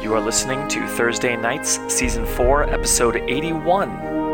You are listening to Thursday Nights, Season 4, Episode 81.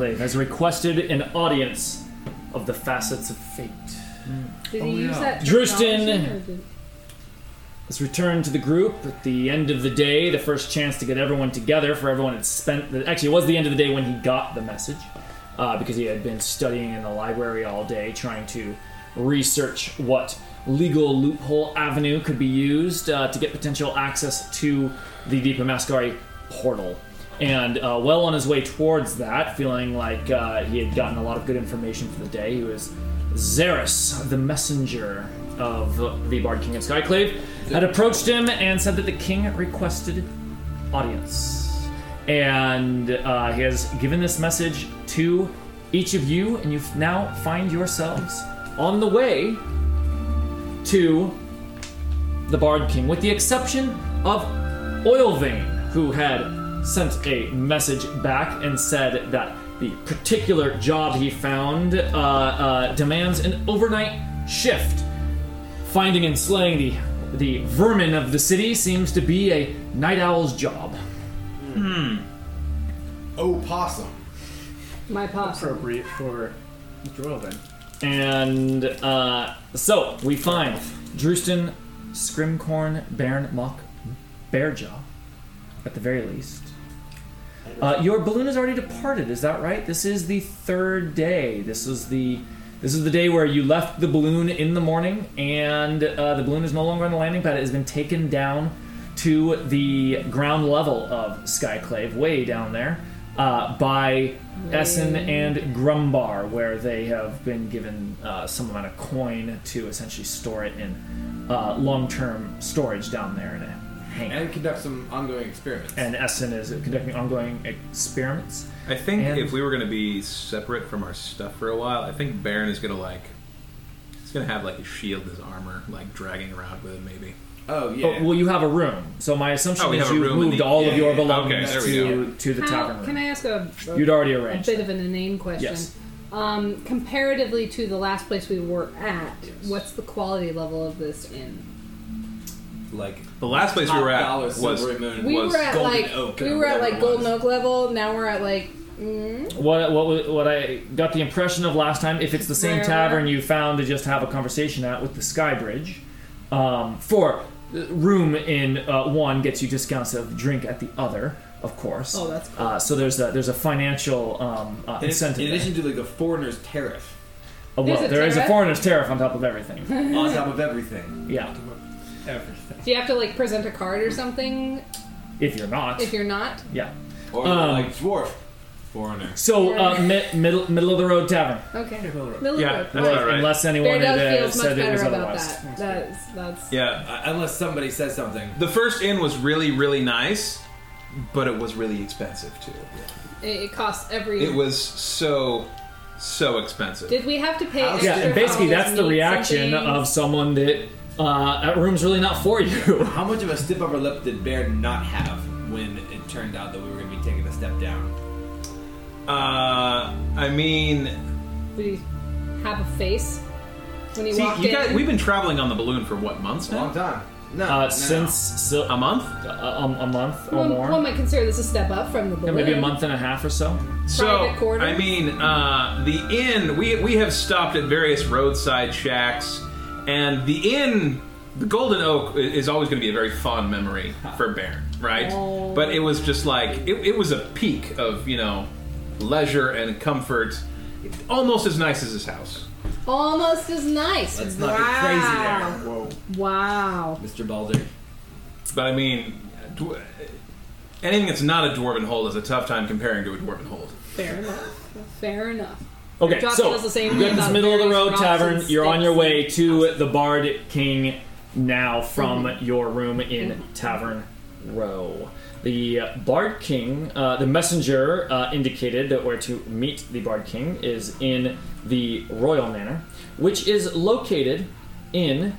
Of has requested an audience of the facets of fate. Did Oh, he use yeah. that? Drustin. terminology, or did- Has returned to the group at the end of the day, the first chance to get everyone together. For everyone had spent. The, actually, it was the end of the day when he got the message, uh, because he had been studying in the library all day, trying to research what legal loophole avenue could be used uh, to get potential access to the Deepa Mascari portal. And uh, well on his way towards that, feeling like uh, he had gotten a lot of good information for the day, he was Xeris, the messenger of the Bard King of Skyclave, had approached him and said that the king requested audience. And uh, he has given this message to each of you, and you now find yourselves on the way to the Bard King, with the exception of Oilvein, who had sent a message back and said that the particular job he found uh, uh, demands an overnight shift. Finding and slaying the the vermin of the city seems to be a night owl's job. Oh, possum. My possum. appropriate for Mr. Oilven. And uh, so we find Drustin, Scrimcorn, Baron, Mock, Bearjaw, at the very least. Uh, your balloon has already departed. Is that right? This is the third day. This is the this is the day where you left the balloon in the morning, and uh, the balloon is no longer on the landing pad. It has been taken down to the ground level of Skyclave, way down there, uh, by Essen and Grumbar, where they have been given uh, some amount of coin to essentially store it in uh, long-term storage down there in a hangar. And conduct some ongoing experiments. And Essen is conducting ongoing experiments. I think And- if we were going to be separate from our stuff for a while, I think Baron is going to like. He's going to have like his shield, his armor, like dragging around with him, maybe. oh, yeah. Oh, well, you have a room, so my assumption Oh, we is have a you room moved the- all yeah, of your belongings okay, to, to the How, tavern room. can I ask a, a, You'd already a arranged. bit of an inane question? Yes. Um, comparatively to the last place we were at, what's the quality level of this inn? Like The last place we were at dollar was Silvery Moon. We was were at Golden like Oak we were at like Golden. Oak level. Now we're at like mm, What, what what I got the impression of last time, if it's the same Where- tavern you found to just have a conversation at with the Sky Bridge, um, for uh, room in uh, one gets you discounts of drink at the other, of course. Oh, that's cool. uh, so there's a there's a financial um, uh, In, incentive. in there. addition to like the foreigner's tariff Uh, well, There's a there is a tariff? foreigner's tariff on top of everything. on top of everything. yeah, Everything. Do you have to like present a card or something if you're not. if you're not? yeah. Or Um, like dwarf foreigner. So uh, mi- middle middle of the road tavern. Okay. Middle of the road. Yeah, that's road. about right. Unless anyone Bear had Dog uh, feels much said it was better about otherwise. that. That's that's yeah. Uh, unless somebody says something. The first inn was really, really nice, but it was really expensive too. it, it costs every. It was so, so expensive. Did we have to pay? Yeah, extra Yeah, and basically for all that's this the meat reaction of someone that uh, that room's really not for you. How much of a stiff upper lip did Bear not have when it turned out that we were going to be taking a step down? Uh, I mean, Did he have a face when he see, walked you in? guys, we've been traveling on the balloon for what months A long now? time. No, Uh, no, no. since so, A month. a, a, a month or One, more, one might consider this a step up from the yeah, balloon. maybe a month and a half or so. So quarters? I mean, uh, the inn. We we have stopped at various roadside shacks, and the inn, the Golden Oak, i- is always going to be a very fond memory for Baron, right? Oh. But it was just like it, it was a peak of you know leisure and comfort, almost as nice as his house. Almost as nice. Let's wow. not get crazy there. Whoa. Wow. Mr. Balder. But I mean, dw- anything that's not a dwarven hold is a tough time comparing to a dwarven hold. Fair enough. Fair enough. Okay, so does the same you got thing this about middle of the various road tavern. You're on sticks your way to the Bard King now from Mm-hmm. your room in Tavern Row. The Bard King, uh, the messenger uh, indicated that where to meet the Bard King is in the Royal Manor, which is located in.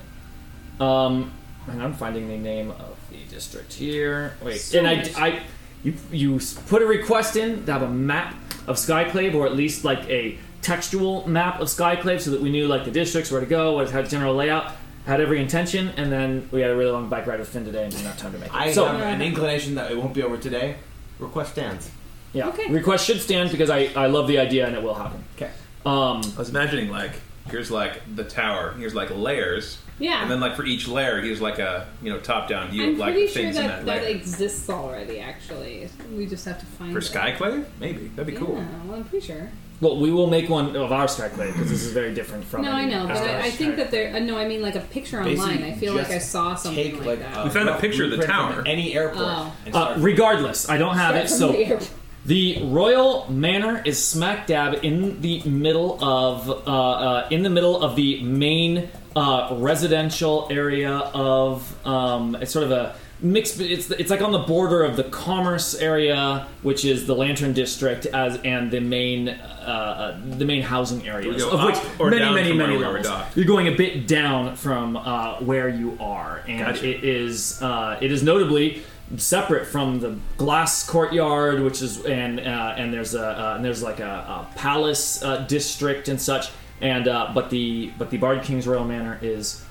Um, and I'm finding the name of the district here. Wait, So and I. I, you, you s- put a request in to have a map of Skyclave, or at least like a textual map of Skyclave, so that we knew like the districts, where to go, what had general layout, had every intention, and then we had a really long bike ride with Finn today and didn't have time to make it. I so have an inclination that it won't be over today. Request stands. yeah, Okay. request should stand because I, I love the idea and it will happen. Okay. Um, I was imagining like here's like the tower, here's like layers, Yeah. and then like for each layer, here's like a you know top down view I'm of like pretty sure things in that that that layer. exists already. Actually, we just have to find For it. Skyclave, maybe that'd be cool. Yeah, well, I'm pretty sure. Well, we will make one of our Skyclave because this is very different from. No, I know, but I, I think that there. Uh, no, I mean like a picture online. Basically, I feel like I saw something Take like, like that. We found a picture of the blueprint from tower. Any airport. Oh. and Uh, start- regardless, I don't have it. From So the airport. The royal manor is smack dab in the middle of uh, uh, in the middle of the main uh, residential area of um, it's sort of a mix. It's it's like on the border of the commerce area, which is the Lantern District, as and the main uh, the main housing areas, of which or many many many levels. You're going a bit down from uh, where you are, and Gotcha. it is uh, it is notably separate from the glass courtyard, which is and uh, and there's a uh, and there's like a, a palace uh, district and such. And uh, but the but the Bard King's Royal Manor is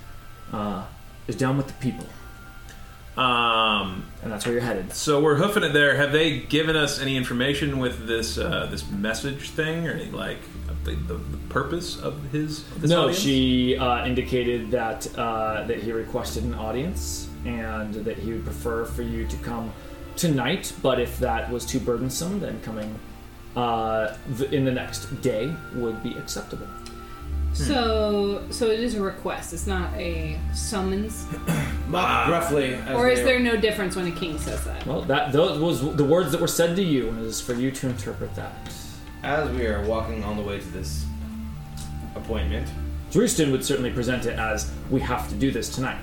uh, is down with the people, Um, and that's where you're headed. so we're hoofing it there. Have they given us any information with this uh, this message thing, or any, like the, the, the purpose of his? Of no, audience? she uh, indicated that uh, that he requested an audience and that he would prefer for you to come tonight. But if that was too burdensome, then coming uh, th- in the next day would be acceptable. So, so it is a request. It's not a summons. Mock gruffly. as Or is they- there no difference when a king says that? Well, that those was the words that were said to you, and it is for you to interpret that. As we are walking on the way to this appointment, Drustin would certainly present it as we have to do this tonight.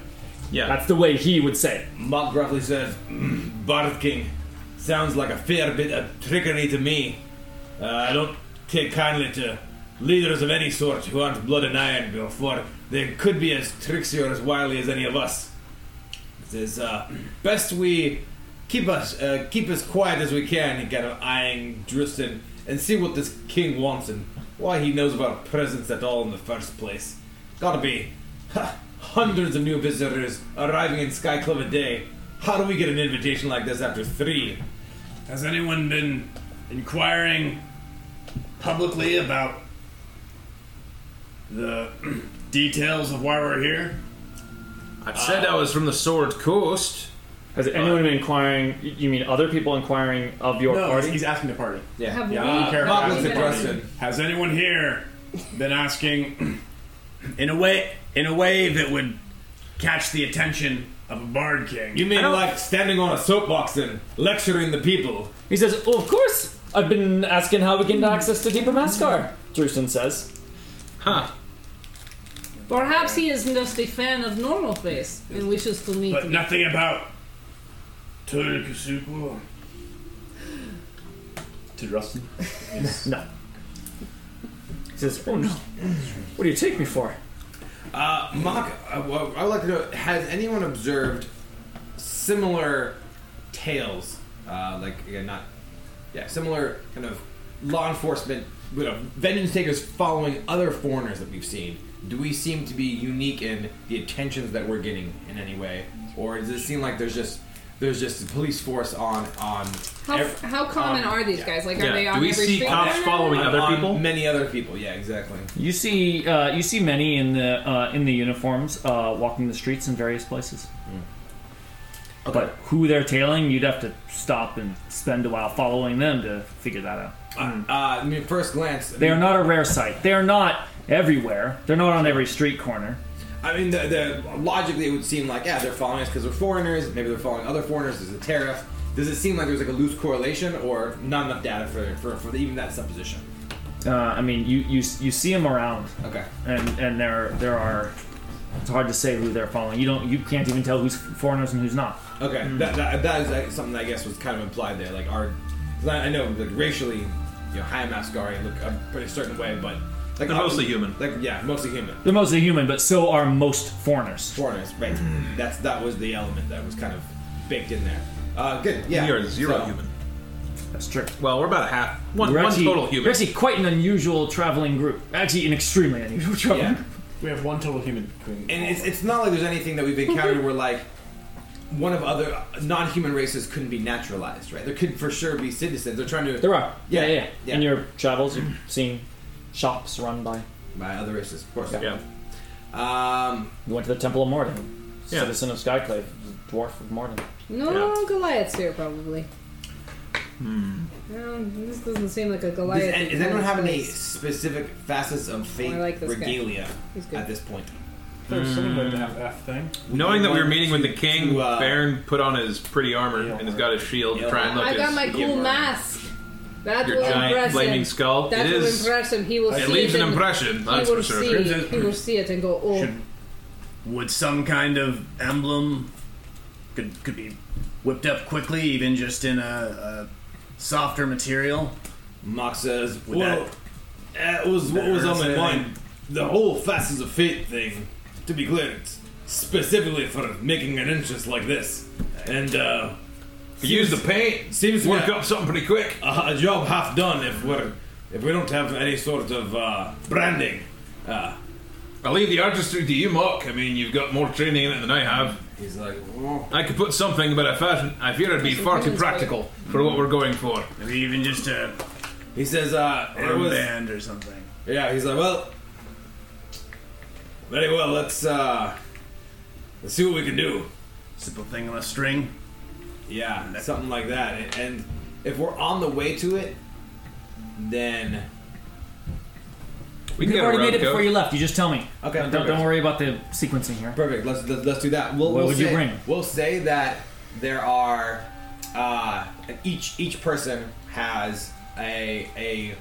yeah. That's the way he would say it. Mock gruffly says, "Mm, Bard King, sounds like a fair bit of trickery to me. Uh, I don't take kindly to leaders of any sort who aren't blood and iron before they could be as tricksy or as wily as any of us. It is uh, best we keep us uh, keep as quiet as we can, kind of eyeing Drustin, and see what this king wants and why he knows of our presence at all in the first place. Gotta be ha, hundreds of new visitors arriving in Skyclave a day. How do we get an invitation like this after three? Has anyone been inquiring publicly about the details of why we're here? I said I was from the Sword Coast. Has anyone been inquiring? You mean other people inquiring of your no, party? he's asking the party. Yeah. Have Yeah, we I don't care. Mock Asking looks the at party. Has anyone here been asking in a way in a way that would catch the attention of a bard king? You mean like standing on a soapbox and lecturing the people? He says, "Oh, of course. I've been asking how we can hmm. access to Deeper Mascar." Drustin says. Huh. Perhaps he is just a fan of normal face and wishes to meet. but nothing about Turikusuku. To Rustin. No. He says, "Oh no. What do you take me for?" Uh, Mock, uh, well, I would like to know: Has anyone observed similar tales? Uh, like again, not yeah, similar kind of law enforcement, you know, vengeance takers following other foreigners that we've seen. Do we seem to be unique in the attentions that we're getting in any way, or does it seem like there's just there's just a police force on on how, ev- how common on- are these yeah. guys? Like, Yeah, are they do we every see street cops corner? following other on people? Many other people. Yeah, exactly. You see, uh, you see many in the uh, in the uniforms uh, walking the streets in various places. Okay, But who they're tailing, you'd have to stop and spend a while following them to figure that out. Uh, I mean, first glance, They are not a rare sight. They are not everywhere. They're not on every street corner. I mean, the, the logically it would seem like yeah, they're following us because we're foreigners. Maybe they're following other foreigners. There's a tariff. Does it seem like there's like a loose correlation, or not enough data for for, for even that supposition? Uh, I mean, you, you you see them around, Okay. and and there there are. It's hard to say who they're following. You don't. You can't even tell who's foreigners and who's not. Okay. That, that, that is uh, something I guess was kind of implied there. Like our, I, I know like racially, you know, high Mascari look a pretty certain way, but like They're mostly human. Like yeah, mostly human. They're mostly human, but so are most foreigners. Foreigners, right? That's that was the element that was kind of baked in there. Uh, good. Yeah. We are zero So- human. That's true. Well, we're about a half. One, We're one actually, total We're human. actually quite an unusual traveling group. Actually, an extremely unusual traveling Yeah. group. We have one total human. And it's, it's not like there's anything that we've encountered where like one of other non-human races couldn't be naturalized, right? There could for sure be citizens. They're trying to There are. Yeah, Yeah, yeah. yeah. yeah. In your travels, you've seen shops run by. by other races, of course. Yeah. Um, You went to the Temple of Morden. Yeah. Citizen of Skyclave, dwarf of Morden. No Yeah. Goliaths here, probably. Hmm. this doesn't seem like a does, Goliath. does kind anyone have any specific facets of fate I like this guy. regalia He's good. at this point? There's something that F thing. Knowing that we were want meeting with the king, to, uh, Baron put on his pretty armor and he's got his shield to try and look I got his, my cool her- mask. That your will giant impress flaming him. skull. That it will is. impress him. He will It see leaves it an and impression. He That's will for sure. see. He will see it and go, "Oh, Should, would some kind of emblem could could be whipped up quickly, even just in a, a softer material? Mock says, Would "Well, that was what was on my Better mind. The whole facets of fate thing. To be clear, it's specifically for making an interest like this, and uh, Use the paint. seems to Work up something pretty quick. a, a job half done if we're if we don't have any sort of uh, branding. Uh, I'll leave the artistry to you, Mock. I mean, you've got more training in it than I have. He's like, oh. I could put something, but I, fa- I fear it'd be far too practical for what we're going for. Maybe even just a he says, uh, it was, armband or something. yeah. He's like, well, very well. Let's uh, let's see what we can do. Simple thing on a string. Yeah, something like that. And- And if we're on the way to it, then We You've can get already made road it before you left. You just tell me. Okay, Don't, perfect. don't worry about the sequencing here. perfect. Let's let's, let's do that. We'll, What we'll would you say, bring? We'll say that there are uh, each each person has a a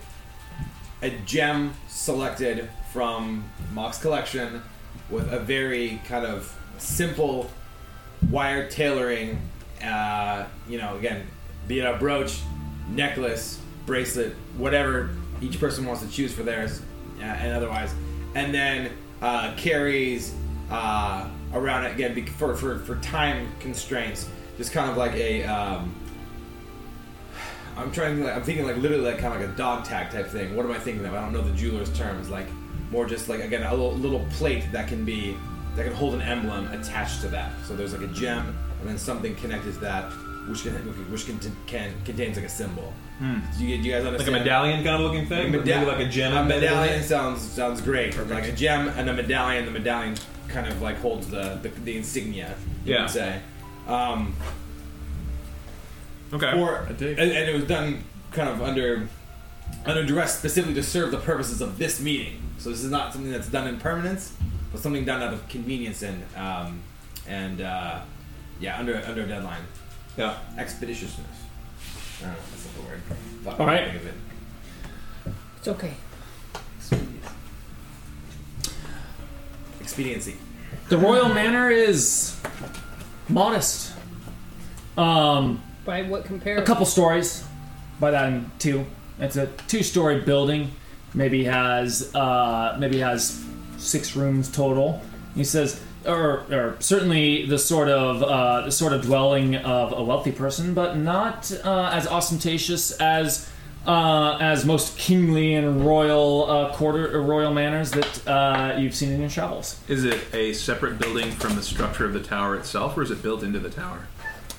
a gem selected from Mock's collection with a very kind of simple wire tailoring. Uh, you know, again, be it a brooch, necklace, bracelet, whatever each person wants to choose for theirs, uh, and otherwise, and then uh, carries uh, around it again for, for for time constraints, just kind of like a. Um, I'm trying. I'm thinking like literally like kind of like a dog tag type thing. What am I thinking of? I don't know the jeweler's terms. Like more just like again a little, little plate that can be that can hold an emblem attached to that. So there's like a gem and then something connected to that, which can which can, can contains like a symbol. Do, you, do you guys Like a medallion kind of looking thing? Meda- Maybe like a gem A medallion sounds sounds great. Like a gem and a medallion. The medallion kind of like holds the the, the insignia. You Yeah. would say. Um, Okay. or and, and it was done kind of under under duress specifically to serve the purposes of this meeting. So this is not something that's done in permanence, but something done out of convenience and um, and uh, yeah, under under a deadline. yeah. Expeditiousness. I don't know. That's not the word. Fuck, All I right. can't think of it. it's okay." Expediency. The royal manor is modest. Um, By what a couple stories. By that I mean two. It's a two-story building. Maybe has uh, maybe has six rooms total. He says, or, or certainly the sort of uh, the sort of dwelling of a wealthy person, but not uh, as ostentatious as uh, as most kingly and royal uh, quarter or royal manors that uh, you've seen in your travels. Is it a separate building from the structure of the tower itself, or is it built into the tower?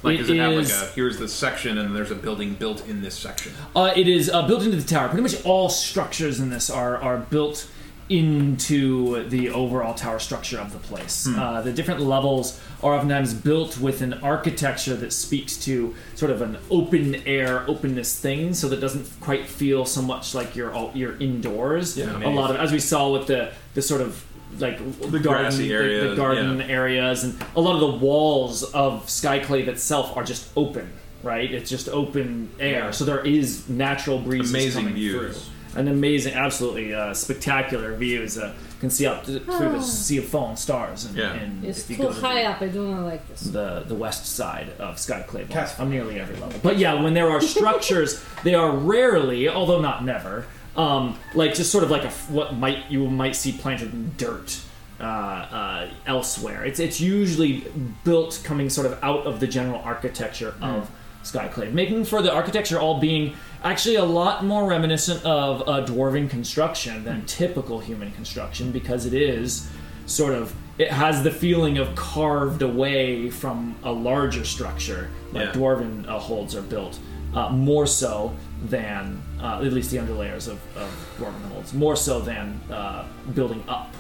Like, It does it have like a here's the section, and there's a building built in this section? Uh, it is uh, built into the tower. Pretty much all structures in this are, are built into the overall tower structure of the place. Uh, the different levels are oftentimes built with an architecture that speaks to sort of an open air openness thing, so that doesn't quite feel so much like you're all, you're indoors. Yeah. a lot of as we saw with the the sort of like the garden, grassy the- the, areas, garden yeah. areas, and a lot of the walls of Skyclave itself are just open. Right, it's just open air, so there is natural breezes Amazing coming views. through. An amazing, absolutely uh, spectacular views. Uh, can see up to, through the sea of fallen stars. And, Yeah. and It's if you too go to the- high up. I do not like this. the the west side of Sky Skyclave Cast on nearly every level. But yeah, when there are structures, they are rarely, although not never, um, like just sort of like a f- what might you might see planted in dirt. Uh, uh, elsewhere, it's it's usually built coming sort of out of the general architecture of Skyclave, making for the architecture all being actually a lot more reminiscent of a dwarven construction than typical human construction because it is sort of it has the feeling of carved away from a larger structure like Yeah. dwarven uh, holds are built uh, more so than uh, at least the underlayers of, of dwarven holds more so than uh, building up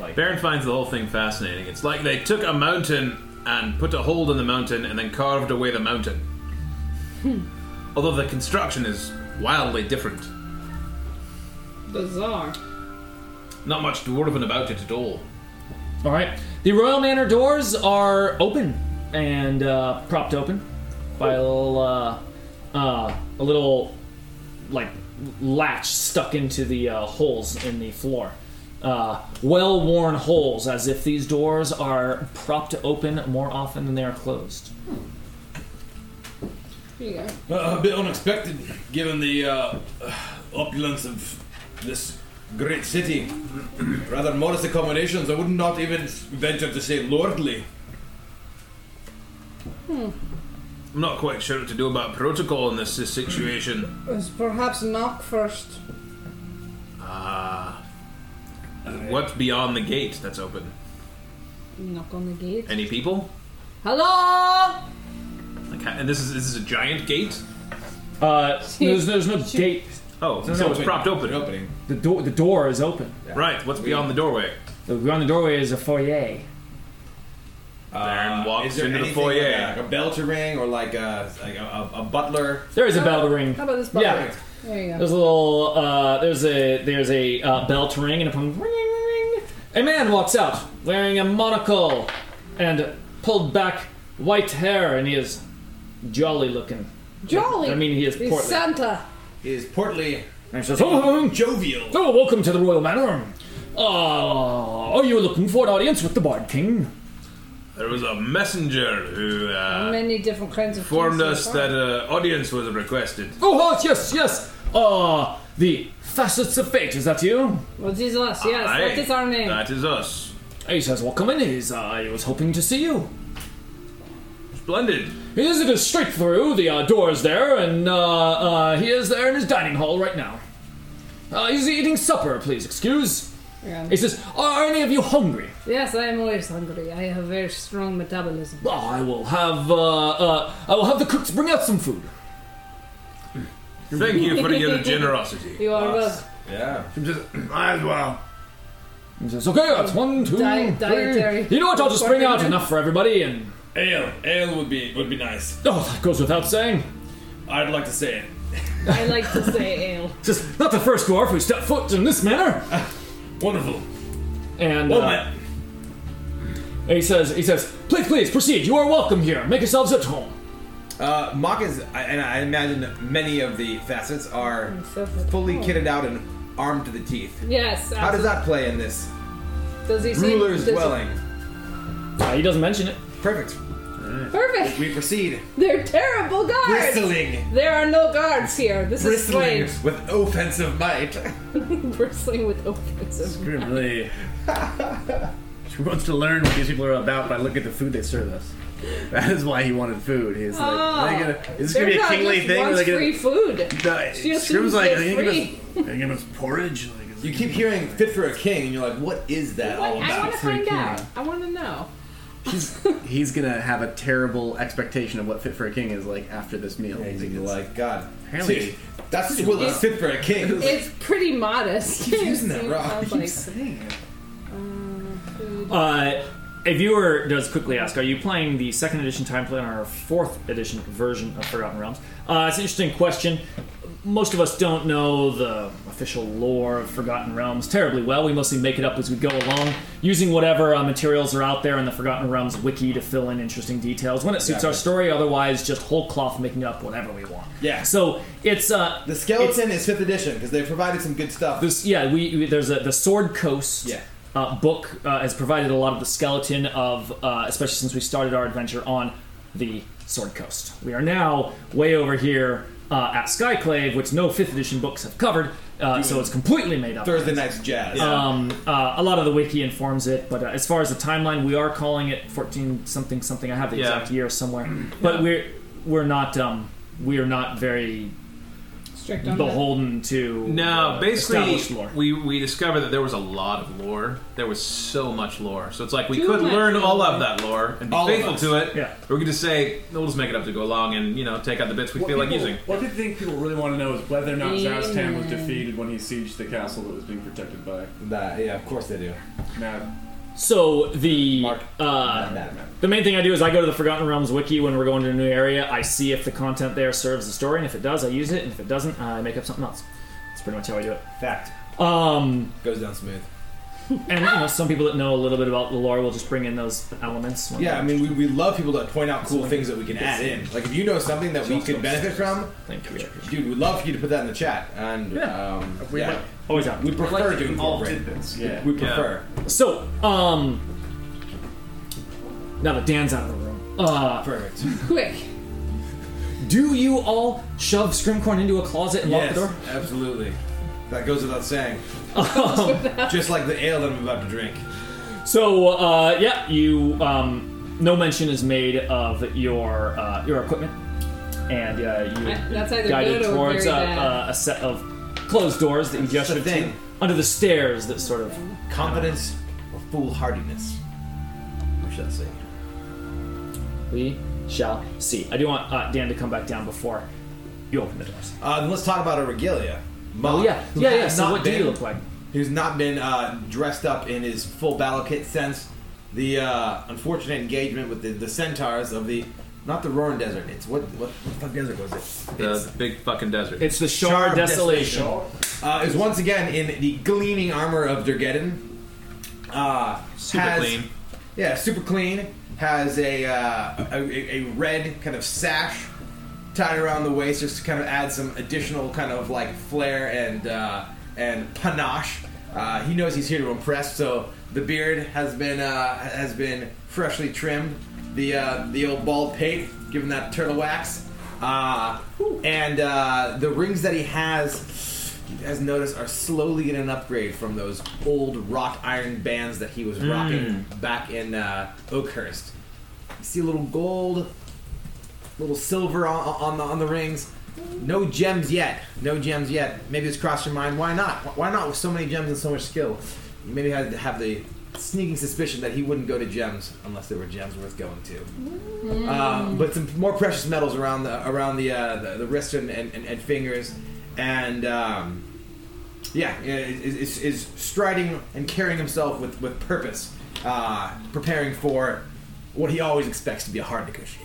like Baron finds the whole thing fascinating. It's like they took a mountain and put a hold in the mountain and then carved away the mountain. Although the construction is wildly different. Bizarre. Not much dwarven about it at all. all right the royal manor doors are open and uh, propped open by a little uh, uh, a little like latch stuck into the uh, holes in the floor. Uh, well-worn holes, as if these doors are propped open more often than they are closed. Here you go. Uh, a bit unexpected, given the uh, opulence of this great city. Rather modest accommodations. I would not even venture to say lordly. Hmm. I'm not quite sure what to do about protocol in this, this situation. Let's perhaps knock first. Ah. what's beyond the gate that's open? Knock on the gate. Any people? Hello. Like, and this is this is a giant gate. Uh, there's, there's no gate. Oh, so, It's it's open. propped open. An opening. The door, the door is open. Right. What's beyond the doorway? The, beyond the doorway is a foyer. Baron walks Uh, is there into the anything foyer. Like a, like a bell to ring or like a like a, a, a butler? There is a bell to ring. How about this button? Yeah. There you go. There's a little. Uh, there's a there's a uh, bell to ring, and upon ring, ring, ring, a man walks out wearing a monocle and pulled back white hair, and he is jolly looking. Jolly. I mean, he is He's portly. Santa. He is portly, And he says, "Oh, jovial. oh, welcome to the royal manor. Uh, are you looking for an audience with the Bard King? There was a messenger who uh, Many different kinds of informed things us so that an uh, audience was requested. Oh, yes, yes. Uh, the facets of fate. Is that you? Well, this is us. Yes, Aye, that is our name. That is us. He says, "Welcome in." He's. Uh, I was hoping to see you. Splendid. Yes, it is straight through. The uh, door's there, and uh, uh, he is there in his dining hall right now. Uh, he's eating supper, please excuse. Yeah. He says, Are any of you hungry? Yes, I am always hungry. I have very strong metabolism. "Oh, I will have, uh, uh, I will have the cooks bring out some food. Thank you for your generosity. You are welcome. Yeah. Just, might as well. He says, Okay, that's one, two, Di- three." dietary. You know what? I'll just bring out enough for everybody, and Ale, ale would be would be nice. oh, that goes without saying. I'd like to say it. I like to say ale. Just not the first dwarf who stepped foot in this manner. Wonderful. And Well uh, met. he says, he says, please, please proceed. You are welcome here. Make yourselves at home. Uh, Mock is, I- and I imagine many of the facets are fully kitted out and armed to the teeth. Yes. How does absolutely. that play in this Does he say? ruler's does he- dwelling? Uh, he doesn't mention it. Perfect. Perfect. We proceed. They're terrible guards. Bristling, There are no guards here. This is bristling strange. with offensive might. Bristling with offensive. Really. She wants to learn what these people are about by looking at the food they serve us. That is why he wanted food. He's like, Oh, are they gonna, is this gonna be a kingly just thing? Are wants they gonna, free food. No, She assumes Scrim's like, they're they gonna give us, are they gonna give us porridge? Like, You keep hearing "fit for a king," and you're like, "What is that all about?" I want to find out. I want to know. He's gonna have a terrible expectation of what fit for a king is like after this meal. And Like, you're it's- like, God, Apparently- that's what is fit for a king. It's pretty modest. Keep using that, It Rob. sounds Keep like, saying it. um. Uh, a viewer does quickly ask, are you playing the second edition time plan or fourth edition version of Forgotten Realms? Uh, it's an interesting question. Most of us don't know the official lore of Forgotten Realms terribly well. We mostly make it up as we go along, using whatever uh, materials are out there in the Forgotten Realms wiki to fill in interesting details when it suits our story. Otherwise, just whole cloth making up whatever we want. Yeah. So it's uh, The skeleton it's, is fifth edition because they provided some good stuff. This, yeah, we, we there's a the Sword Coast Yeah. uh, book uh, has provided a lot of the skeleton of, uh, especially since we started our adventure on the Sword Coast. We are now way over here uh, at Skyclave, which no fifth edition books have covered, uh, so it's completely made up. Thursday night's jazz. Um, uh, a lot of the wiki informs it, but uh, as far as the timeline, we are calling it 14 something something. I have the Yeah. exact year somewhere, but we're we're not um, we are not very Strict on that. beholden to No, uh, basically, lore. we we discovered that there was a lot of lore. There was so much lore, so it's like we Too could much learn all of that lore and be All of faithful us. to it. Yeah. Or we could just say we'll just make it up to go along and you know take out the bits we What feel like people- using. What I think people really want to know is whether or not Yeah. Zastan was defeated when he sieged the castle that was being protected by That, yeah, of course they do. Mad. So the Mark. uh, the main thing I do is I go to the Forgotten Realms wiki when we're going to a new area. I see if the content there serves the story, and if it does, I use it, and if it doesn't, I make up something else. That's pretty much how I do it. Fact. Um, Goes down smooth. And you know, some people that know a little bit about the lore will just bring in those elements. Yeah, I mean, we, we love people that point out cool things that we can add in. Like, if you know something that we could benefit from, thank you. dude, we'd love for you to put that in the chat. And, Yeah. um, We yeah, like- Always happy. we prefer to all incorporate. tidbits. Yeah. We prefer. So, um, now that Dan's out of the room, uh, Perfect. Quick. do you all shove Scrimcorn into a closet and lock the door? absolutely. That goes without saying. Um, Just like the ale that I'm about to drink. So uh, yeah, you um, no mention is made of your uh, your equipment, and uh, you I- that's either guided good or towards very a, bad. a, a set of closed doors that you That's the gestured to thing. under the stairs that sort of Confidence or foolhardiness? We shall see. we shall see. I do want uh, Dan to come back down before you open the doors. Uh, then let's talk about a regalia. Oh yeah, who yeah, yeah. So not what do you look like? who's not been uh, dressed up in his full battle kit since the uh, unfortunate engagement with the, the centaurs of the not the Roaring Desert. It's what what, what fuck desert was it? The It's, big fucking desert. It's the Shard, Shard of Desolation. uh, is once again in the gleaming armor of Durgeddon. Uh, Super has- clean. Yeah, super clean. Has a, uh, a, a a red kind of sash tied around the waist, just to kind of add some additional kind of like flair and uh, and panache. Uh, he knows he's here to impress, so the beard has been uh, has been freshly trimmed. The uh, the old bald pate, given that turtle wax, uh, and uh, the rings that he has, you guys notice, are slowly getting an upgrade from those old wrought iron bands that he was rocking back in uh, Oakhurst. You see a little gold, little silver on, on the on the rings. No gems yet. No gems yet. Maybe it's crossed your mind. Why not? Why not with so many gems and so much skill? You maybe had to have the sneaking suspicion that he wouldn't go to gems unless there were gems worth going to. Um, but some more precious metals around the around the uh, the, the wrist and, and, and, and fingers, and um, yeah, is, is, is striding and carrying himself with with purpose, uh, preparing for what he always expects to be a hard negotiation.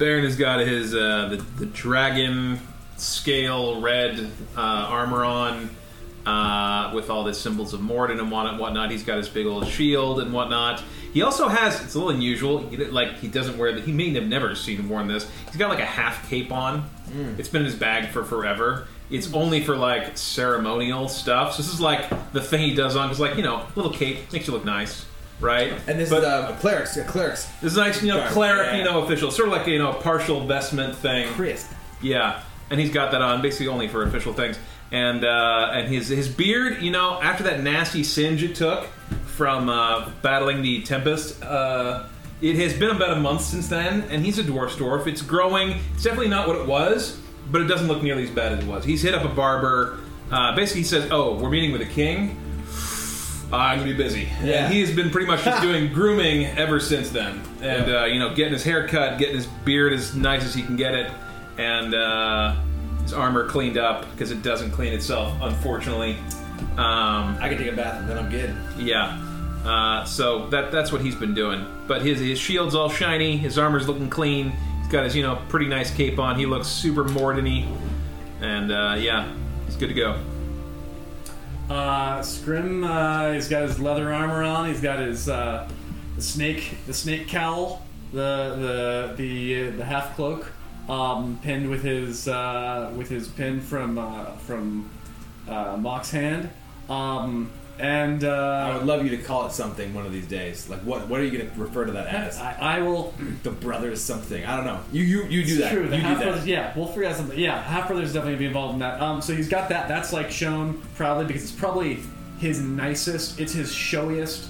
Baron has got his uh, the, the dragon scale red uh, armor on uh, with all the symbols of Morden and what- whatnot. He's got his big old shield and whatnot. He also has it's a little unusual. Like he doesn't wear the, he may have never seen him worn this. He's got like a half cape on. It's been in his bag for forever. It's only for like ceremonial stuff. So this is like the thing he does on because like you know little cape makes you look nice, right? And this But- is uh, a cleric's a cleric's this is nice, you know, cleric, yeah. you know, official, sort of like you know, a partial vestment thing. crisp. Yeah, and he's got that on basically only for official things. And uh, and his his beard, you know, after that nasty singe it took from uh, battling the Tempest, uh, it has been about a month since then. And he's a dwarf dwarf. It's growing. It's definitely not what it was, but it doesn't look nearly as bad as it was. He's hit up a barber. Uh, basically, he says, "Oh, we're meeting with a king." I'm gonna be busy. Yeah. And he has been pretty much just doing grooming ever since then, and uh, you know, getting his hair cut, getting his beard as nice as he can get it, and uh, his armor cleaned up because it doesn't clean itself, unfortunately. Um, I can take a bath and then I'm good. yeah. Uh, so that that's what he's been doing. But his his shield's all shiny. His armor's looking clean. He's got his you know pretty nice cape on. He looks super Mordany. and uh, yeah, he's good to go. Uh, Scrim, uh, he's got his leather armor on. He's got his uh, the snake, the snake cowl, the the the uh, the half cloak, um, pinned with his uh, with his pin from uh, from Mock's hand. Um, and I uh, would love you to call it something one of these days. Like what? What are you going to refer to that as? I, I will. the brothers something. I don't know. You you you do It's that. True. The you half do brothers. that. Yeah, we'll figure out something. Yeah, half brothers is definitely gonna be involved in that. Um, so he's got that. That's like shown proudly because it's probably his nicest. It's his showiest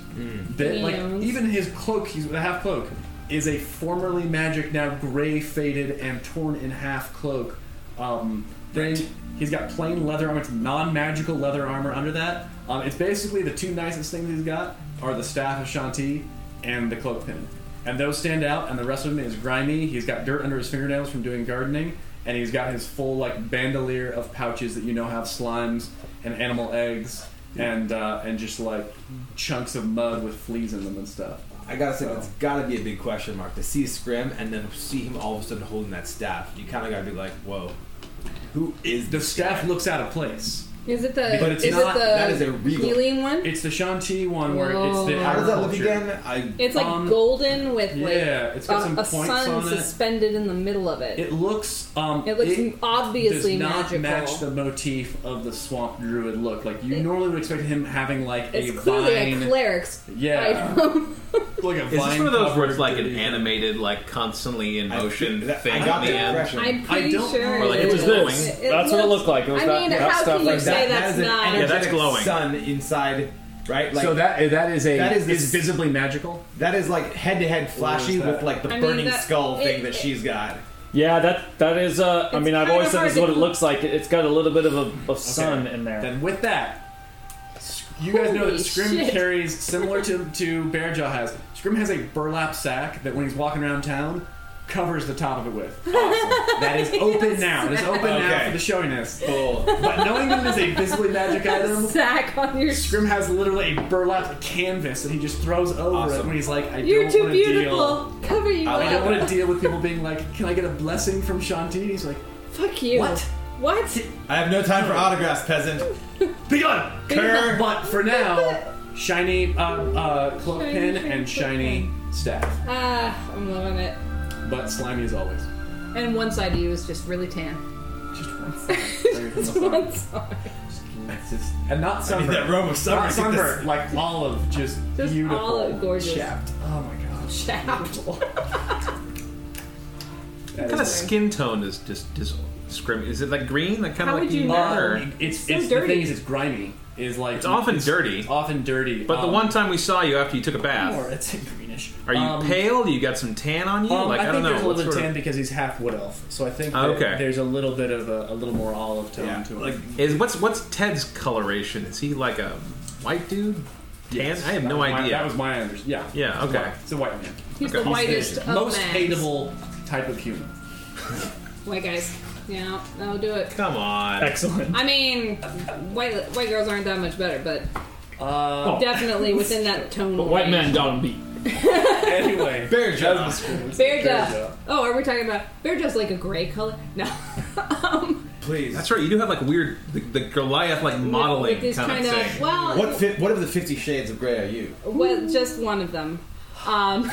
bit. Like even his cloak. He's with a half cloak. Is a formerly magic, now gray, faded, and torn in half cloak. Um, thing. He's got plain leather armor. It's non-magical leather armor under that. Um, it's basically the two nicest things he's got are the staff of Shanti and the cloak pin. And those stand out, and the rest of him is grimy. He's got dirt under his fingernails from doing gardening, and he's got his full like bandolier of pouches that you know have slimes and animal eggs and uh, and just like chunks of mud with fleas in them and stuff. I gotta say, So- that's gotta be a big question mark to see Scrim and then see him all of a sudden holding that staff. You kind of gotta be like, whoa, who is The staff looks out of place. Is it the? But it's is not- it the that is a regal- helium one? It's the Shanti one where it's the Whoa. How does that look agriculture. again? I It's like Um, golden with like Yeah, it's got a, some a points sun on it. suspended in the middle of it. It looks um It looks obviously does not magical. match the motif of the swamp druid look. Like you normally would expect him having like it's a clearly vine, a cleric's yeah, item. like a Is this vine one of those where it's like an dirty- animated, like constantly in I motion think that- thing I got at the the end? impression. I'm pretty don't- sure Or like it it was is. this. That's what it looked like. It was I that- mean, that how stuff can you like say that. that's that is an not? Yeah, that's energetic glowing. Sun inside, right? Like so that that is a That is is visibly magical. that is like head to head flashy that? with like the I mean, burning that- skull it- thing that it- she's got. Yeah, that that is. Uh, I It's mean, I've kinda always said this is what to- it looks like. It's got a little bit of a of sun in there. Then with that, you guys know Holy that Scrim shit. carries similar to to Bearjaw has. Scrim has a burlap sack that when he's walking around town covers the top of it with. That is open now. It is open now Okay. for the showiness. Cool. But knowing that it is a visibly magic item, sack on your. Scrim has literally a burlap canvas that he just throws over it Awesome. when he's like, I You're don't too want to deal. beautiful. Cover you I don't up. want to deal with people being like, "Can I get a blessing from Shanti?" He's like, Fuck you. "What? What? I have no time for autographs, peasant. Be gone!" Kerr. But for now, shiny uh, uh, cloak Shiny pin cloak and shiny staff, Ah, I'm loving it. But slimy as always. And one side of you is just really tan. Just one side. Very from the Just one side. It's just- and not I need that robe of summer. Not Get sunburn, this- like olive, just, Just beautiful, olive, gorgeous. chapped. Oh my god, Shaft. That What kind of is- skin tone is just just scrim? Is it like green, like kind How of like would you emo, know? or- Um, it's So it's the dirty. thing is it's grimy. Is like It's often dirty. Often dirty. But the um, one time we saw you after you took a bath, Or it's greenish. are you Um, pale? You got some tan on you? Um, like I, I, think don't know. there's a what little sort tan of, because he's half wood elf, so I think Oh, that okay. there's a little bit of a, a little more olive tone Yeah, to it. like is what's what's Ted's coloration? Is he like a white dude? Tan? Yes, I have no was my- idea. that was my understanding. Yeah. Yeah, He's okay. white. It's a white man. He's Okay. the whitest the of most men. hateable type of human. White guys. Yeah, that'll do it. Come on. Excellent. I mean, white white girls aren't that much better, but Uh, definitely within that tone. But white range. men got him beat. anyway, Bear jaw. Bear Bear jaw. Oh, are we talking about bear jaw's like a gray color? No. um, Please. That's right. You do have like weird the, the Goliath like modeling with this kind, kind of of thing. well, What fi- what of the Fifty Shades of Grey are you? well, just one of them. Um,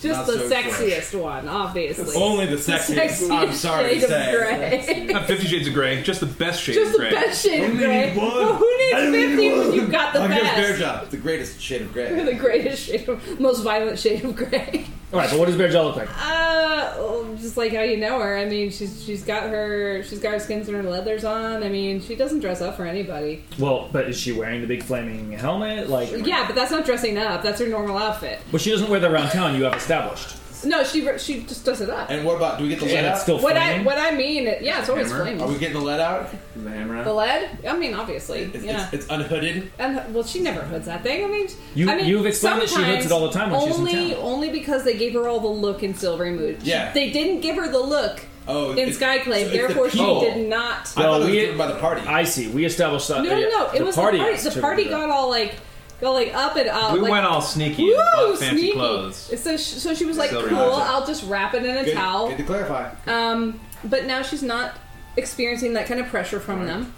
just Not the so sure. sexiest one, obviously. Only the The sexiest. I'm sorry shade to say. of gray. Not Fifty Shades of Grey, just the best shade Just of gray. Just the best shade of gray. one. Well, who needs I only need 50 when you've got the best? I'll give Bear best? jaw the greatest shade of Grey. the greatest shade of, most violent shade of gray. All right, but what does Bear Jaw look like? Uh, well, just like how you know her. I mean, she's she's got her she's got her skins and her leathers on. I mean, she doesn't dress up for anybody. Well, but is she wearing the big flaming helmet? Like, Yeah, but that's not dressing up. That's her normal outfit. but she doesn't wear that around town. You have established, No, she she just does it up. And what about? Do we get the lead and it's out? still What I flaming. what I mean, yeah, it's always Hammer? flaming. Are we getting the lead out? the hammer. the lead? I mean, obviously, It's, yeah. it's, it's unhooded. And well, she never hoods that thing. I mean, You- I mean, you've explained that she hoods sometimes it all the time when she's in only, town. Only because they gave her all the look in Silvery Moon. She- Yeah. they didn't give her the look Oh, in it's- Skyclave, so it's the therefore she people. did not. I thought Well, it was we- driven by the party. I see. We established that. No, no, no. It the was party. the party. The party got all like, got like up and up. We like, went all sneaky Woo, and fancy sneaky. clothes. So, she, so she was like, "Cool, I'll just wrap it in a good, towel." good to clarify. Um, but now she's not experiencing that kind of pressure from them.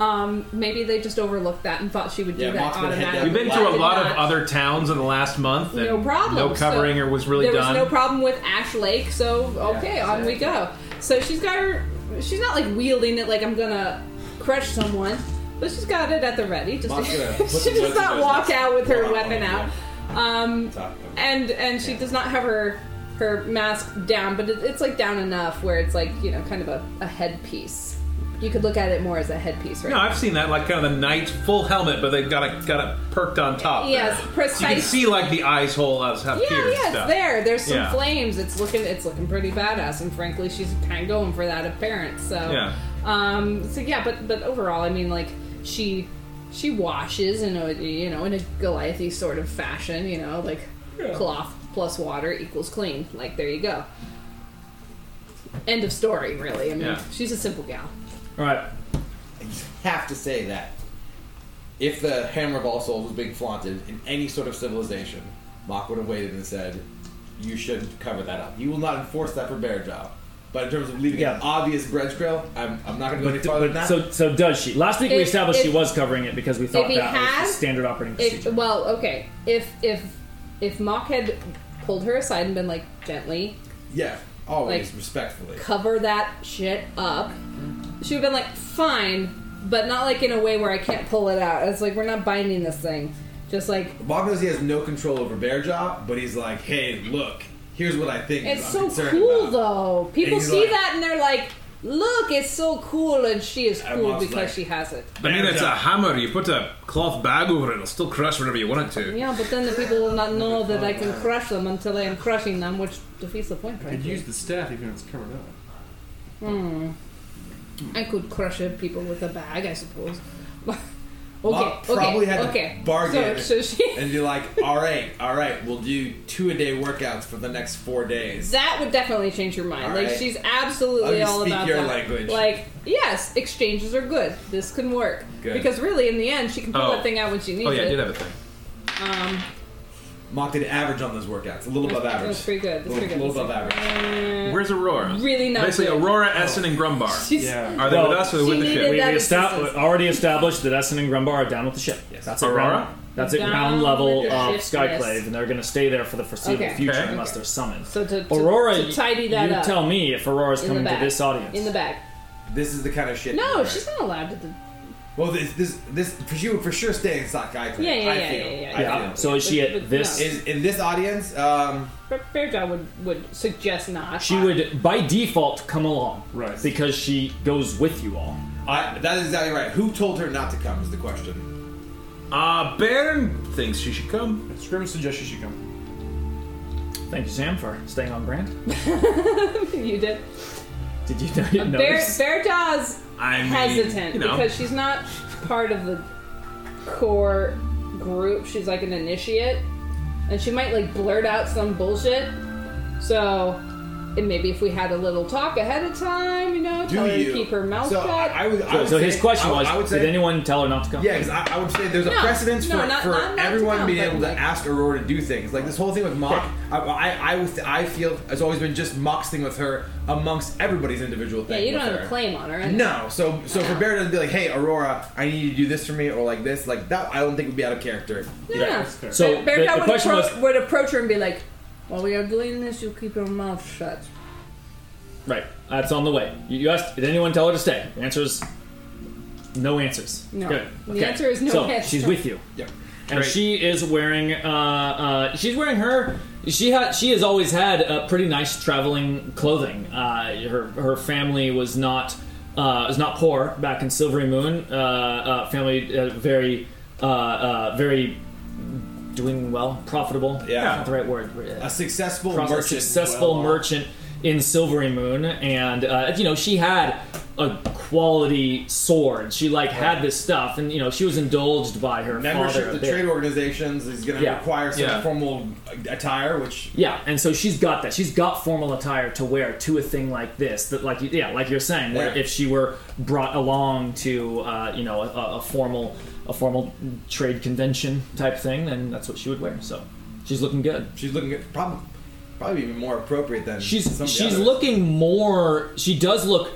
Um, maybe they just overlooked that and thought she would do Yeah, that Mock's been head automatically. We've been through a lot of other towns in the last month. And No problem. No covering So or was really there done. was no problem with Ash Lake, so okay, on we go. So she's got her. She's not like wielding it like I'm gonna crush someone, but she's got it at the ready. Just Mom's gonna she does not those walk notes. out with her weapon out. Um, and and she does not have her her mask down, but it, it's like down enough where it's like you know kind of a, a headpiece. You could look at it more as a headpiece, right? No, I've seen that, like kind of the knight full helmet, but they've got it got it perked on top. Yes, So you can see like the eyes hole as have Yeah, tears yeah, stuff. it's there. There's some Yeah. flames. It's looking, it's looking pretty badass, and frankly, she's kind of going for that appearance. So, Yeah. um, so yeah, but but overall, I mean, like she she washes in a you know in a Goliathy sort of fashion, you know, like cloth plus water equals clean. Like there you go. End of story, really. I mean, Yeah. she's a simple gal. All right. I have to say that if the Hammer of All Souls was being flaunted in any sort of civilization, Mock would have waited and said, "You should cover that up." You will not enforce that for Bearjaw. But in terms of leaving Yeah. an obvious bread trail, I'm, I'm not going to go any But, farther than that. so so does she? Last week we If- established she was covering it because we thought he that was the standard operating If procedure. well, okay, if if if Mock had pulled her aside and been like gently yeah, always like- respectfully. cover that shit up. She would have been like, fine, but not like in a way where I can't pull it out. It's like we're not binding this thing. Just like Mock knows he has no control over Bearjaw, but he's like, "Hey, look, here's what I think." it's so cool about. though. People see like- that and they're like, look, it's so cool, and she is cool Mock's because like- she has it. I mean, it's a hammer. You put a cloth bag over it; it'll still crush whatever you want it to. Yeah, but then the people will not know that I can crush them until I am crushing them, which defeats the point, Could use the staff even if it's covered up. Hmm. I could crush it, people with a bag, I suppose. okay, Mock okay, probably had to okay. bargain So, so she, and be like, "All right, all right, we'll do two a day workouts for the next four days." That would definitely change your mind. All like right. she's absolutely all speak about your that. language. Like yes, exchanges are good. This can work Good. because really, in the end, she can pull Oh. that thing out when she needs it. Oh yeah, I it. did have a thing. Um, Mock did average on those workouts, a little above average. that's pretty good. That's little, pretty good. A little above average. Uh, Where's Aurora? Really not Basically, good. Aurora, Essen, and Grumbar. she's, Yeah. Are they Well, with us or are they with the ship? we we esta- already established that Essen and Grumbar are down with the ship. Yes. That's Aurora? ground. That's at ground level of the Skyclave, ship, and they're going to stay there for the foreseeable Okay. future Okay. unless they're summoned. So to, to, Aurora, to tidy that you up tell me if Aurora's coming to this audience. in the back. This is the kind of shit. No, she's not allowed to. Do- Well, this, this, this, for she would for sure stay in Sock Guy Yeah, yeah, I yeah, feel. yeah, yeah, I yeah. feel. So is she But- at but this? no. Is in this audience, um, But Bearjaw would would suggest not. She would, by default, come along. Right. Because she goes with you all. I, that is exactly right. Who told her not to come? Is the question. Uh, Baron thinks she should come. Scrim suggests she should come. Thank you, Sam, for staying on brand. you did. Did you, know, you Bear, notice? Bearjaw's I mean, hesitant you know. because she's not part of the core group. She's like an initiate, and she might like blurt out some bullshit. So, and maybe if we had a little talk ahead of time, you know, Do tell her you to keep her mouth so shut. I, I would, I So, would so say, his question I, would- was, I would say, did anyone tell her not to come? Yeah, because I, I would say there's a No, precedence no, for, not- for not- not to everyone come, being but able like- to ask Aurora to do things. Like this whole thing with Mock, I, I, I, was- I feel has always been just Mock's thing with her amongst everybody's individual things. yeah, thing. you don't with have her. a claim on her. and- No, so so for No. Bear to be like, "Hey, Aurora, I need you to do this for me," or like this, like that, I don't think would be out of character. Yeah. fair. So Bear, the, Bearjaw the would, question approach, was would approach her and be like, "While we are doing this, you keep your mouth shut." right. That's on the way. You, you asked, did anyone tell her to stay? The answer is no answers. No. Good. The Okay. answer is no So answer. she's with you. Yep. and Great. she is wearing uh, uh, she's wearing her she had she has always had uh, pretty nice traveling clothing uh, her her family was not uh, was not poor back in Silvery Moon uh, uh, family uh, very uh, uh, very doing well profitable Yeah. not the right word A successful Pro- merchant. successful well-off. merchant in Silvery Moon, and uh, you know she had a quality sword. She like had this stuff, and you know she was indulged by her Membership father. to trade organizations is going to Yeah. require some Yeah. formal attire, which Yeah, and so she's got that. She's got formal attire to wear to a thing like this. That, like, yeah, like you're saying, where Yeah. if she were brought along to, uh, you know, a, a formal, a formal trade convention type thing, then that's what she would wear. So she's looking good. she's looking good. Probably, probably even more appropriate than She's some of the she's others. looking more. She does look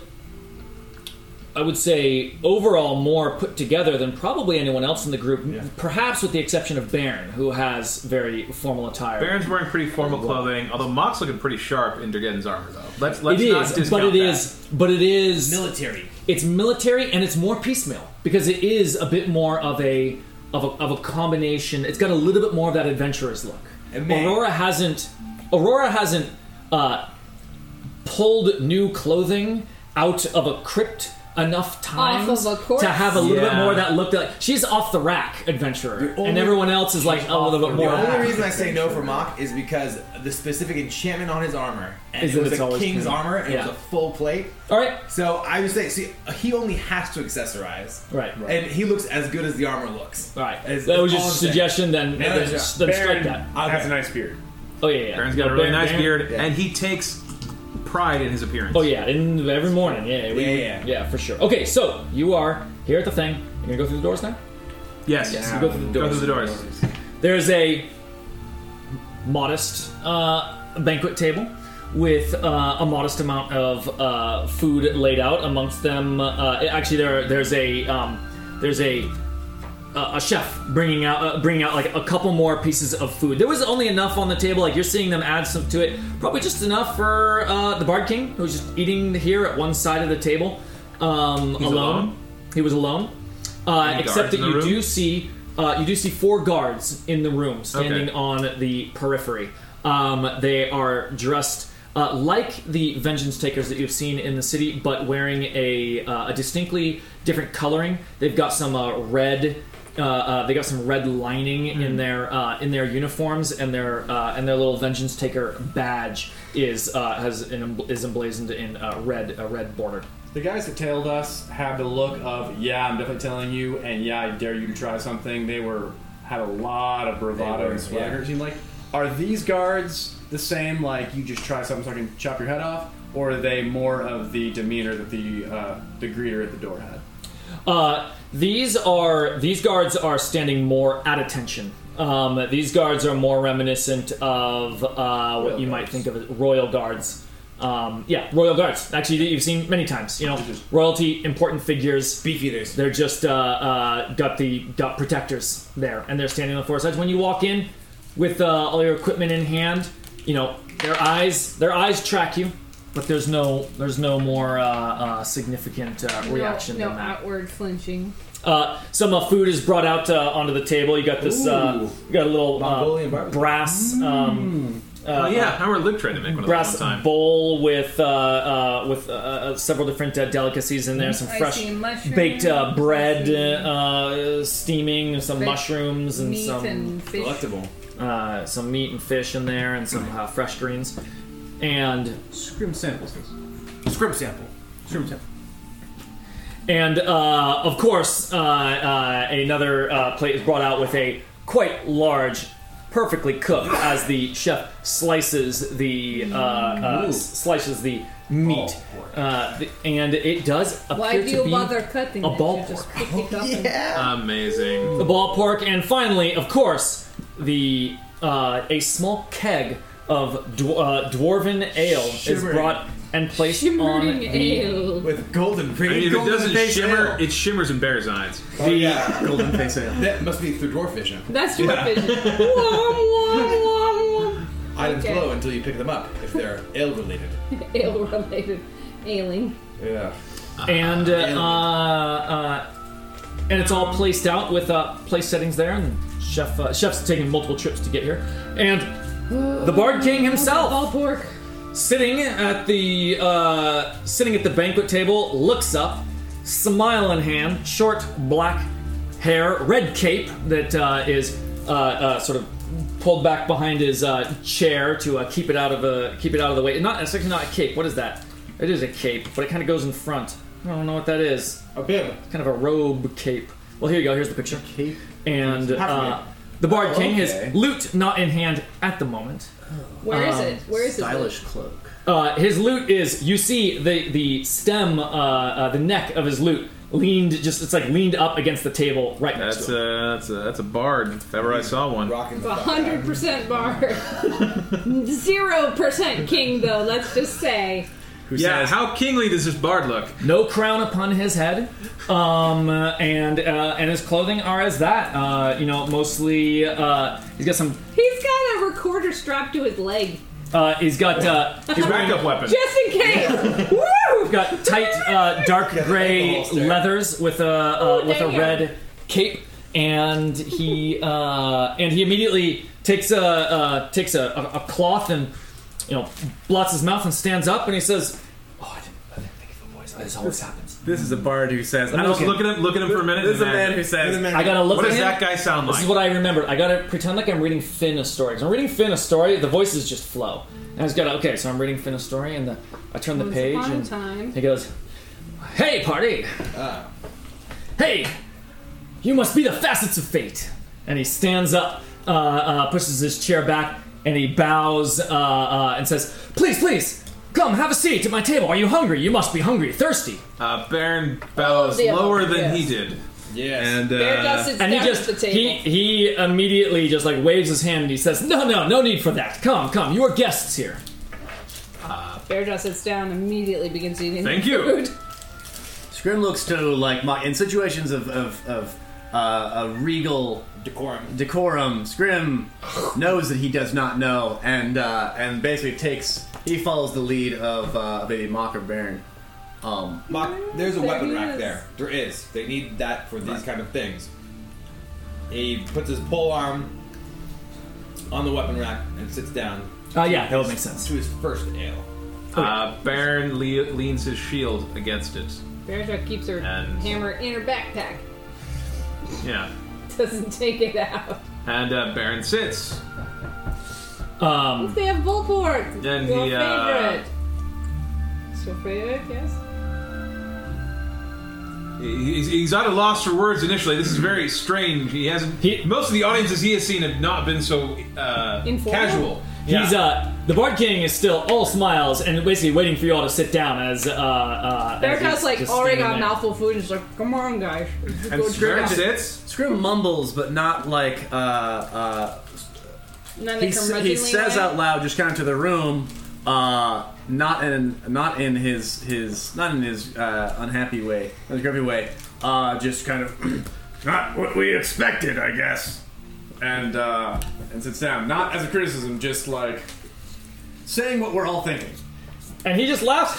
I would say, overall more put together than probably anyone else in the group. Perhaps with the exception of Baron, who has very formal attire. Baron's wearing pretty formal clothing, although Mock's looking pretty sharp in Dragon's armor, though. Let's let's it not is, discount but it that. is, but it is Military. It's military and it's more piecemeal because it is a bit more of a of a, of a combination. It's got a little bit more of that adventurous look. Aurora hasn't Aurora hasn't uh, pulled new clothing out of a crypt enough times of a corpse? to have a little bit Yeah. more of that looked like she's off the rack adventurer only- and everyone else is like a little bit more. The more only reason I say no for Mock is because the specific enchantment on his armor, and Is it that was it's a always king's clean. armor, and it Yeah. was a full plate. all right So I would say, see, he only has to accessorize, right and he looks as good as the armor looks. all right Is- that was is just all a I'm saying. suggestion then, Yeah, then, yeah. then strike Baron that has a nice beard. oh yeah yeah Baron's got a really Baron- nice Baron- beard, yeah. and he takes pride in his appearance. Oh yeah, in every morning. Yeah, we, Yeah, yeah. for sure. Okay, so you are here at the thing. You're gonna go through the doors now. Yes, Yes, you go through the Go doors. through the doors. There's a modest uh, banquet table with uh, a modest amount of uh, food laid out amongst them. Uh, actually, there there's a um, there's a uh, a chef bringing out uh, bringing out like a couple more pieces of food. There was only enough on the table. Like you're seeing them add some to it. Probably just enough for uh, the Bard King, who's just eating here at one side of the table, um, alone. alone? He was alone, uh, except that you room? do see uh, you do see four guards in the room standing Okay. on the periphery. Um, they are dressed. Uh, like the vengeance takers that you've seen in the city, but wearing a, uh, a distinctly different coloring. They've got some uh, red uh, uh, they got some red lining Hmm. in their uh, in their uniforms, and their uh, and their little vengeance taker badge is uh, has an, is emblazoned in uh, red a red border. The guys that tailed us had the look of, yeah, I'm definitely telling you, and yeah, I dare you to try something. They were had a lot of bravado were, and swagger. yeah. Seemed like, are these guards the same? Like you just try something so I can chop your head off, or are they more of the demeanor that the uh, the greeter at the door had? Uh, these are these guards are standing more at attention. Um, these guards are more reminiscent of uh, what Royal you might think of as royal guards. Um, yeah, royal guards. Actually, that you've seen many times. You know, royalty, important figures. Beef eaters. They're just uh, uh, got the got protectors there, and they're standing on the four sides. When you walk in with uh, all your equipment in hand, you know their eyes their eyes track you, but there's no there's no more uh, uh, significant uh, reaction No, no than that. outward flinching. Uh, some uh, food is brought out uh, onto the table. You got this. Uh, you got a little Mongolian uh, barbecue. brass. Um, uh, Oh yeah, I remember Luke tried to make one of those brass one time. bowl with uh, uh, with uh, uh, several different uh, delicacies in there. Some I fresh see mushrooms, baked uh, bread, uh, steaming, some baked mushrooms, and meat some and fish. Delectable. uh, some meat and fish in there, and some uh, fresh greens. And Scrim samples. Scrim sample. Scrim sample. And uh, of course, uh, uh, another uh, plate is brought out with a quite large, perfectly cooked, as the chef slices the uh, uh, slices the meat, uh, the- and it does appear Why do to you be bother cutting a it? ball You just pick it up and Amazing. the ball pork, and finally, of course, the uh, a small keg of dw- uh, dwarven ale is Shimmering. brought and placed on shimmering the ale. With golden I mean, if it golden doesn't face shimmer, ale. it shimmers in bear's eyes. Oh, yeah. Golden face ale. That must be through dwarf vision. That's your vision. Wom, wom, wom, wom. Items Okay. glow until you pick them up if they're ale related. Ale related. Ailing. Yeah. and uh, uh, and it's all placed out with uh, place settings there, and chef uh, chef's taking multiple trips to get here, and the Bard King himself Ball pork. Sitting at the uh, sitting at the banquet table looks up, smile in hand, short black hair, red cape that uh, is uh, uh, sort of pulled back behind his uh, chair to uh, keep it out of a keep it out of the way. Not it's actually not a cape. What is that? It is a cape, but it kind of goes in front. I don't know what that is. A bib. Kind of a robe cape. Well, here you go. Here's the picture. Cape. And uh, the Bard King okay. has loot not in hand at the moment. Where is Um, it? Where is it? Stylish cloak. Uh, his lute is you see the the stem, uh, uh, the neck of his lute leaned just it's like leaned up against the table right next That's to it. a that's a that's a bard. If ever I saw one. Rocking the A fuck hundred out. percent bar. Zero percent king though, let's just say. who Yeah, says, how kingly does this bard look? No crown upon his head, um, and uh, and his clothing are as that. Uh, you know, mostly uh, he's got some. He's got a recorder strapped to his leg. Uh, he's got uh, he's His wearing backup weapon. Just in case! Woo! got tight uh, dark gray leathers with a uh, Oh, with a damn. red cape, and he uh, and he immediately takes a uh, takes a, a, a cloth and you know blots his mouth and stands up and he says, "Oh, I didn't, I didn't think of a voice. This always happens." "This is a bard who says." I I was looking at look at him for a minute. This is a and man who says, I gotta look at him. What at does him. that guy sound like? This is what I remember. I gotta pretend like I'm reading Finn a story. 'Cause I'm reading Finn a story. The voices just flow. And I just gotta okay. So I'm reading Finn a story, and the, I turn the Once page, upon a and time. he goes, "Hey, party! Ah. Hey, you must be the facets of fate." And he stands up, uh, uh, pushes his chair back, and he bows uh, uh, and says, "Please, please." Come, have a seat at my table. Are you hungry? You must be hungry, thirsty. Uh, Baron bows the lower above, than he yes. did, Yes. and Bear uh, Dust sits And he down just the he table. he immediately just like waves his hand and he says, "No, no, no need for that. Come, come. You are guests here." Bear Dust sits down immediately begins eating Thank the you. food. Scrim looks to like mo- in situations of of, of uh, a regal Decorum. decorum. Scrim knows that he does not know, and uh, and basically takes he follows the lead of uh, baby Mocker Baron. Um, Mock, there's a There weapon rack is. there. There is. They need that for these kind of things. He puts his pole arm on the weapon rack and sits down Uh, yeah, that would make sense. to his first ale. uh, Baron le- leans his shield against it. Bear Dust keeps her And- hammer in her backpack. Yeah, Doesn't take it out. and uh, Baron sits. Um, They have bullport. Then your he, uh, favorite. It's your favorite, yes. He's, he's at a loss for words initially. This is very strange. He hasn't. He- most of the audiences he has seen have not been so uh, Informal? casual. He's uh, the Bard King is still all smiles and basically waiting for you all to sit down as uh, uh. Bear as Dust he's like just already standing got a there. mouthful of food and is like, come on, guys. Let's And go Scrim Baron drink." sits. Scrim mumbles, but not like uh, uh, None of he, s- he curmudgeonly says way. out loud, just kind of to the room, uh, not in not in his his not in his uh, unhappy way, his grumpy way. Uh, just kind of not what we expected, I guess. And uh, and sits down, not as a criticism, just like saying what we're all thinking. And he just laughs.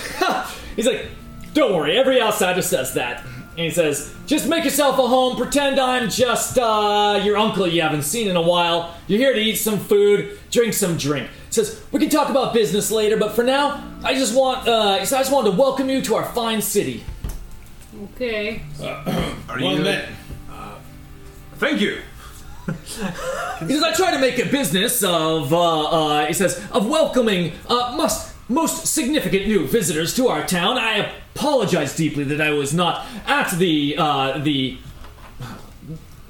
He's like, "Don't worry, every outsider says that." And he says, "Just make yourself a home. Pretend I'm just uh, your uncle you haven't seen in a while. You're here to eat some food, drink some drink." He says, "We can talk about business later, but for now, I just want uh, I just wanted to welcome you to our fine city." Okay. Are One you? minute. Thank you. He says, I try to make a business of, uh, uh, he says, of welcoming uh, most, most significant new visitors to our town. I apologize deeply that I was not at the, uh, the,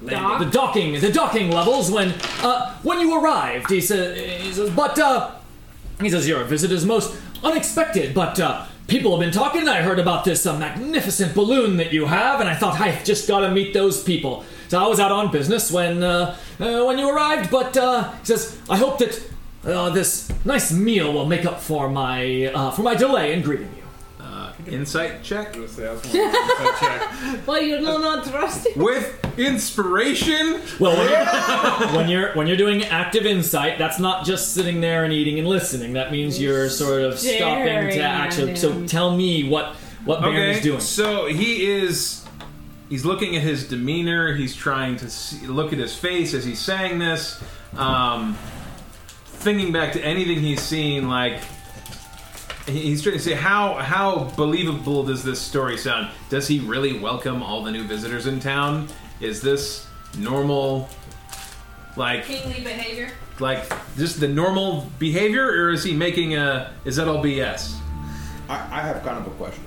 Doc. the docking, the docking levels when, uh, when you arrived. He says, he says but, uh, he says, your visit is most unexpected, but, uh, people have been talking. I heard about this uh, magnificent balloon that you have, and I thought I just gotta meet those people. So I was out on business when, uh, uh, when you arrived, but, uh, he says, I hope that, uh, this nice meal will make up for my, uh, for my delay in greeting you. Uh, insight check Well, you do not trust him. with inspiration. Well, when you're, when you're when you're doing active insight, that's not just sitting there and eating and listening. That means you're sort of stopping Staring to at actually. So tell me what what Baron Okay, is doing. so he is. He's looking at his demeanor. He's trying to see, look at his face as he's saying this. Um, thinking back to anything he's seen, like he's trying to say how how believable does this story sound? Does he really welcome all the new visitors in town? Is this normal? Like Kingly behavior. like just the normal behavior, or is he making a? Is that all BS? I, I have kind of a question.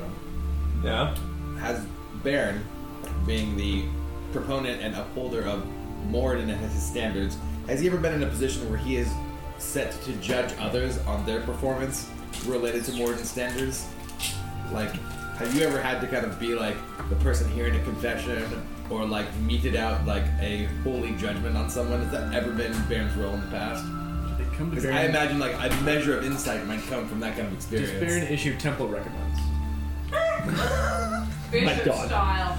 Yeah. Has Baron, being the proponent and upholder of Moradin and his standards, has he ever been in a position where he is set to judge others on their performance related to Moradin standards? Like, have you ever had to kind of be like the person hearing a confession or like meted out like a holy judgment on someone? Has that ever been Baron's role in the past? Because I imagine like a measure of insight might come from that kind of experience. Does experience. Baron issue temple recommends? Bishop God. style.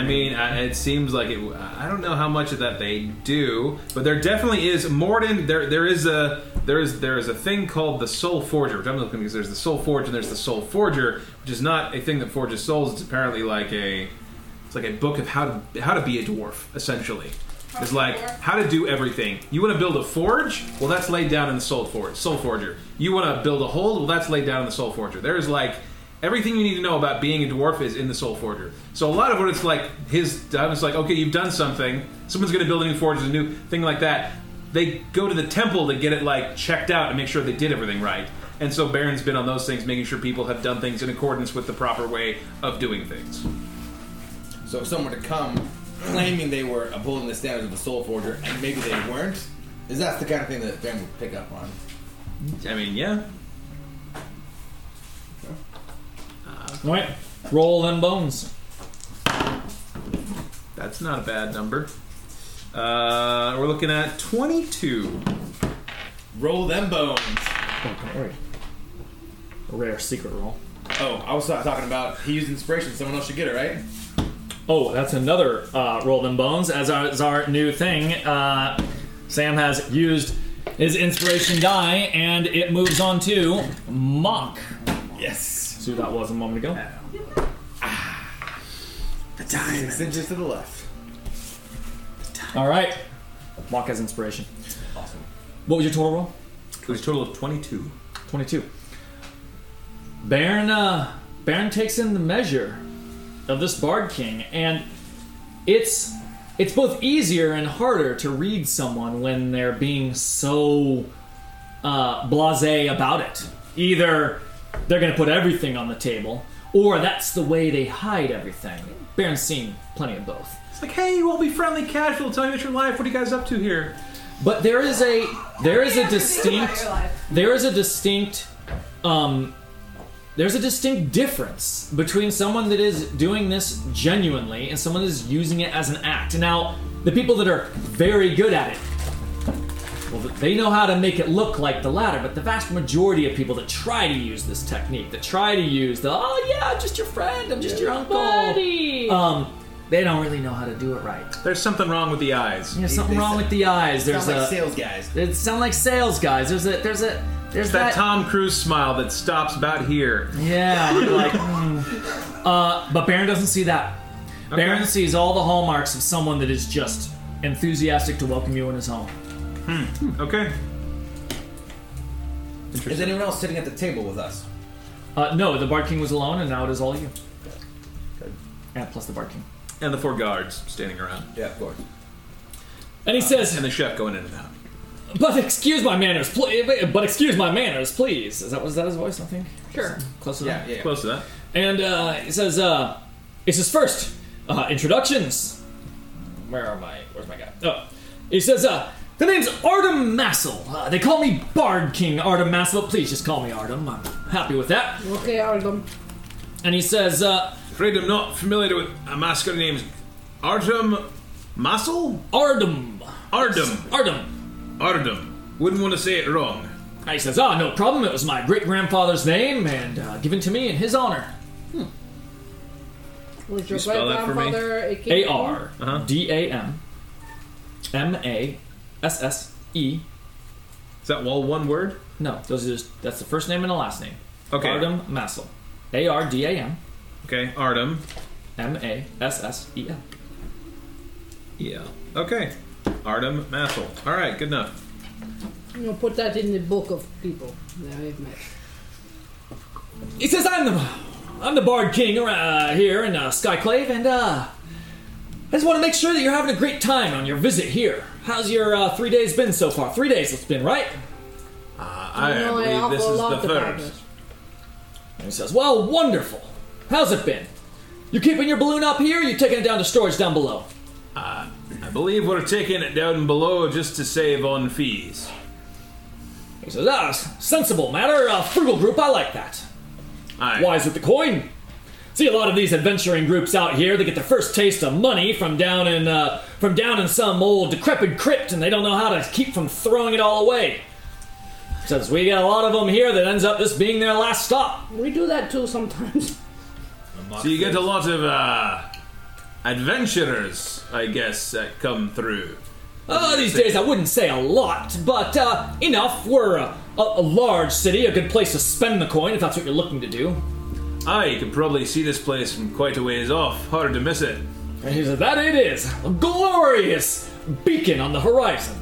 I mean, uh, it seems like it. I don't know how much of that they do, but there definitely is Moradin. There, there is a there is there is a thing called the Soul Forger, which I'm looking because there's the Soul Forge and there's the Soul Forger, which is not a thing that forges souls. It's apparently like a it's like a book of how to how to be a dwarf, essentially. It's like how to do everything. You want to build a forge? Well, that's laid down in the Soul Forge, Soul Forger. You want to build a hold? Well, that's laid down in the Soul Forger. There is like everything you need to know about being a dwarf is in the Soul Forger. So a lot of what it's like his I was like, okay, you've done something. Someone's going to build a new forge, a new thing like that. They go to the temple to get it like checked out and make sure they did everything right. And so Baron's been on those things, making sure people have done things in accordance with the proper way of doing things. So if someone were to come claiming they were upholding the standards of the Soul Forger and maybe they weren't, is that the kind of thing that Baron would pick up on? I mean, yeah. All right, roll them bones. That's not a bad number. Uh, we're looking at 22. Roll them bones. Oh, don't worry. A rare secret roll. Oh, I was talking about he used inspiration. Someone else should get it, right? Oh, that's another uh, roll them bones as our, as our new thing. Uh, Sam has used his inspiration die, and it moves on to mock. Yes. See who that was a moment ago. the Six inches to the left. All right, mock has inspiration. Awesome. What was your total roll? It was a total of 22. 22. Baron, uh, Baron takes in the measure of this Bard King, and it's it's both easier and harder to read someone when they're being so uh, blasé about it. Either they're going to put everything on the table, or that's the way they hide everything. Baron's seen plenty of both. It's like, hey, we'll be friendly, casual, tell me about your life. What are you guys up to here? But there is a there is a What do you have to do about distinct there is a distinct um there's a distinct difference between someone that is doing this genuinely and someone that is using it as an act. Now, the people that are very good at it, well, they know how to make it look like the latter, but the vast majority of people that try to use this technique, that try to use the, oh yeah, I'm just your friend, I'm just your uncle, Buddy. um, they don't really know how to do it right. There's something wrong with the eyes. There's something They wrong sound- with the eyes. There's Sound like a, sales guys. it sound like sales guys. There's a there's a there's That that, Tom Cruise smile that stops about here. yeah. like, hmm. uh, but Baron doesn't see that. Baron sees all the hallmarks of someone that is just enthusiastic to welcome you in his home. Okay. Is anyone else sitting at the table with us? Uh, no, the Bard King was alone, and now it is all you. And plus the Bard King. And the four guards standing around. Yeah, of course. And he says, And the chef going in and out. "But excuse my manners, please. But excuse my manners, please." Is that was that his voice? I think. Sure. Close to Yeah, that. yeah. Close to that. And uh, he says, uh, "This is first uh, introductions." Where are my? Where's my guy? Oh, he says, uh, "The name's Ardam Massel. Uh, they call me Bard King Ardam Massel. Please just call me Ardam. I'm happy with that." Okay, Ardam. And he says, uh, Afraid I'm not familiar with a mascot named Artem Muscle? "Artem, Ardum. Artem." Ardum. Wouldn't want to say it wrong. And he says, "Ah, no problem. It was my great grandfather's name and uh, given to me in his honor. Hmm. Was your You great that for me? grandfather a A king? R Uh-huh. D A M M A S S E." Is that all one word? No, those are just that's the first name and the last name. Okay. Ardam Massel. A R D A M Okay, Ardam. M A S S E L. Yeah. Okay. Ardam Massel. All right, good enough. I'm gonna put that in the book of people that I've met. He says, "I'm the I'm the Bard King uh, here in uh, Skyclave, and uh, I just want to make sure that you're having a great time on your visit here. How's your uh, three days been so far? Three days it's been, right?" I, know an believe this awful is lot the about first. And he says, "Well, wonderful. How's it been? You keeping your balloon up here? Or you taking it down to storage down below?" I believe we're taking it down below just to save on fees. He says, "Ah, sensible matter. Uh, frugal group. I like that. Aye. Wise with the coin." See a lot of these adventuring groups out here. They get their first taste of money from down in uh, from down in some old decrepit crypt, and they don't know how to keep from throwing it all away. Since we got a lot of them here that ends up this being their last stop. We do that too sometimes. So you get a lot of uh, adventurers, I guess, that come through. Uh, these days, I wouldn't say a lot, but uh, enough. We're a, a, a large city, a good place to spend the coin if that's what you're looking to do. Ah, you can probably see this place from quite a ways off. Hard to miss it. And he said, That it is, a glorious beacon on the horizon.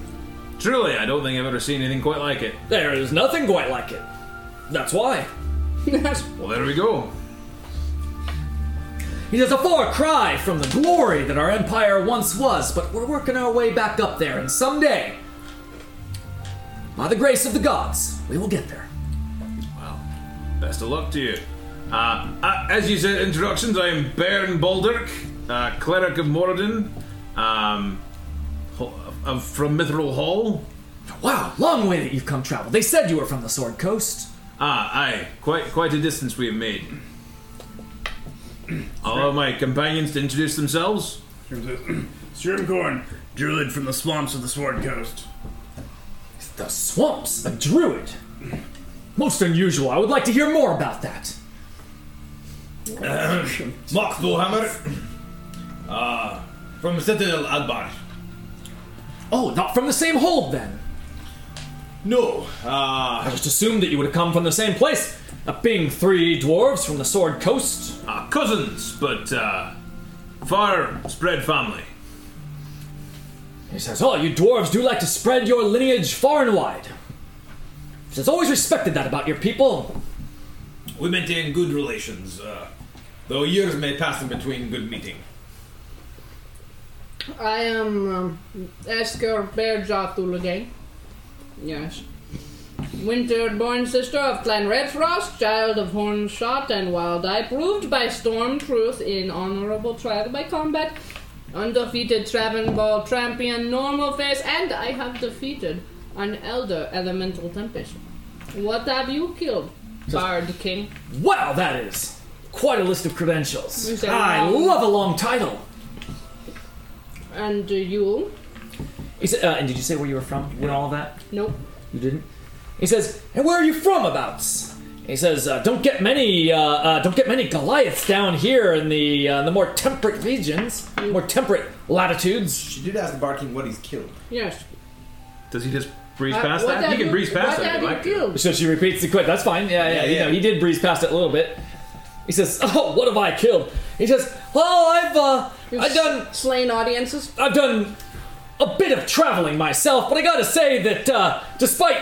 Truly, I don't think I've ever seen anything quite like it. There is nothing quite like it. That's why. Well, there we go. He says, A far cry from the glory that our empire once was, but we're working our way back up there, and someday, by the grace of the gods, we will get there. Well, best of luck to you. Uh, uh, as you said, introductions. I am Baron Baldirk, uh, cleric of Moradin, um, ho- of, from Mithril Hall. Wow, long way that you've come travel. They said you were from the Sword Coast. Ah, aye, quite quite a distance we have made. Allow my companions to introduce themselves. Scrimcorn, druid from the swamps of the Sword Coast. The swamps, a druid. Most unusual. I would like to hear more about that. Mock Bullhammer. Uh, from Citadel Adbar. Oh, not from the same hold then. No. I Uh, just assumed that you would have come from the same place. Uh, being three dwarves from the Sword Coast. Ah, cousins, but uh, far spread family. He says, Oh, you dwarves do like to spread your lineage far and wide. He says, Always respected that about your people. we maintain good relations, uh, though years may pass in between good meeting. I am um, Esker Bearjaw Thulagay. Yes. Winter-born sister of Clan Redfrost, child of Hornshot and Wild Eye, proved by storm truth in honorable trial by combat, undefeated Traven Ball champion, normal face, and I have defeated an elder elemental tempest. What have you killed, Bard King? Wow, that is quite a list of credentials. Is I long? love a long title. And uh, you? He said, uh, and did you say where you were from and all of that? Nope. You didn't. He says, "And where are you from, abouts?" He says, uh, "Don't get many, uh, uh, don't get many Goliaths down here in the uh, the more temperate regions, more temperate latitudes." She did ask the Bard King what he's killed. Yes. Does he just breeze Uh, past what that? He can you- breeze past what that. if you you like. killed? So she repeats the quit. That's fine. Yeah, yeah. Yeah, You know, he did breeze past it a little bit. He says, "Oh, what have I killed?" He says, "Well, I've uh, You've I've done slain audiences. I've done a bit of traveling myself, but I gotta say that uh, despite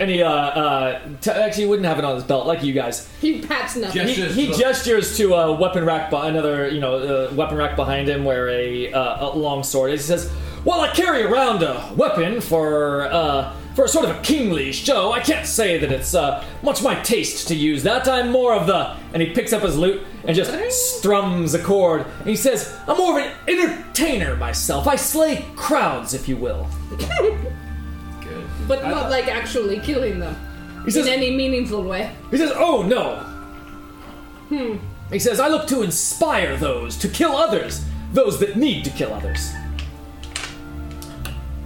any uh, uh, t- actually, he wouldn't have it on his belt like you guys. He pats nothing. He, Gestures he to- gestures to a weapon rack, by another you know uh, weapon rack behind him, where a, uh, a long sword is. He says, "Well, I carry around a weapon for uh, for a sort of a kingly show. I can't say that it's uh, much my taste to use that. I'm more of the." And he picks up his lute and just strums a chord. And he says, "I'm more of an entertainer myself. I slay crowds, if you will." Good. But not like actually killing them He says, in any meaningful way. He says, "Oh no." Hmm. He says, "I look to inspire those to kill others, those that need to kill others."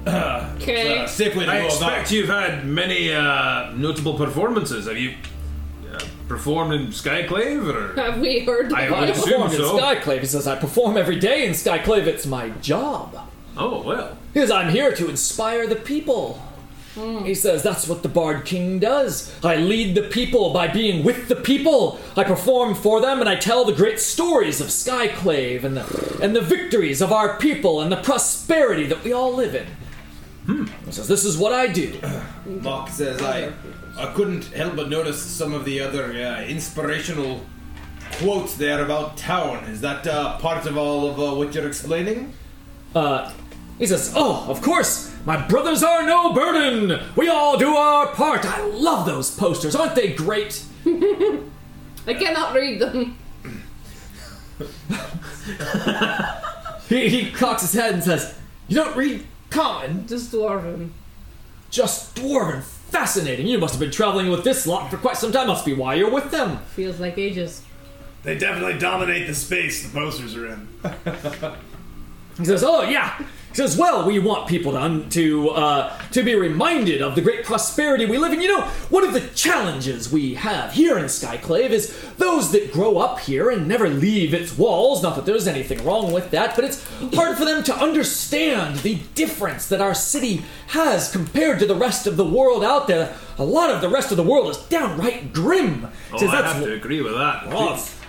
Okay. Uh, safe way to I go about expect you've had many uh, notable performances. Have you uh, performed in Skyclave or? Have we heard I of would it? assume performed in. Skyclave. He says, "I perform every day in Skyclave. It's my job." Oh well. He says, "I'm here to inspire the people." He says, "That's what the Bard King does. I lead the people by being with the people. I perform for them, and I tell the great stories of Skyclave and the and the victories of our people and the prosperity that we all live in." He says, "This is what I do." Mark says, I, I couldn't help but notice some of the other uh, inspirational quotes there about town. Is that uh, part of all of uh, what you're explaining? Uh, he says, "Oh, of course, my brothers are no burden. We all do our part. I love those posters. Aren't they great?" I cannot read them. He, he cocks his head and says, "You don't read common, Just dwarven. just dwarven. Fascinating. You must have been traveling with this lot for quite some time. Must be why you're with them." Feels like ages. They definitely dominate the space the posters are in. He says, "Oh yeah." Says, "Well, we want people to un- to uh, to be reminded of the great prosperity we live in. You know, one of the challenges we have here in Skyclave is those that grow up here and never leave its walls. Not that there's anything wrong with that, but it's hard for them to understand the difference that our city has compared to the rest of the world out there. A lot of the rest of the world is downright grim." Oh, says, I "That's have to agree with that.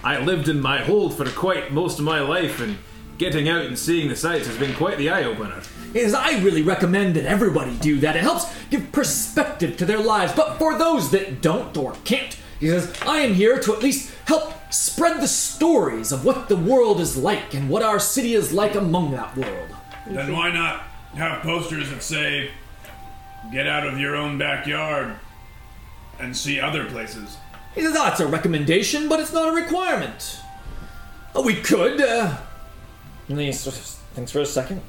I lived in my hold for quite most of my life, and getting out and seeing the sights has been quite the eye opener. is I really recommend that everybody do that. It helps give perspective to their lives. But for those that don't or can't, he says, I am here to at least help spread the stories of what the world is like and what our city is like among that world. Then why not have posters that say, get out of your own backyard and see other places? He says, that's a recommendation, but it's not a requirement. Oh, we could, uh. And then he sort of thinks for a second.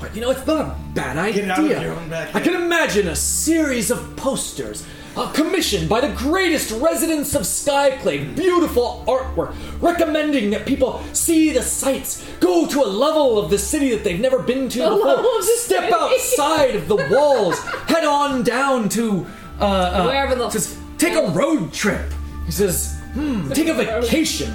But you know, it's not a bad idea. Get out of your own backyard. I can imagine a series of posters uh, commissioned by the greatest residents of Skyclave, beautiful artwork, recommending that people see the sights, go to a level of the city that they've never been to The before, level of the step city. outside of the walls, head on down to uh, uh, Wherever the- says, take a road trip. He says, hmm, take a vacation.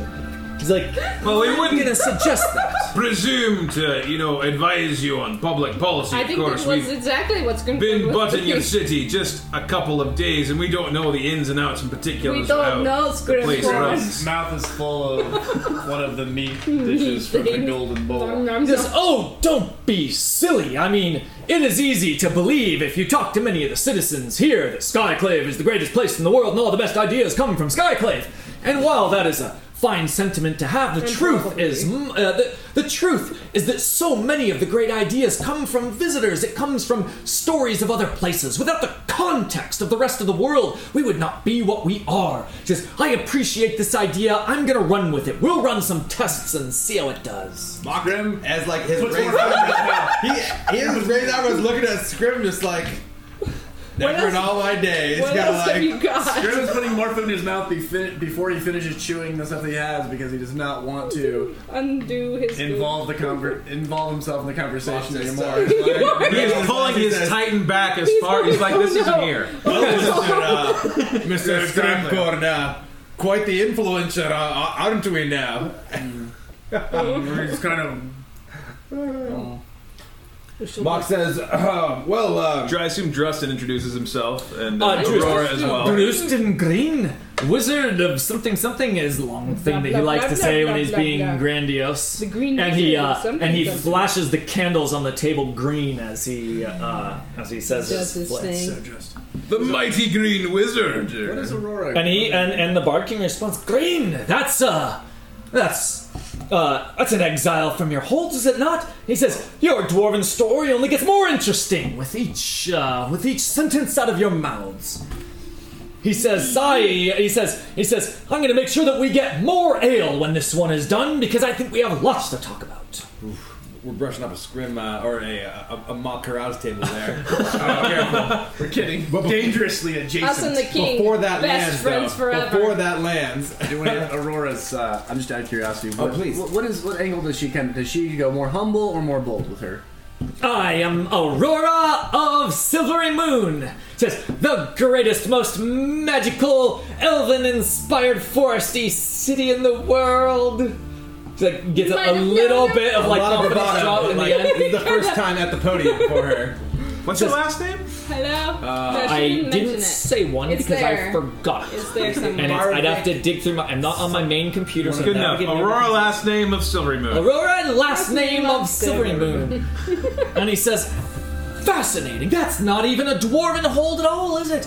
He's like, Well, we wouldn't gonna suggest that. presume to, you know, advise you on public policy. I of think course, that was we've exactly what's going to been with but in your city just a couple of days, and we don't know the ins and outs and particulars. We don't of know, the place Scribbler. runs. His mouth is full of one of the meat dishes from the golden bowl. Nom, nom, He says, oh, don't be silly. I mean, it is easy to believe if you talk to many of the citizens here that Skyclave is the greatest place in the world and all the best ideas come from Skyclave. And while that is a fine sentiment to have, the And truth probably. is uh, the, the truth is that so many of the great ideas come from visitors. It comes from stories of other places. Without the context of the rest of the world, we would not be what we are. Just, I appreciate this idea. I'm gonna run with it. We'll run some tests and see how it does. Scrim as like his Puts raised one foot in his eyebrows. He, he his raised eyebrows looking at Scrim just like. Never in else- all my days. What Kinda else have you like, got? Grim is putting more food in his mouth before he finishes chewing the stuff he has because he does not want to Undo his food. involve the conver- involve himself in the conversation Watch this, anymore. uh, He is pulling his says, Titan back as far. He's like, this isn't here. Well, Mr. Uh, Mr. Exactly. Scrimcorn, uh, quite the influencer, uh, aren't we now? He's kind of Mock says, uh, well, uh, I assume Drustin introduces himself and uh, Uh, Drustin. Aurora as well. Drustin Green, wizard of something something is long thing that he Blah, blah, likes to blah, say blah, when he's blah, being blah. grandiose. The green and he wizard of uh, something and he something. flashes the candles on the table green as he uh, as he says Does his his flits. thing. just. The mighty green wizard. What is Aurora? And he and, and the Bard King responds, "Green, that's uh, that's uh, that's an exile from your holds, is it not?" He says, "Your dwarven story only gets more interesting with each uh, with each sentence out of your mouths." He says, "I." He says, "He says I'm going to make sure that we get more ale when this one is done because I think we have lots to talk about." We're brushing up a Scrim uh, or a, a, a mock carouse table there. We're kidding. But Dangerously adjacent. Us and the king. Before that best lands, friends though. forever. Before that lands. Doing Aurora's. Uh, I'm just out of curiosity. Oh, please. What, what is what angle does she kind of? Does she go more humble or more bold with her? I am Aurora of Silvery Moon. Says the greatest, most magical, elven-inspired foresty city in the world. So it gets a, a little known. bit of A like lot of confidence drop bravado, in but, the like, end. the first time at the podium for her. What's your last name? Hello? no, uh, I didn't, didn't mention it. say one It's because I forgot. It's there somewhere. and it's, I'd have to dig through my. I'm not on my main computer, so Good I'm enough. navigating Aurora, last name of Silvery Moon. Aurora last name of Silvery Silvery Moon. and he says, Fascinating. That's not even a dwarven hold at all, is it?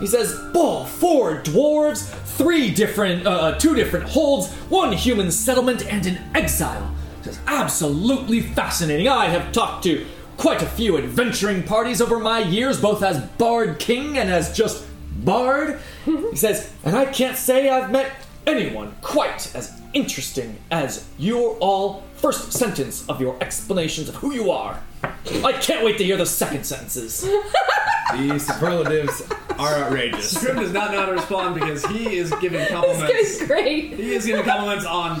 He says, Bull, four dwarves, three different, uh, uh, two different holds, one human settlement, and an exile. He says, absolutely fascinating. I have talked to quite a few adventuring parties over my years, both as Bard King and as just Bard. he says, and I can't say I've met anyone quite as interesting as you're all. First sentence of your explanations of who you are. I can't wait to hear the second sentences. The superlatives are outrageous. Scrim does not know how to respond because he is giving This compliments. guy's great. He is giving compliments on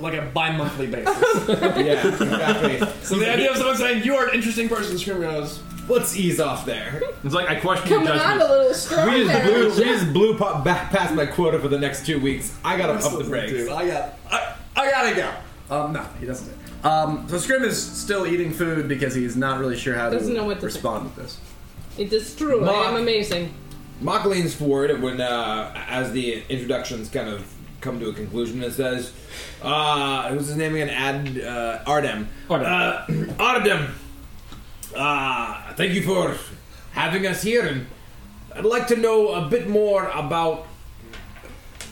like a bi-monthly basis. yeah, exactly. So the idea of someone saying you are an interesting person, Scrim goes, Let's ease off there. It's like I question your Coming on a judgment. little strong We just there. blew, we just blew pa- back past my quota for the next two weeks. I gotta pump the brakes. Dude, I got, I, I gotta go. Um, no, he doesn't. Um, so Scrim is still eating food because he's not really sure how Doesn't to know what to respond with this. It is true. I Mark. am amazing. Mock leans forward when, uh, as the introductions kind of come to a conclusion, and says, uh, who's his name again? Ad, uh, Ardem. Ardem. Uh, Ardem, uh, thank you for having us here, and I'd like to know a bit more about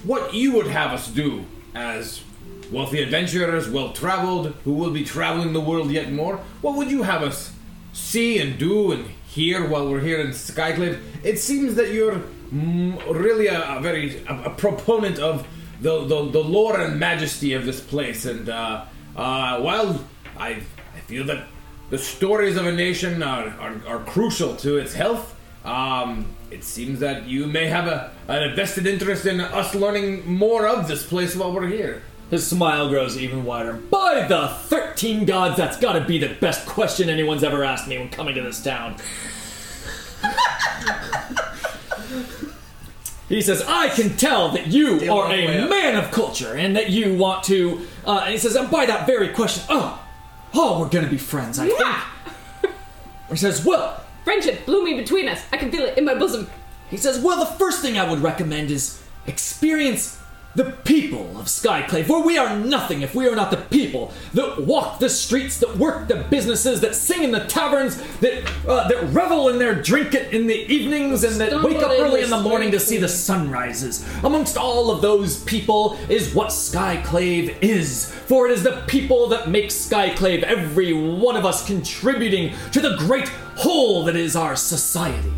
what you would have us do as wealthy adventurers, well traveled, who will be traveling the world yet more. What would you have us see and do and hear while we're here in Skyclave? It seems that you're mm, really a, a very a, a proponent of the, the the lore and majesty of this place, and uh, uh, while I I feel that the stories of a nation are, are, are crucial to its health. Um, it seems that you may have a, an vested interest in us learning more of this place while we're here. His smile grows even wider. By the 13 gods, that's gotta be the best question anyone's ever asked me when coming to this town. he says, I can tell that you Deal are all the a up. man of culture and that you want to. Uh, and he says, and by that very question, oh, oh, we're gonna be friends, I Yeah. think. He says, well, Friendship blooming between us. I can feel it in my bosom. he says, Well, the first thing I would recommend is experience the people of Skyclave, for we are nothing if we are not the people that walk the streets, that work the businesses, that sing in the taverns, that uh, that revel in their drink it in the evenings, and that wake up early in the morning to see the streets. sunrises. Amongst all of those people is what Skyclave is, for it is the people that make Skyclave, every one of us contributing to the great whole that is our society.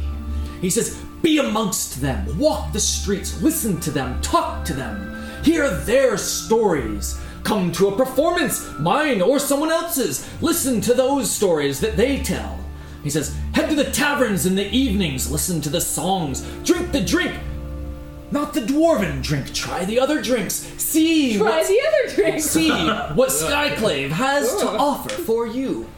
He says, Be amongst them, walk the streets, listen to them, talk to them, hear their stories. Come to a performance, mine or someone else's. Listen to those stories that they tell. He says, Head to the taverns in the evenings, listen to the songs, drink the drink. Not the dwarven drink, try the other drinks. See Try what, the other drink. see what Skyclave has to offer for you.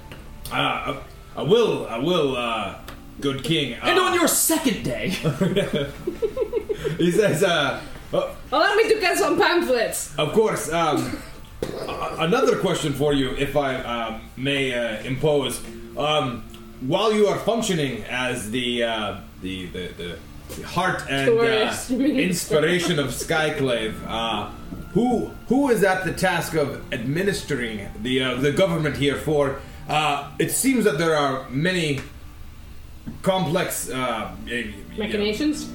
Uh, I will, I will, uh, good king. Uh, And on your second day, He says, uh, uh, Allow me to get some pamphlets. Of course. Um, a- another question for you, if I um, may uh, impose. Um, while you are functioning as the uh, the, the, the the heart and uh, minister. inspiration of Skyclave, uh, who who is at the task of administering the uh, the government here? For uh, it seems that there are many complex uh, you know, Machinations?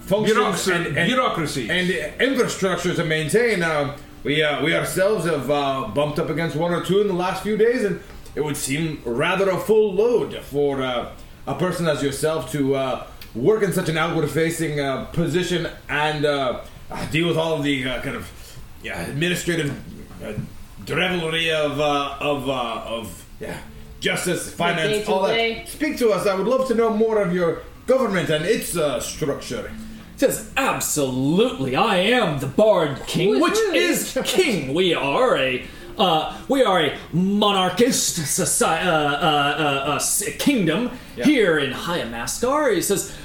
functions Bureaucracy- and, and bureaucracies. and infrastructure to maintain. Uh, we uh, we ourselves have uh, bumped up against one or two in the last few days, and it would seem rather a full load for uh, a person as yourself to uh, work in such an outward-facing uh, position and uh, deal with all of the uh, kind of yeah, administrative uh, revelry of uh, of uh, of yeah, justice, finance, all that. Speak to us. I would love to know more of your government and its uh, structure. says, Absolutely, I am the Bard King, which is in king. We are a. Uh, we are a monarchist society, uh, uh, uh, uh, kingdom here in Hyamaskar. He says,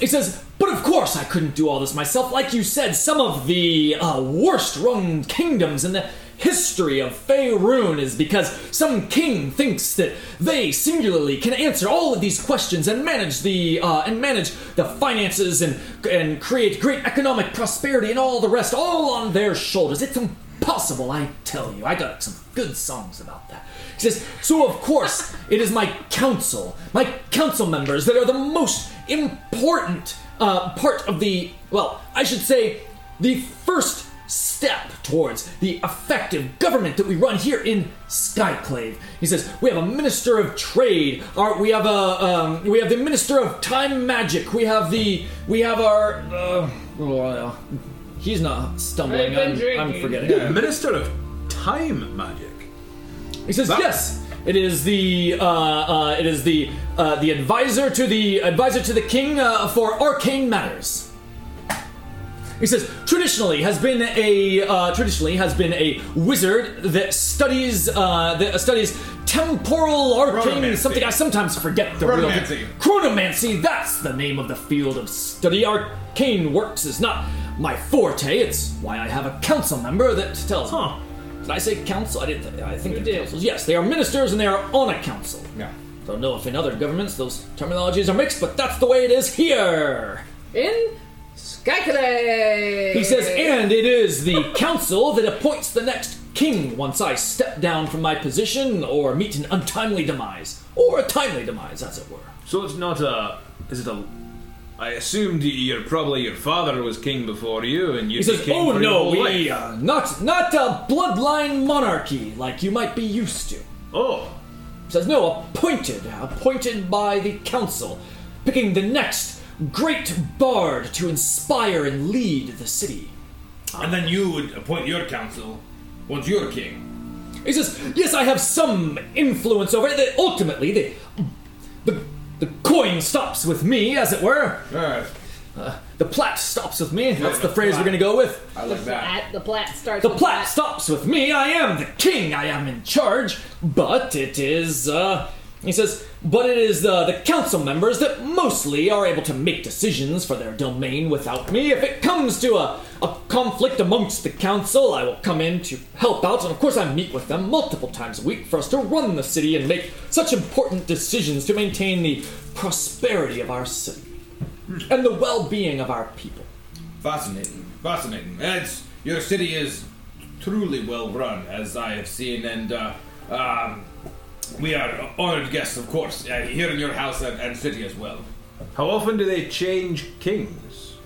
he says, but of course I couldn't do all this myself. Like you said, some of the uh, worst run kingdoms in the history of Faerun is because some king thinks that they singularly can answer all of these questions and manage the uh, and manage the finances and and create great economic prosperity and all the rest all on their shoulders. It's impossible, I tell you. I got some good songs about that. He says, so of course it is my council, my council members that are the most important uh, part of the, well, I should say, the first step towards the effective government that we run here in Skyclave. He says we have a minister of trade. Our, we have a um, we have the minister of time magic. We have the we have our. Uh, oh, he's not stumbling. I've been I'm, I'm drinking. forgetting. Minister of Time Magic. He says That- yes. it is the uh, uh, it is the uh, the advisor to the advisor to the king uh, for arcane matters. He says traditionally has been a uh, traditionally has been a wizard that studies uh, that studies temporal arcane something I sometimes forget the real Chronomancy. Chronomancy. That's the name of the field of study. Arcane works is not my forte. It's why I have a council member that tells me. Huh. Did I say council? I didn't. Th- I think You they're did. councils. Yes, they are ministers and they are on a council. Yeah. Don't know if in other governments those terminologies are mixed, but that's the way it is here. In Skyclave! He says, and it is the council that appoints the next king once I step down from my position or meet an untimely demise, or a timely demise, as it were. So it's not a. Is it a? I assumed your probably your father was king before you, and you. He says, "Oh no, we life." uh, not not a bloodline monarchy like you might be used to." Oh, He says, "No, appointed, appointed by the council, picking the next great bard to inspire and lead the city." And then you would appoint your council. What's your king? He says, "Yes, I have some influence over it. That Ultimately, the the the coin stops with me, as it were. Alright, The plat stops with me. That's the phrase we're going to go with." I like that. Plat, the plat starts The with plat stops with me. I am the king. I am in charge. But it is, uh, he says, but it is uh, the council members that mostly are able to make decisions for their domain without me. If it comes to a, a conflict amongst the council, I will come in to help out. And of course, I meet with them multiple times a week for us to run the city and make such important decisions to maintain the prosperity of our city and the well being of our people. Fascinating, fascinating. It's, your city is truly well run, as I have seen, and uh, um, we are honored guests, of course, uh, here in your house and, and city as well. how often do they change kings?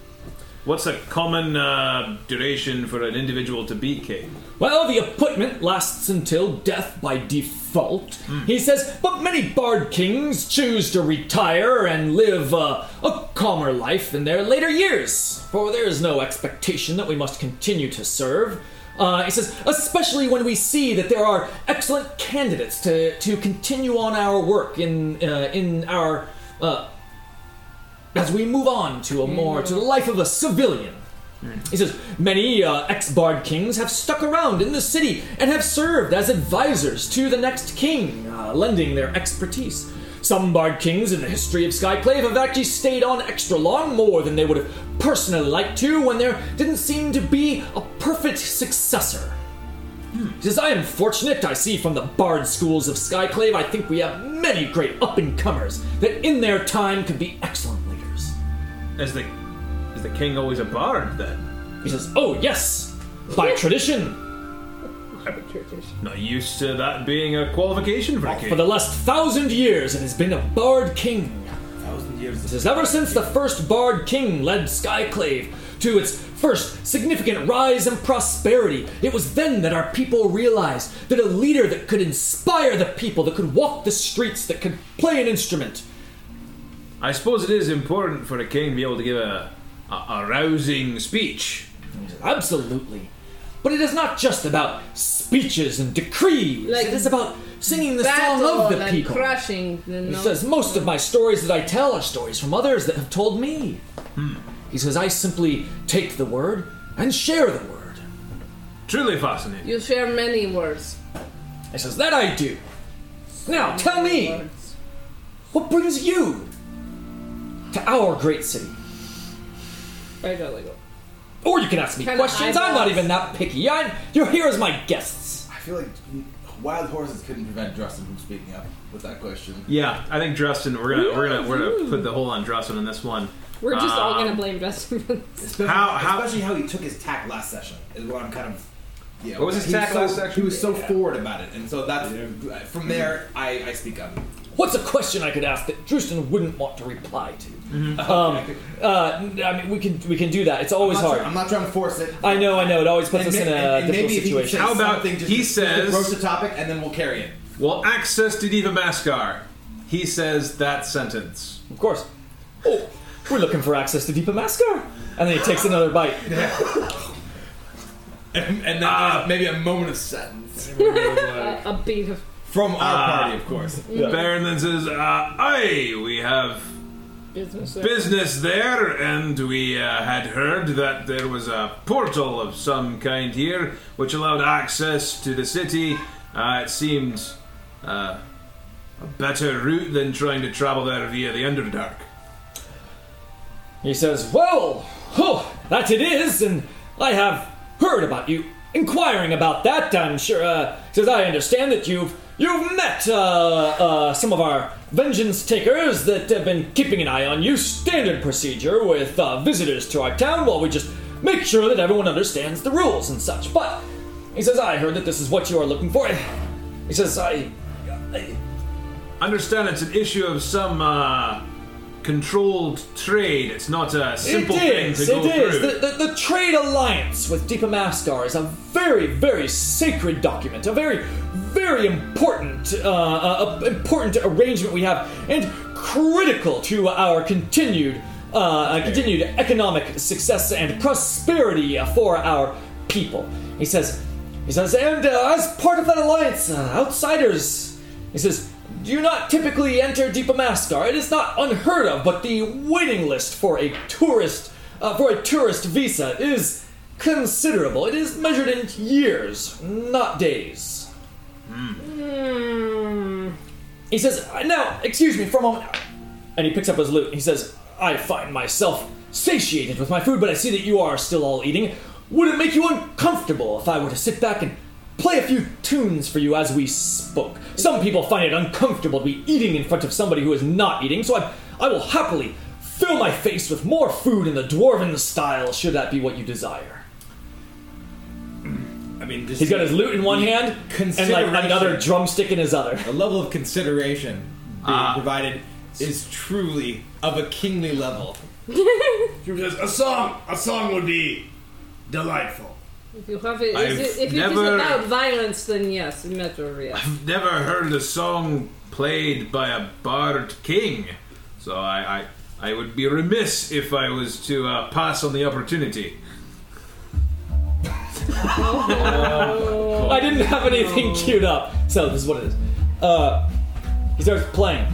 What's a common uh, duration for an individual to be king? Well, the appointment lasts until death by default. He says, but many bard kings choose to retire and live uh, a calmer life in their later years, for there is no expectation that we must continue to serve. Uh, he says, especially when we see that there are excellent candidates to, to continue on our work in uh, in our uh, as we move on to a more to the life of a civilian. He says many uh, ex-bard kings have stuck around in the city and have served as advisors to the next king, uh, lending their expertise. Some bard kings in the history of Skyclave have actually stayed on extra long, more than they would have personally liked to, when there didn't seem to be a perfect successor. Hmm. He says, I am fortunate, I see from the bard schools of Skyclave, I think we have many great up-and-comers that in their time could be excellent leaders. Is the is the king always a bard then? He says, Oh, yes, by tradition. Not used to that being a qualification for a king. For the last thousand years, it has been a bard king. Thousand years This is ever since the first bard king led Skyclave to its first significant rise and prosperity. It was then that our people realized that a leader that could inspire the people, that could walk the streets, that could play an instrument, I suppose it is important for a king to be able to give a, a, a rousing speech. Absolutely. But it is not just about speeches and decrees. Like it is about singing the song of the and people. crushing the He says most of my stories that I tell are stories from others that have told me. Hmm. He says I simply take the word and share the word. Truly fascinating. You share many words. He says that I do. Now tell me, Words. what brings you to our great city? I gotta go. Or you can ask me Kinda questions. I'm not eyeballs. even that picky. I, you're here as my guests. I feel like wild horses couldn't prevent Justin from speaking up with that question. Yeah, I think Justin. We're gonna we're gonna we're gonna put the whole on Justin in this one. We're just all Um, gonna blame Justin for this. Especially How- how- especially how he took his tack last session is what I'm kind of. Yeah, What was his he tack so- last session? He was so forward about it, and so that's from there. I, I speak up. What's a question I could ask that Drustin wouldn't want to reply to? Um, uh, I mean, we can we can do that. It's always I'm hard. try- I'm not trying to force it. I know, I know. It always puts And us in a and- and difficult maybe if he could situation. How about something just he to- just to says- broach the topic, and then we'll carry it. Well, access to Deepa Maskar. He says that sentence. Of course. Oh, we're looking for access to Deepa Maskar. And then he takes another bite. And, and then Ah. maybe a moment of sadness. a, a beat of From our Ah. party, of course. Baron then says, uh, "Aye, we have Business. there. business there, and we uh, had heard that there was a portal of some kind here, which allowed access to the city. Uh, it seemed uh, a better route than trying to travel there via the Underdark." He says, Well, oh, that it is, and I have heard about you inquiring about that. I'm sure, uh, says, I understand that you've you've met uh, uh, some of our vengeance takers that have been keeping an eye on you. Standard procedure with uh, visitors to our town while we just make sure that everyone understands the rules and such. But he says, I heard that this is what you are looking for. He says, I. I Understand it's an issue of some uh, controlled trade. It's not a simple it thing to go it is. through. The, the, the trade alliance with Deepa Maskar is a very, very sacred document, a very, very important, uh, uh, important arrangement we have, and critical to our continued, uh, uh, continued economic success and prosperity for our people. He says, he says, and uh, as part of that alliance, uh, outsiders, he says, do not typically enter Deepa Maskar. It is not unheard of, but the waiting list for a tourist for a tourist visa is considerable. It is measured in years, not days. Hmm. He says, "Now, excuse me for a moment," and he picks up his lute. He says, "I find myself satiated with my food, but I see that you are still all eating. Would it make you uncomfortable if I were to sit back and play a few tunes for you as we spoke? Some people find it uncomfortable to be eating in front of somebody who is not eating, so I, I will happily fill my face with more food in the dwarven style, should that be what you desire." I mean, He's got his lute in one hand and like another drumstick in his other. the level of consideration being Ah. provided is truly of a kingly level. She says, a song, a song would be delightful. If you have it, it if it is about violence, then yes, Metro, yes. I've never heard a song played by a bard king, so I, I, I would be remiss if I was to uh, pass on the opportunity. I didn't have anything queued up, so this is what it is. Uh, he starts playing.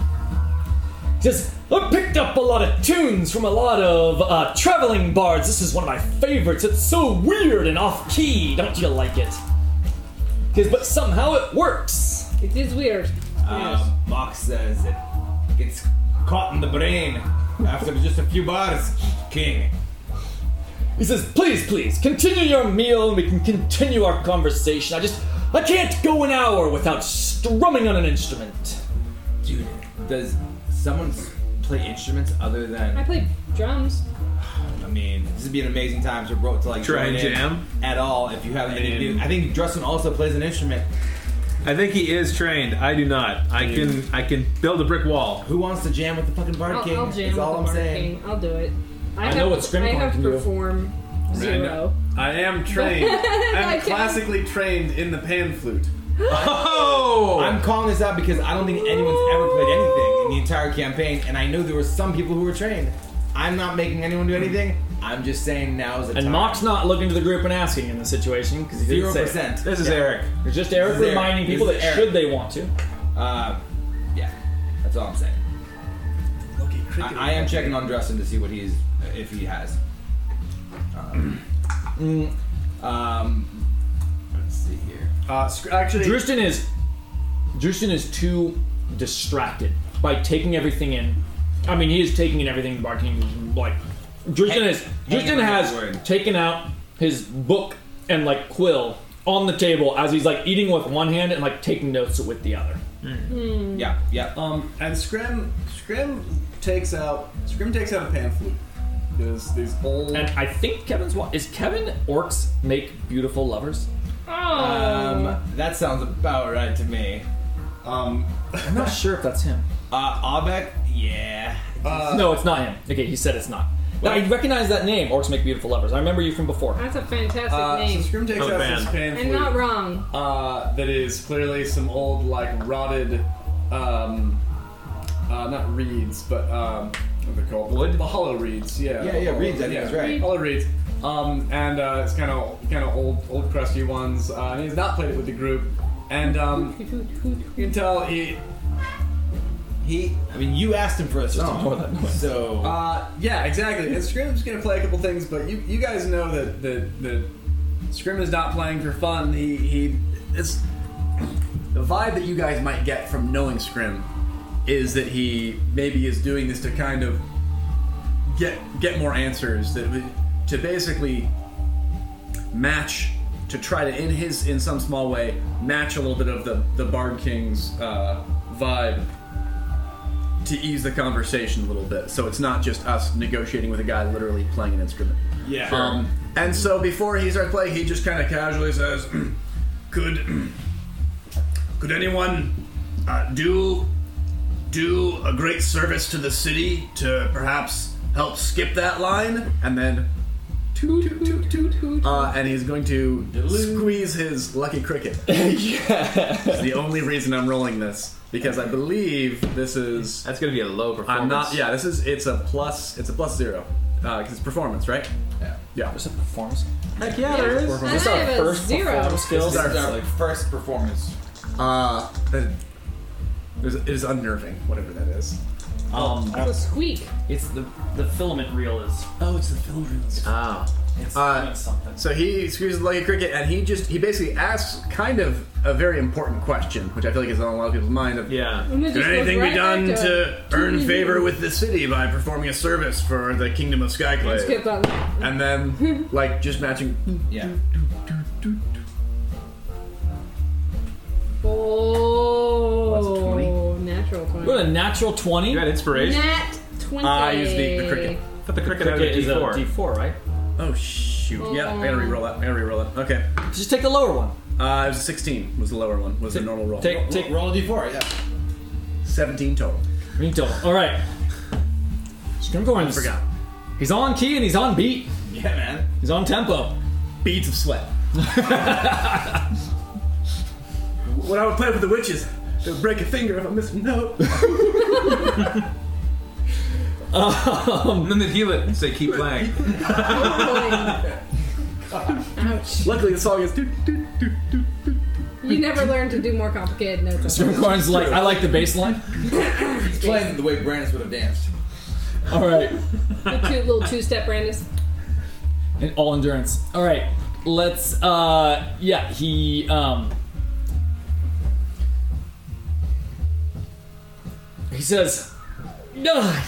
Just I picked up a lot of tunes from a lot of uh, traveling bards. This is one of my favorites. It's so weird and off key. Don't you like it? He says, but somehow it works. It is weird. yes. Um, Mox says it gets caught in the brain after just a few bars, King. He says, please, please, continue your meal and we can continue our conversation. I just, I can't go an hour without strumming on an instrument. Dude, does someone play instruments other than. I play drums. I mean, this would be an amazing time to bro to like Try join and jam. at all if you have anything to do. I think Justin also plays an instrument. I think he is trained. I do not. I can I can build a brick wall. Who wants to jam with the fucking Bard I'll, King? I'll jam That's with all the I'm Bard saying. King. I'll do it. I, I have, know what Scrimcorn I have can do. perform zero. I am trained. I I'm can- classically trained in the pan flute. Oh! I'm calling this out because I don't think anyone's ever played anything in the entire campaign, and I know there were some people who were trained. I'm not making anyone do anything. I'm just saying now's the time. And time. Mock's not looking to the group and asking in the situation because he zero didn't say it. percent. this is Eric. It's just Eric This is Eric. reminding This people is that Eric. should they want to. Uh, yeah, that's all I'm saying. I, I am checking on Drustin to see what he's if he has. Um, um, let's see here. Uh, sc- actually, Drustin is Drustin is too distracted by taking everything in. I mean, he is taking in everything the Bard King is like. Drustin Hang- has Drustin has taken out his book and like quill on the table as he's like eating with one hand and like taking notes with the other. Yeah, yeah. um, and Scrim, Scrim takes out, Scrim takes out a pan flute. There's these old. And I think Kevin's wa- is Kevin orcs make beautiful lovers. Oh, Um, that sounds about right to me. um, I'm not sure if that's him. Uh, Abek, yeah. uh, No, it's not him. Okay, he said it's not. Now, I recognize that name. Orcs make beautiful lovers. I remember you from before. that's a fantastic uh, so name. Scrim takes Oh, out man. this pan and not wrong. uh, that is clearly some old, like rotted, um, uh, not reeds, but um, what are they called? Wood? The hollow reeds. Yeah. Yeah, yeah, reeds, I think that's right. Hollow reeds. Um, and uh, it's kind of kind of old, old crusty ones. Uh, and he's not played it with the group. and um, you can tell he he I mean, you asked him for a ignore that song, noise. so Uh, yeah, exactly. And Scrim's gonna play a couple things, but you, you guys know that that that Scrim is not playing for fun. He he it's the vibe that you guys might get from knowing Scrim is that he maybe is doing this to kind of get get more answers that would- to basically match to try to in his in some small way match a little bit of the the Bard King's uh, vibe to ease the conversation a little bit. So it's not just us negotiating with a guy literally playing an instrument. Yeah. Um, and so before he starts playing, he just kind of casually says, "Could could anyone uh, do do a great service to the city to perhaps help skip that line?" And then. Toot, toot, toot, toot, toot. Uh, and he's going to squeeze his lucky cricket. yeah. It's the only reason I'm rolling this because I believe this is That's going to be a low performance. I'm not. Yeah, this is. It's a plus. It's a plus zero because it's performance, right? yeah. Yeah. There's a performance. Heck yeah, there is. I This is our a first zero. performance skills. This is our first performance. Uh, that- there's- it is unnerving, whatever that is. Um, It's a squeak. it's the the filament reel is. Oh, it's the film reels. Oh. It's Uh, doing something. So he squeezes like a cricket, and he just he basically asks kind of a very important question, which I feel like is on a lot of people's mind. Of, Yeah. And it Could just goes anything right be done back to earn favor with the city by performing a service for the kingdom of Skyclave? Skip that. And then, like, just matching. Yeah. Oh, What's it, 20? natural twenty. What a natural twenty. You got inspiration? Nat twenty. I use the- the cricket. I thought the cricket, Cricket had is a a D4. D4, right? Oh shoot! Yeah, I gotta re-roll that. I gotta re-roll that. Okay. Just take the lower one. Uh, it was a 16. Was the lower one? Was the normal roll? Take take Take roll a d4. Yeah. 17 total. green total. All right. Scrimcorn's Forgot. He's on key and he's on beat. Yeah, man. He's on tempo. Beads of sweat. when I would play with the witches, they would break a finger if I missed a note. And then they'd heal it and say, keep playing. Ouch. Luckily, the song is. Doo, doo, doo, doo, doo. You never learn to do more complicated notes. Scrimcorn's like, I like the bass line. He's playing the way Brandis would have danced. All right. The two little two-step Brandis. And all endurance. All right. Let's. uh Yeah. He. um He says, "Ugh,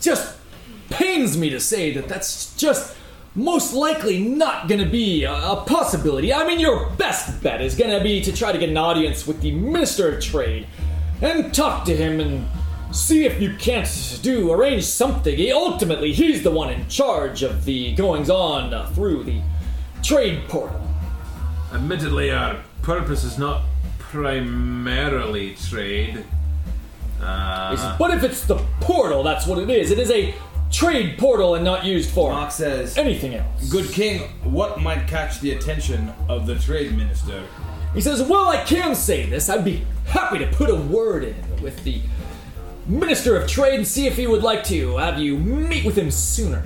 just pains me to say that that's just most likely not going to be a, a possibility. I mean, your best bet is going to be to try to get an audience with the Minister of Trade and talk to him and see if you can't do arrange something. He, ultimately, he's the one in charge of the goings on uh, through the trade portal. Admittedly, our purpose is not primarily trade. Uh, but if it's the portal, that's what it is. It is a trade portal and not used for Mock says, anything else. Good king, what might catch the attention of the trade minister? He says, Well, I can say this. I'd be happy to put a word in with the Minister of Trade and see if he would like to have you meet with him sooner.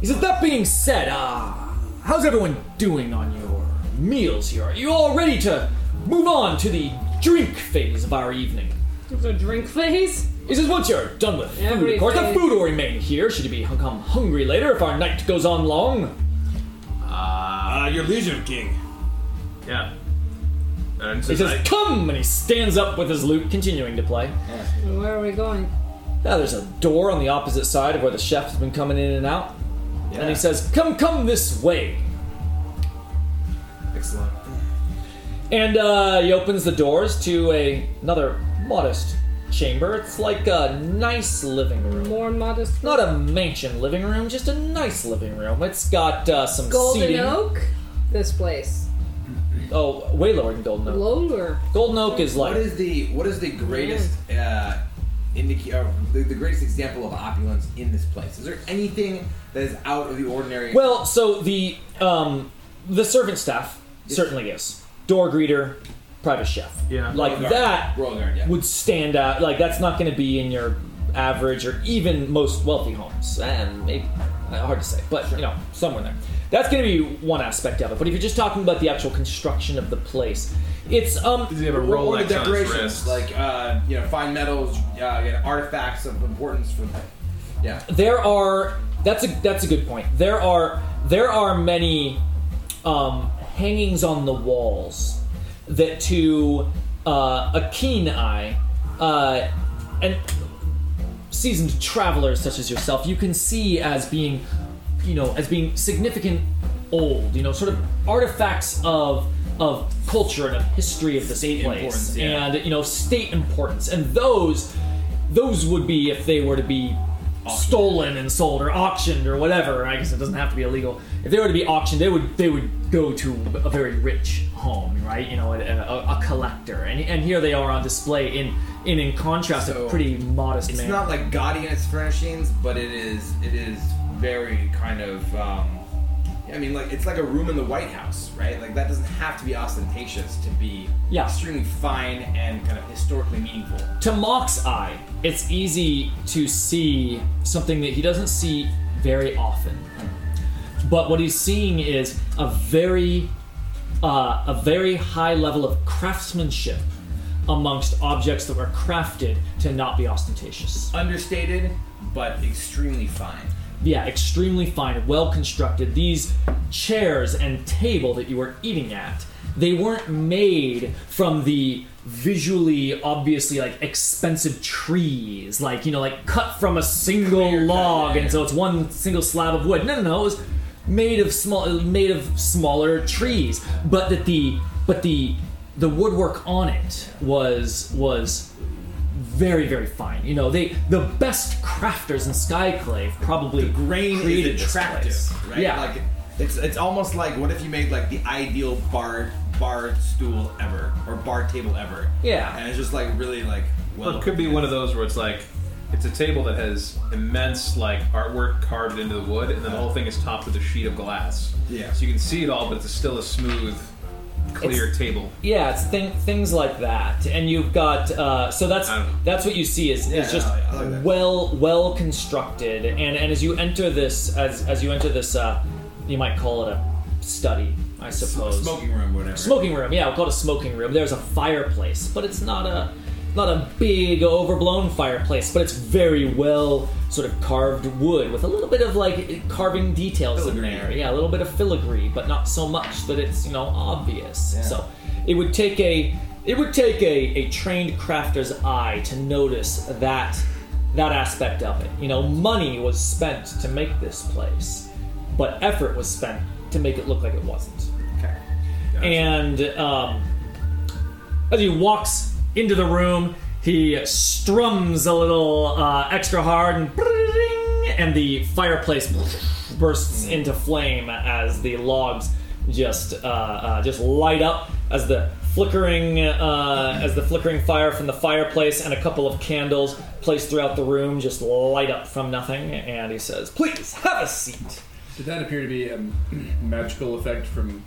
He says, That being said, uh, how's everyone doing on your meals here? Are you all ready to move on to the drink phase of our evening? There's a drink phase. He says, once you're done with food, Every of course, the phase. food will remain here should you become hungry later if our night goes on long. Uh, your leisure, king. yeah. And He says, says, I- come! And he stands up with his lute, continuing to play. Where are we going? Now there's a door on the opposite side of where the chef's been coming in and out. And he says, come, come this way. Excellent. And uh, he opens the doors to a, another modest chamber. It's like a nice living room. More modest. Not a mansion living room, just a nice living room. It's got uh, some Golden seating. Oak. This place. Oh, way lower than Golden Oak. Lower. Golden Oak is like What is the what is the greatest uh, indica- uh, the, the greatest example of opulence in this place? Is there anything that is out of the ordinary? Well, so the um, the servant staff certainly is door greeter, private chef. Yeah. like Royal that Royal Guard, yeah. would stand out. Like that's not going to be in your average or even most wealthy homes, and maybe uh, hard to say, but you know, somewhere there. That's going to be one aspect of it. But if you're just talking about the actual construction of the place, it's um. Does he have a Or- or Rolex the on his decorations, wrist? like uh, you know, fine metals, uh, you know, artifacts of importance for. Yeah. there are that's a that's a good point there are there are many um, hangings on the walls that to uh, a keen eye uh, and seasoned travelers such as yourself you can see as being you know as being significant old you know sort of artifacts of of culture and of history of this State place importance, yeah. and you know state importance and those those would be if they were to be stolen and sold or auctioned or whatever. I guess it doesn't have to be illegal. If they were to be auctioned, they would they would go to a very rich home, right? You know, a, a, a collector, and and here they are on display in in in contrast So, a pretty modest It's manner. not like gaudy in its furnishings, but it is it is very kind of. Um, I mean, like it's like a room in the White House, right? Like that doesn't have to be ostentatious to be Yeah. extremely fine and kind of historically meaningful. to Mock's eye, it's easy to see something that he doesn't see very often. But what he's seeing is a very, uh, a very high level of craftsmanship amongst objects that were crafted to not be ostentatious. Understated, but extremely fine. Yeah, extremely fine, well constructed. These chairs and table that you were eating at, they weren't made from the visually obviously like expensive trees, like you know, like cut from a single log, and so it's one single slab of wood. No, no, no, it was made of small, made of smaller trees, but that the but the the woodwork on it was was very very fine. You know, they the best crafters in Skyclave probably Grain created is this attractive, place. right? Yeah, Like it's it's almost like what if you made like the ideal bar bar stool ever or bar table ever? Yeah. and it's just like really like well. Well, it could be one of those where it's like it's a table that has immense like artwork carved into the wood, and then the whole thing is topped with a sheet of glass. Yeah. So you can see it all, but it's still a smooth, clear table. yeah, it's thing, things like that, and you've got uh, so that's I don't know. that's what you see is, Yeah, is just no, I like that. well well constructed, and and as you enter this as as you enter this, uh, you might call it a study, I suppose. smoking room, whatever. Smoking room, yeah, we'll call it a smoking room. There's a fireplace, but it's not a not a big overblown fireplace, but it's very well sort of carved wood with a little bit of like carving details in there. Yeah, a little bit of filigree, but not so much that it's you know obvious. Yeah. So it would take a it would take a, a trained crafter's eye to notice that that aspect of it. You know, money was spent to make this place, but effort was spent to make it look like it wasn't. Okay. And um, as he walks into the room, he strums a little uh, extra hard, and, and the fireplace bursts into flame as the logs just uh, uh, just light up as the flickering uh, as the flickering fire from the fireplace and a couple of candles placed throughout the room just light up from nothing. And he says, "Please have a seat." Did that appear to be a magical effect from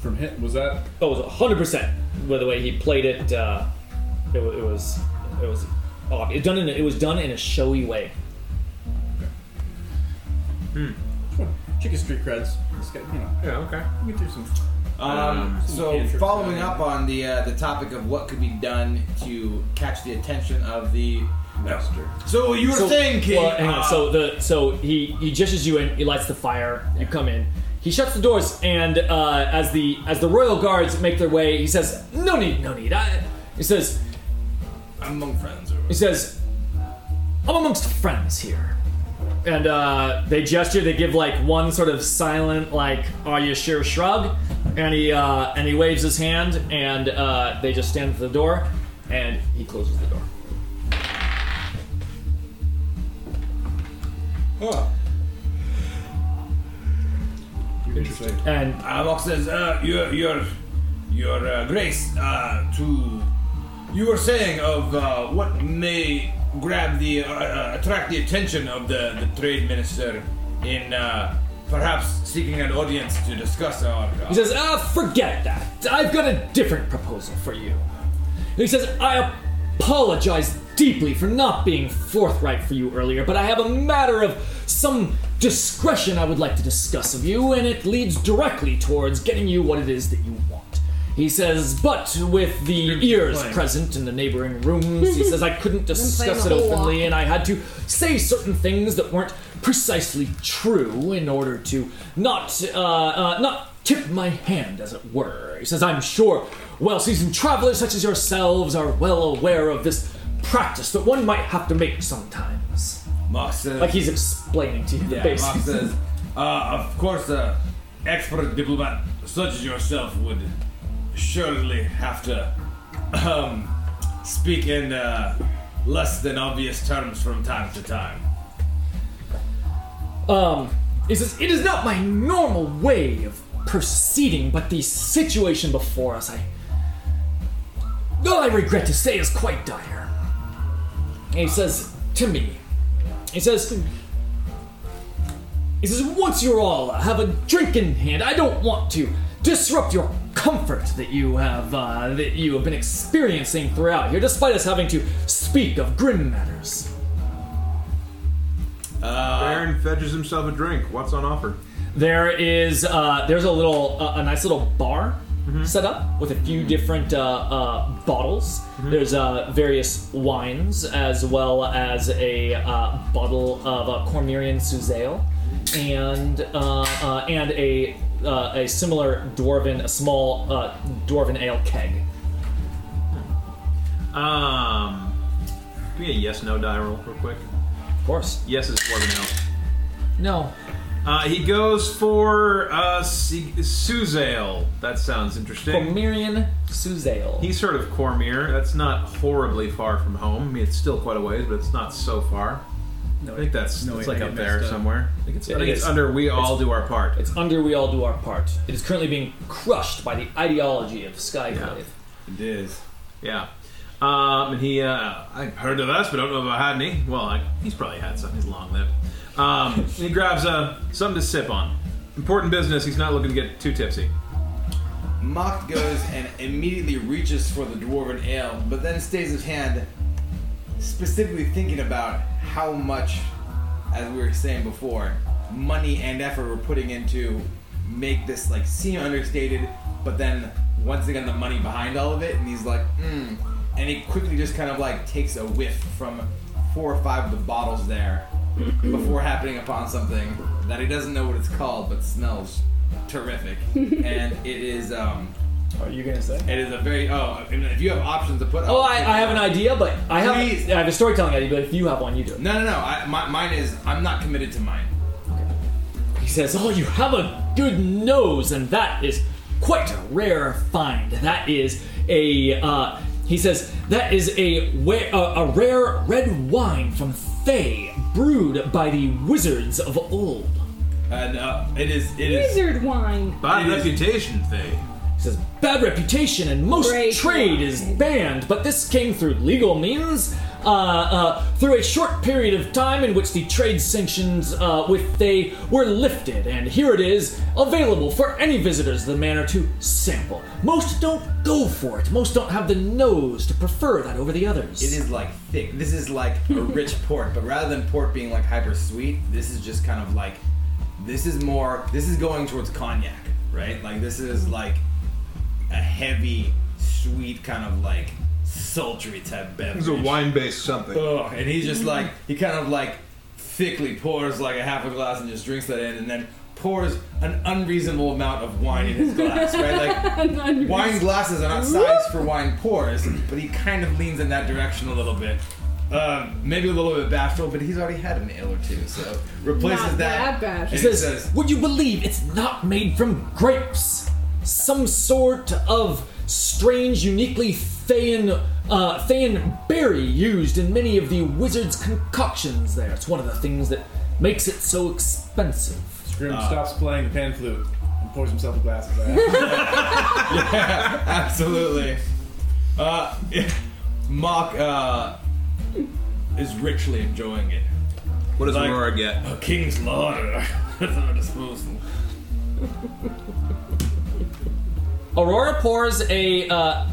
from hit? Was that Oh, it was hundred percent. By the way he played it, uh, it, wa- it was it was off. It done in a, it was done in a showy way. chicken street creds? It's got, you know, Yeah. Okay. we can do some. Um, so cantrips following up on the uh, the topic of what could be done to catch the attention of the Master. So you were So- saying, King? well, hang on. uh, so the so he he gestures you in. He lights the fire. You come in. He shuts the doors, and uh, as the as the royal guards make their way, he says, "No need, no need." I, he says, I'm among friends. He says, I'm amongst friends here. And uh, they gesture, they give like one sort of silent, like, are you sure shrug? And he uh, and he waves his hand and uh, they just stand at the door and he closes the door. Interesting. And Uh, Mox says, uh, your, your, your uh, grace, uh, to, you were saying of uh, what may grab the, uh, uh, attract the attention of the, the trade minister in uh, perhaps seeking an audience to discuss our. Uh, he says, uh, forget that. I've got a different proposal for you. He says, I apologize deeply for not being forthright for you earlier, but I have a matter of some discretion I would like to discuss of you, and it leads directly towards getting you what it is that you want. He says, but with the ears playing. present in the neighboring rooms, he says I couldn't discuss it openly, walk. and I had to say certain things that weren't precisely true in order to not uh, uh, not tip my hand, as it were. He says, I'm sure well-seasoned travelers such as yourselves are well aware of this practice that one might have to make sometimes. Mock says, Like he's explaining to you the yeah, basics. Mock says, uh, of course, a expert diplomat such as yourself would surely have to um, speak in uh, less than obvious terms from time to time. Um, he says, It is not my normal way of proceeding, but the situation before us, I. All I regret to say is quite dire. And he says to me, he says, he says, once you're all have a drink in hand, I don't want to disrupt your comfort that you have uh, that you have been experiencing throughout here, despite us having to speak of grim matters. Baron fetches himself a drink. What's on offer? There is uh, there's a little uh, a nice little bar set up with a few different uh, uh, bottles. There's uh, various wines as well as a uh, bottle of uh, Cormyrean Suzale and uh, uh, and a uh, a similar dwarven a small uh, dwarven ale keg. Um, give me a yes no die roll real quick. Of course. Yes is dwarven ale. No. Uh, he goes for uh, Se- Suzale. That sounds interesting. Cormyrean Suzale. He's sort of Cormyr. That's not horribly far from home. I mean, it's still quite a ways, but it's not so far. No, I think that's no, it's like up there up. somewhere. I think it's, I It think it's under We All Do Our Part. It's under we all do our part. It is currently being crushed by the ideology of Skyclave. It is. Yeah. Um, and he, uh, I've heard of us, but I don't know if I had any. Well, I, he's probably had some. He's long lived. Um, he grabs uh, something to sip on. Important business. He's not looking to get too tipsy. Mock goes and immediately reaches for the dwarven ale, but then stays his hand, specifically thinking about how much, as we were saying before, money and effort we're putting into make this like seem understated, but then once again the money behind all of it, and he's like, mm. and he quickly just kind of like takes a whiff from four or five of the bottles there before happening upon something that he doesn't know what it's called, but smells terrific, and it is um, Are you gonna say? it is a very oh, I mean, if you have options to put. Oh, I, I have an idea, but I have Please. I have a storytelling idea. But if you have one, you do it. No, no, no. I, my, mine is I'm not committed to mine. He says, "Oh, you have a good nose, and that is quite a rare find. That is a." Uh, he says that is a wa- a, a rare red wine from Thay, brewed by the wizards of old. And uh, it is it is Wizard wine. Bad It is- reputation, Faye. He says bad reputation and most Great trade wine. is banned, but this came through legal means. Uh, uh, through a short period of time in which the trade sanctions uh, with Thay were lifted, and here it is, available for any visitors to the manor to sample. Most don't go for it. Most don't have the nose to prefer that over the others. it is like thick. This is like a rich port, but rather than port being like hyper sweet, this is just kind of like this is more. This is going towards cognac, right? Like this is like a heavy, sweet kind of like sultry type beverage. It's a wine-based something. Ugh, and he's just like he kind of like thickly pours like a half a glass and just drinks that in, and then pours an unreasonable amount of wine in his glass, right? Like wine glasses are not sized for wine pours, but he kind of leans in that direction a little bit. Um, maybe a little bit bashful, but he's already had an ale or two, so replaces Not that. that bad. He And says, says- Would you believe it's not made from grapes? Some sort of strange, uniquely Thayan, uh, Thayan berry used in many of the wizard's concoctions there. It's one of the things that makes it so expensive. Scrim stops playing the pan flute and pours himself a glass of that. yeah, Absolutely. Uh, Mock uh, is richly enjoying it. What does Like- Aurora get? A king's larder at our disposal. Aurora pours a uh,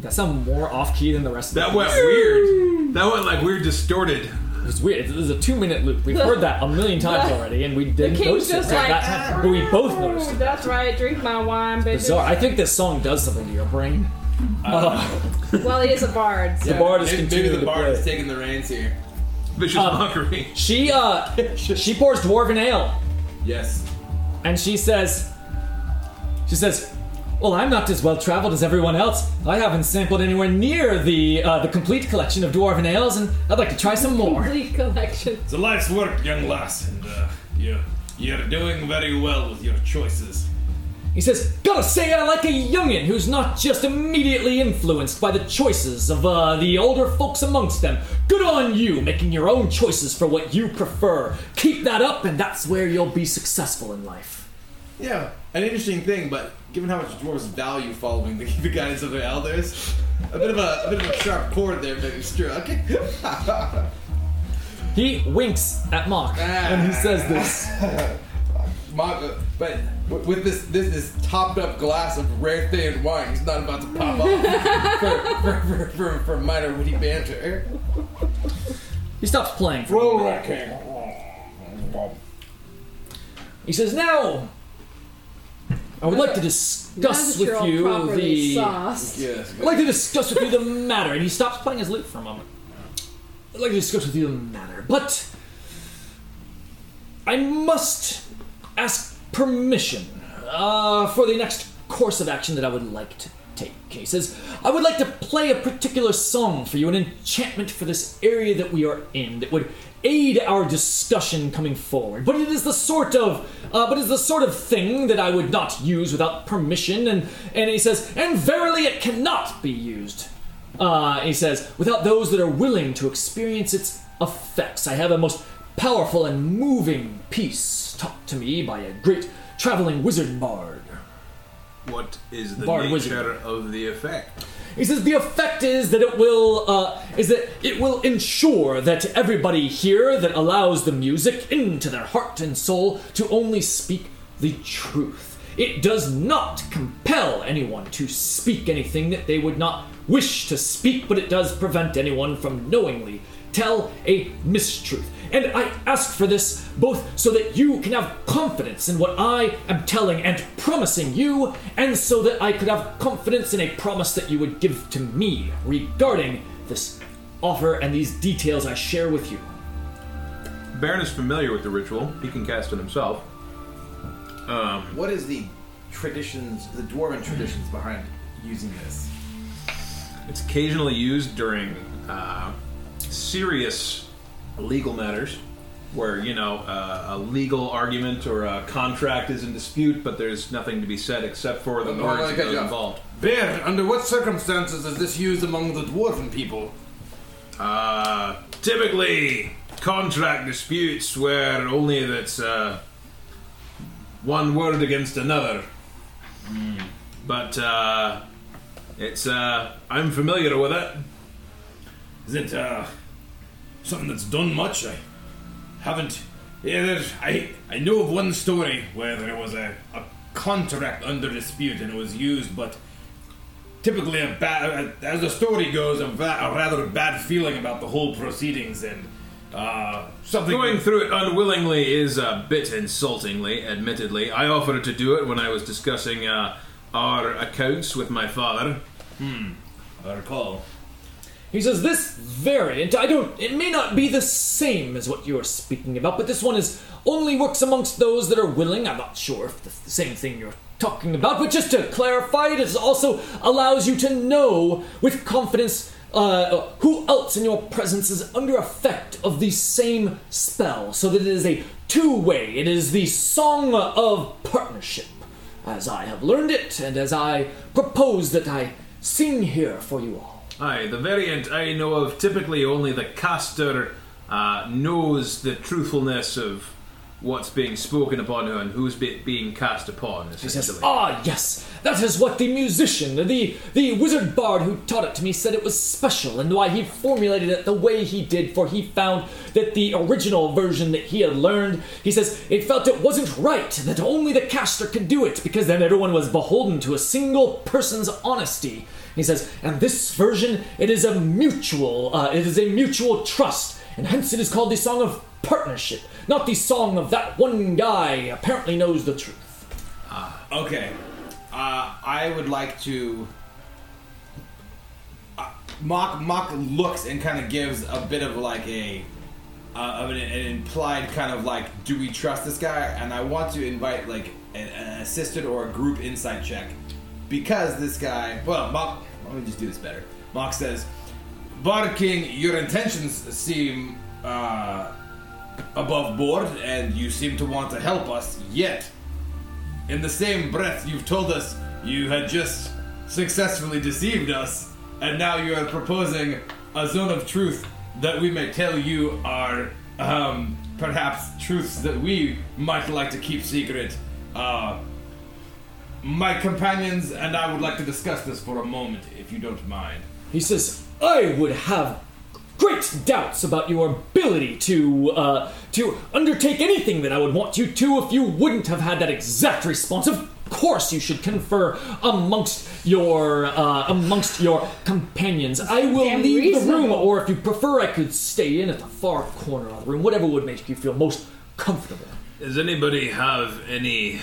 That sound more off key than the rest of That the went weird. That went like weird distorted. It's weird. This is a two minute loop. We've heard that a million times already, and we didn't King's notice it just until like, that time. But we both noticed it. That's right. Drink my wine, bitch. Bizarre. I think this song does something to your brain. Uh, Well, he is a bard. So. the bard is Maybe, maybe continuing the to bard play. is taking the reins here. Vicious Um, mockery. She uh, she pours dwarven ale, Yes. and she says, she says, "Well, I'm not as well traveled as everyone else. I haven't sampled anywhere near the uh, the complete collection of dwarven ales, and I'd like to try some more." Complete collection. It's a life's work, young lass, and uh, you, you're doing very well with your choices. He says, Gotta say, I like a youngin' who's not just immediately influenced by the choices of uh, the older folks amongst them. Good on you, making your own choices for what you prefer. Keep that up, and that's where you'll be successful in life. Yeah, an interesting thing, but given how much dwarves value following the, the guidance of their elders, a bit of a, a bit of a sharp chord there maybe struck. He winks at Mock, and he says this. Mock- but with this this this topped up glass of rare thin wine, he's not about to pop off for, for, for, for, for minor witty banter. He stops playing. For Roll that. He says, Now, I would like to discuss with you properly the. sauced. Yes. I'd like to discuss with you the matter. And he stops playing his lute for a moment. I'd like to discuss with you the matter, but I must ask permission uh, for the next course of action that I would like to take. He says, I would like to play a particular song for you, an enchantment for this area that we are in that would aid our discussion coming forward. But it is the sort of, uh, but it's the sort of thing that I would not use without permission. And and he says, and verily it cannot be used. Uh, he says, without those that are willing to experience its effects. I have a most powerful and moving piece taught to me by a great traveling wizard bard. What is the Bard nature wizard. of the effect? He says the effect is that it will uh, is that it will ensure that everybody here that allows the music into their heart and soul to only speak the truth. It does not compel anyone to speak anything that they would not wish to speak, but it does prevent anyone from knowingly tell a mistruth. And I ask for this both so that you can have confidence in what I am telling and promising you, and so that I could have confidence in a promise that you would give to me regarding this offer and these details I share with you. Baron is familiar with the ritual. He can cast it himself. Um, What is the traditions, the dwarven traditions behind using this? It's occasionally used during uh, serious legal matters where, you know, uh, a legal argument or a contract is in dispute, but there's nothing to be said except for the Oh, words I of those involved. Bear, under what circumstances is this used among the dwarven people? Uh, typically, contract disputes where only that's uh, one word against another. But uh, it's uh, I'm familiar with it. Is it uh, something that's done much? I haven't. Yeah, I I know of one story where there was a, a contract under dispute and it was used, but typically a bad, as the story goes, a, va- a rather bad feeling about the whole proceedings and uh, something. Going through it unwillingly is a bit insultingly, admittedly. I offered to do it when I was discussing uh, our accounts with my father. I recall. He says this variant, I don't it may not be the same as what you're speaking about, but this one is only works amongst those that are willing. I'm not sure if it's the same thing you're talking about, but just to clarify, it also allows you to know with confidence uh, who else in your presence is under effect of the same spell, so that it is a two-way. It is the song of partnership, as I have learned it, and as I propose that I sing here for you all. Aye, the variant I know of, typically only the caster uh, knows the truthfulness of what's being spoken upon and who's be- being cast upon, He says, "Ah, yes, that is what the musician, the the wizard bard who taught it to me, said it was special, and why he formulated it the way he did. For he found that the original version that he had learned, he says, it felt it wasn't right that only the caster could do it, because then everyone was beholden to a single person's honesty. He says, and this version, it is a mutual, uh, it is a mutual trust, and hence it is called the Song of Partnership, not the Song of that one guy apparently knows the truth. Okay. Uh, I would like to. Uh, Mock Mock looks and kind of gives a bit of like a uh, of an, an implied kind of like, do we trust this guy? And I want to invite like an, an assisted or a group insight check because this guy. Well, Mock. Let me just do this better. Mock says, "Bard King, your intentions seem uh, above board, and you seem to want to help us. Yet." In the same breath, you've told us you had just successfully deceived us, and now you are proposing a zone of truth that we may tell you are um, perhaps truths that we might like to keep secret. Uh, my companions and I would like to discuss this for a moment, if you don't mind. He says, I would have great doubts about your ability to uh, to undertake anything that I would want you to if you wouldn't have had that exact response. Of course, you should confer amongst your uh, amongst your companions. I will Damn leave the room, or if you prefer, I could stay in at the far corner of the room. Whatever would make you feel most comfortable. Does anybody have any?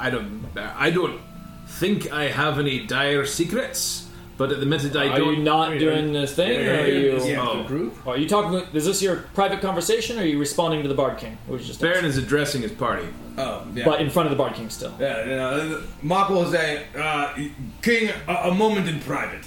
I don't. I don't think I have any dire secrets. But at the minute I Are don't. Are you not doing this thing, or are you? Yeah, Oh. group. Are you talking? Is this your private conversation, or are you responding to the Bard King? Which is just Baron is addressing his party. Oh, yeah. but in front of the Bard King still. yeah, you know, Mock will say, uh, King, a, a moment in private.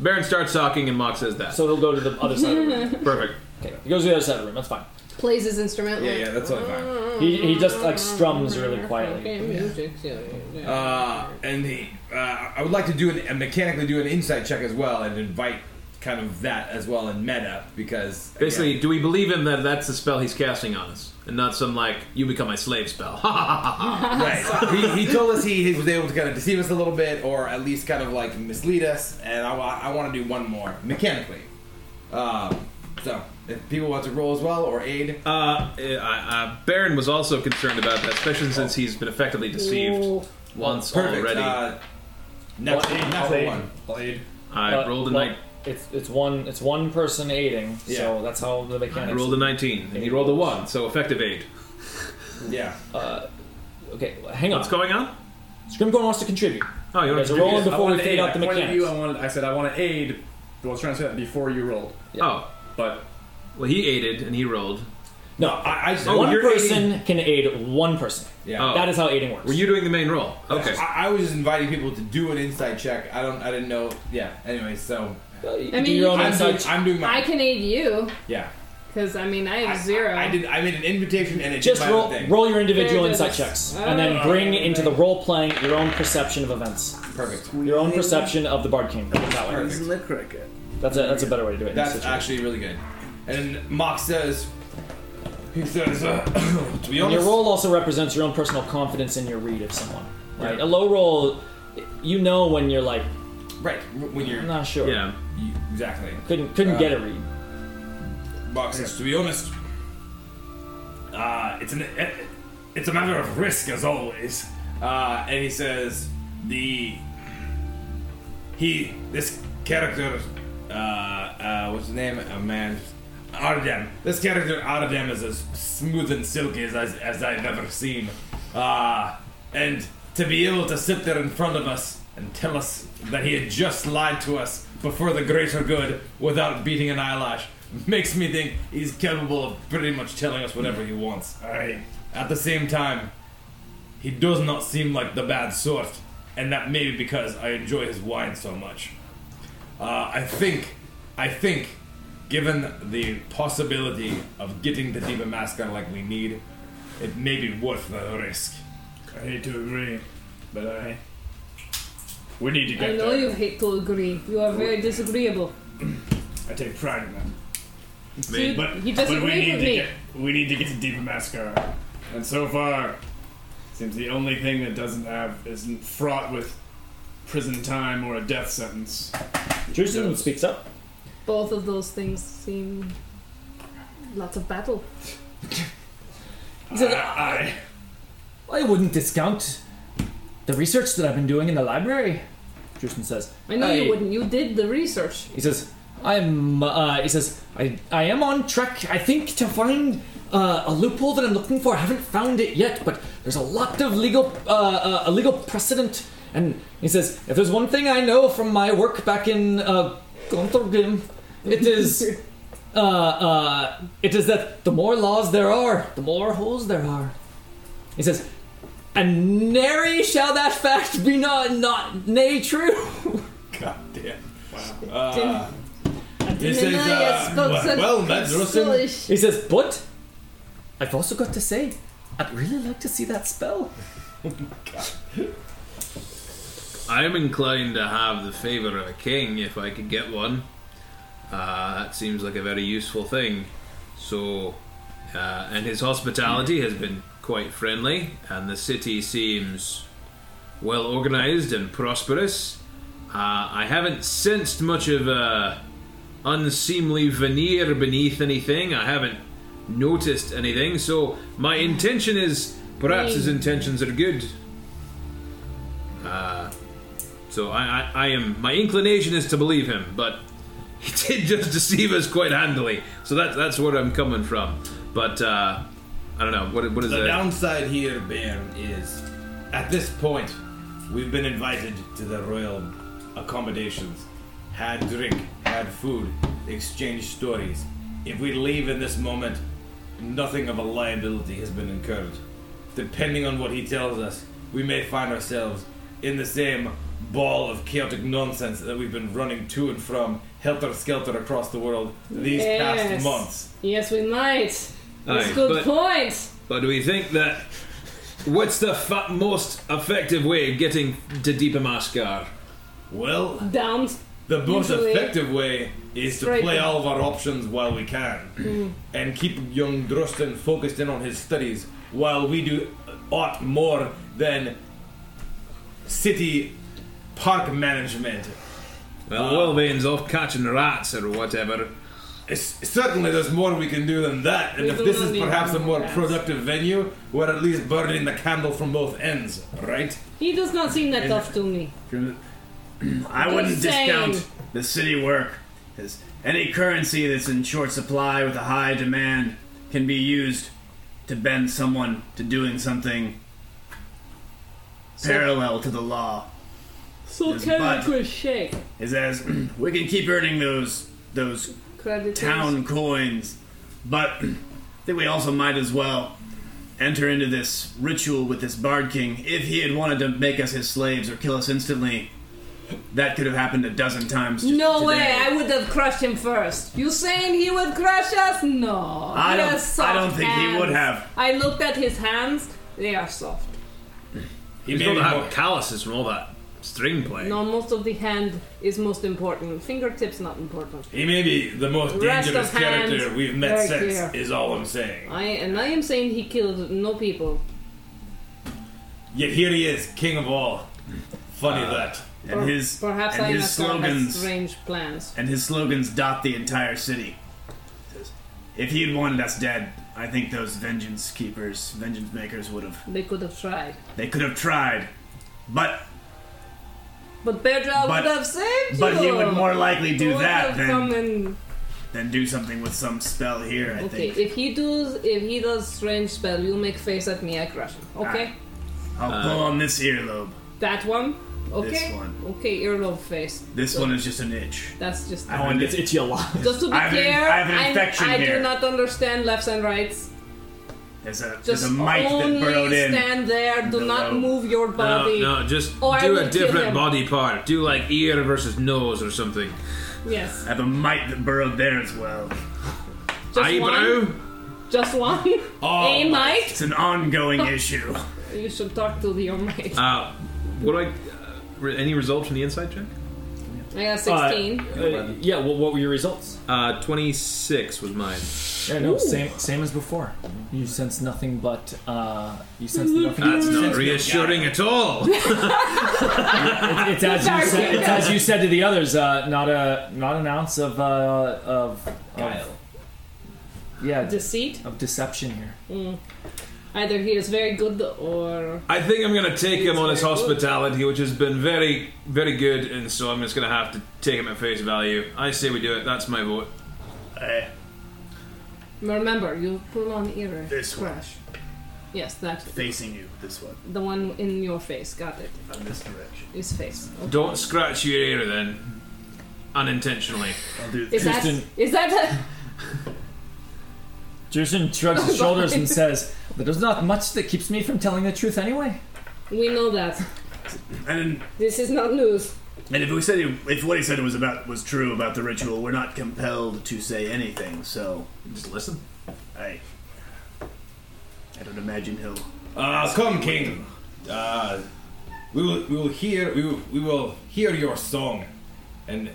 Baron starts talking and Mock says that. So he'll go to the other side of the room. Perfect. Okay, he goes to the other side of the room. That's fine. Plays his instrument. Yeah, like, yeah, that's all fine. He, he just like strums really quietly. Music. Yeah, yeah. Uh, and he, uh, I would like to do an, mechanically do an insight check as well and invite kind of that as well in meta because Basically, again, do we believe him that that's the spell he's casting on us, and not some like you become my slave spell? Ha ha ha ha. right. he, he told us he, he was able to kind of deceive us a little bit or at least kind of like mislead us, and I, wa- I want to do one more mechanically. Um, so if people want to roll as well or aid, Uh, uh, uh, Baron was also concerned about that, especially since he's been effectively deceived Ooh. once perfect. already. Uh, natural, Well, natural I'll one. aid. I'll Uh, rolled a well, nine. It's it's one it's one person aiding, so Yeah. that's how the I mechanics. rolled a 19, and he rolled a 1, so effective aid. Yeah. Okay, hang on. What's going on? Scrimcorn wants to contribute. Oh, you You want guys to are rolling I before we wanted to fade aid. out the I pointed at mechanics. you. I wanted. I said I want to aid. I was trying to say that before you rolled, Oh, but well, he aided and he rolled. No, I, I just, Oh, one you're person can aid one person. yeah. Oh. That is how aiding works. Were you doing the main roll? Okay. I, I was just inviting people to do an insight check. I don't. I didn't know. Yeah. Anyway, so you I do mean, your own you I'm doing. I'm doing my. I can aid you yeah. because I mean I have I- zero. I, I did. I made an invitation and it Just did my roll, own thing. roll your individual Very insight good. checks, and oh. then Oh, bring okay. into the role playing your own perception of events, Perfect. your own perception of the Bard King. That way. Perfect. the cricket. That's a that's a better way to do it. in this That's situation. actually really good. And Mock says, he says, uh, to be And honest, your roll also represents your own personal confidence in your read of someone. Right? A low roll, you know when you're like, right when you're I'm not sure. Yeah. you- exactly. Couldn't couldn't Uh, get a read. Mock says, to be honest, uh, it's an it's a matter of risk as always. Uh, and he says, The he this character uh, uh, what's his name? a man, Ardam. This character Ardam is as smooth and silky as, as, as I've ever seen. Uh, and to be able to sit there in front of us and tell us that he had just lied to us before the greater good without beating an eyelash makes me think he's capable of pretty much telling us whatever he wants. I, at the same time, he does not seem like the bad sort, and that may be because I enjoy his wine so much. Uh, I think, I think, given the possibility of getting the Deepa Maskar like we need, it may be worth the risk. I hate to agree, but I. We need to get I know there. you hate to agree. You are very disagreeable. I take pride in that. See, But, he but we need to me. get we need to get to Deepa Maskar, and so far, seems the only thing that doesn't have isn't fraught with prison time or a death sentence. Drustin speaks up. Both of those things seem lots of battle. He says, I, I wouldn't discount the research that I've been doing in the library. Drustin says, I know you wouldn't. You did the research. He says, I'm, uh, he says, I, I am on track, I think, to find uh, a loophole that I'm looking for. I haven't found it yet, but there's a lot of legal, uh, uh, a legal precedent. And he says, if there's one thing I know from my work back in uh, it is, uh, uh, it is that the more laws there are, the more holes there are. He says, and nary shall that fact be not, not nay true. God damn. Uh, Didn't This is, uh, well- such well, Matt Drustin. He says, but I've also got to say, I'd really like to see that spell. I'm inclined to have the favor of a king if I could get one. Uh, that seems like a very useful thing. So, uh, and his hospitality has been quite friendly, and the city seems well organized and prosperous. Uh, I haven't sensed much of a unseemly veneer beneath anything. I haven't noticed anything. So my intention is perhaps his intentions are good. Uh, so I, I, I am. My inclination is to believe him, but he did just deceive us quite handily. So that that's where I'm coming from. But uh, I don't know what what is the that? downside here, Bairn, is at this point we've been invited to the royal accommodations, had drink, had food, exchanged stories. If we leave in this moment, nothing of a liability has been incurred. Depending on what he tells us, we may find ourselves in the same ball of chaotic nonsense that we've been running to and from, helter skelter across the world these past months. Yes, we might. That's Aye, a good but- point. But we think that what's the fa- most effective way of getting to Deepa Maskar? Well, Down. The most Usually- effective way is to play down. all of our options while we can, mm. and keep young Drustin focused in on his studies while we do aught more than city park management. Well, Uh, Wellvane's off catching rats or whatever. It's, certainly, there's more we can do than that, and We if this is perhaps a more more rats. productive venue, we're at least burning the candle from both ends, right? He does not seem that tough to me. I wouldn't saying. discount the city work, because any currency that's in short supply with a high demand can be used to bend someone to doing something parallel to the law. So Yes, can but- we shake? Is as we can keep earning those those Creditors. town coins, but I think we also might as well enter into this ritual with this Bard King. If he had wanted to make us his slaves or kill us instantly, that could have happened a dozen times. just No today. way! I would have crushed him first. You saying he would crush us? No. I He don't- I don't think he would have. I looked at his hands. They are soft. He He's may going to more- have calluses from all that string playing. No, most of the hand is most important. Fingertips not important. he may be the most Rest dangerous of hand, character we've met very since, clear. is all I'm saying. I and I am saying he killed no people. Yet here he is, king of all. Funny Uh, that. Per- And his perhaps and I his must have slogans strange plans. and his slogans dot the entire city. If he had wanted us dead, I think those vengeance keepers, vengeance makers would have. They could have tried, They could have tried, but but Pedro But- would have saved but you. he would more likely do Would that have than come and- than do something with some spell here. I think. Okay, think if he does, if he does strange spell, you make face at me. I crush him. Okay, I'll uh, pull on this earlobe. that one. Okay. This one. Okay, earlobe face. This one is just an itch. That's just. I Oh, and it's itchy a lot. Just to be I have an- clear, I have an I'm- infection I here. do not understand lefts and rights. There's a Just there's a mite that burrowed in. stand there. Do not move your body. no, just Or I do will a kill different him. body part. Do like ear versus nose or something. Yes, I have a mite that burrowed there as well. just Eyebrow? one. Just one. Oh, A mite. It's an ongoing issue. You should talk to the mate. Uh, what do I? Uh, re- any results from the insight check? I got sixteen. Uh, yeah, well, what were your results? Uh, twenty-six was mine. Yeah, no, same same as before. You sense nothing but uh, you sense nothing. That's you not sense- reassuring at all. It's, it's as you said. It's as you said to the others. Uh, not a not an ounce of uh, of, of yeah Deceit. of deception here. Mm. Either he is very good or I think I'm going to take him on his hospitality, which has been very, very good, and so I'm just going to have to take him at face value. I say we do it. That's my vote. Eh, remember you pull on ear. This one. Yes, that facing you, this one, the one in your face. Got it. on this direction. His face. Okay. Don't scratch your ear then, unintentionally. I'll do Is this. that Drustin. is that a, Justin shrugs his shoulders and says, There's not much that keeps me from telling the truth anyway. we know that And this is not news. and if we said he, if what he said was about was true about the ritual, we're not compelled to say anything. So Just listen. I I don't imagine he'll. Uh, come, King. Uh, we will we will hear we will, we will hear your song, and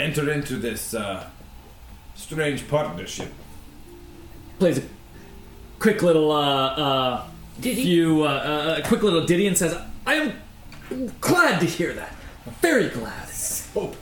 enter into this uh, strange partnership. Plays a quick little, uh, uh, Ditty? few, uh, uh, a quick little ditty and says, I am glad to hear that. Very glad.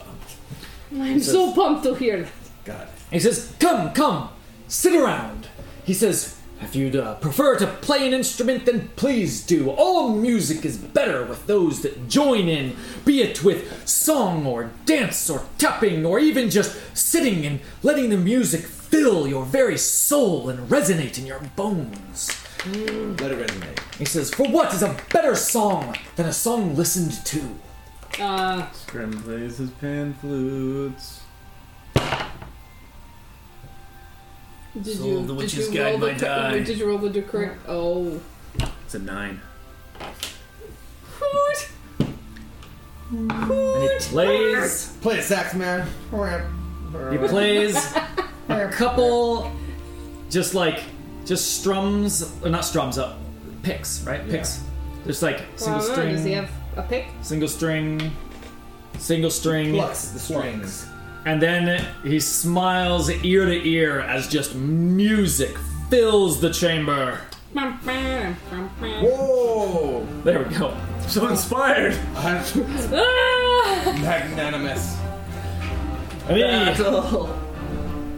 I'm so pumped to hear that. God. He says, Come, come, sit around. He says, If you'd uh, prefer to play an instrument, then please do. All music is better with those that join in, be it with song or dance or tapping or even just sitting and letting the music fill your very soul and resonate in your bones. Let it resonate. He says, For what is a better song than a song listened to? Uh, Scrim plays his pan flutes. did Soul you of the did witch's you guide roll the might die. Did you roll the correct? Oh. It's a nine. Hoot. And he plays Play a sax, man. He plays a couple, just like, just strums, or not strums, uh, picks, right? Picks. Just like single Well, I don't know, string, Does he have a pick? single string, single string, Plucks the strings. and then he smiles ear to ear as just music fills the chamber. Whoa! There we go. So inspired. Ah! Magnanimous. And he,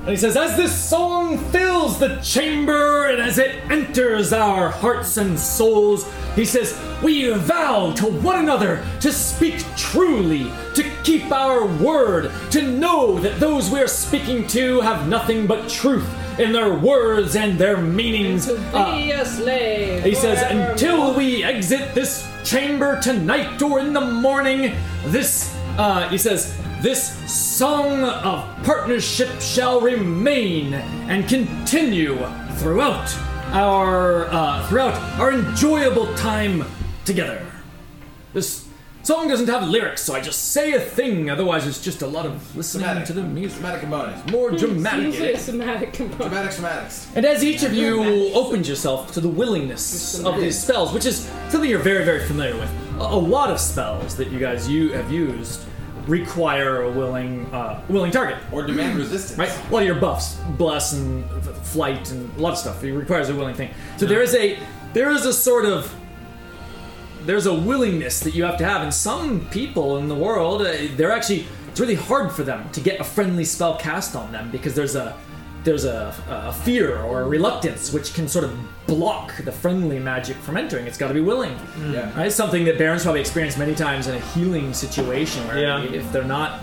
and he says, as this song fills the chamber and as it enters our hearts and souls, he says, we vow to one another to speak truly, to keep our word, to know that those we're speaking to have nothing but truth in their words and their meanings. To Uh, be a slave. he says, until we exit this chamber tonight or in the morning, this, uh, he says, this song of partnership shall remain and continue throughout our, uh, throughout our enjoyable time together. This song doesn't have lyrics, so I just say a thing, otherwise it's just a lot of listening Dramatic. to the music. Dramatic components. More dramatic. Usually a somatic component. Dramatic schematics. And as each of you opens yourself to the willingness of these spells, which is something you're very, very familiar with, a, a lot of spells that you guys you have used require a willing, uh, willing target. Or demand resistance. Right? A lot of your buffs, bless and flight, and a lot of stuff. It requires a willing thing. So there is a there is a sort of there's a willingness that you have to have, and some people in the world, uh, they're actually it's really hard for them to get a friendly spell cast on them because there's a there's a, a fear or a reluctance which can sort of block the friendly magic from entering. It's got to be willing. Yeah. Right? Something that Baron's probably experienced many times in a healing situation where Yeah. if they're not,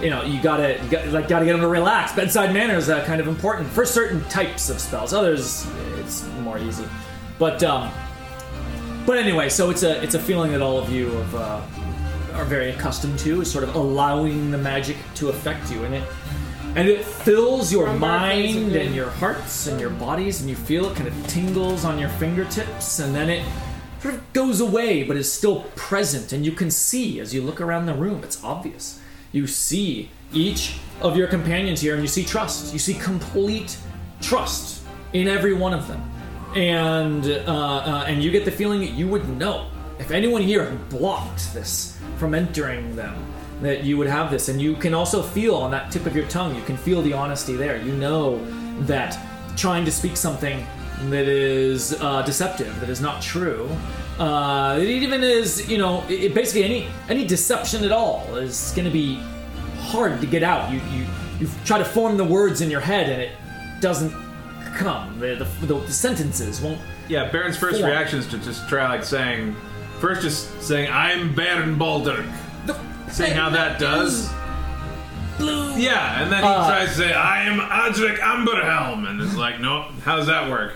you know, you gotta, you got, like, gotta get them to relax. Bedside manner is uh, kind of important for certain types of spells. Others, it's more easy. But, um, but anyway, so it's a, it's a feeling that all of you have, uh, are very accustomed to, is sort of allowing the magic to affect you, and it, and it fills your mind and your hearts and your bodies, and you feel it kind of tingles on your fingertips, and then it sort of goes away, but is still present, and you can see as you look around the room. It's obvious. You see each of your companions here, and you see trust. You see complete trust in every one of them, and uh, uh, and you get the feeling that you would know. If anyone here blocked this from entering them that you would have this. And you can also feel on that tip of your tongue you can feel the honesty there. You know that trying to speak something that is uh, deceptive that is not true uh, it even is you know it, basically any any deception at all is going to be hard to get out. You you you try to form the words in your head and it doesn't come. The, the, the, the sentences won't. Yeah, Baron's first Form. reaction is to just try like saying, first just saying, "I'm Baron Baldur," seeing how that does. Blue. Yeah, and then he Uh, tries to say, "I am Adric Amberhelm," and it's like, nope. how does that work?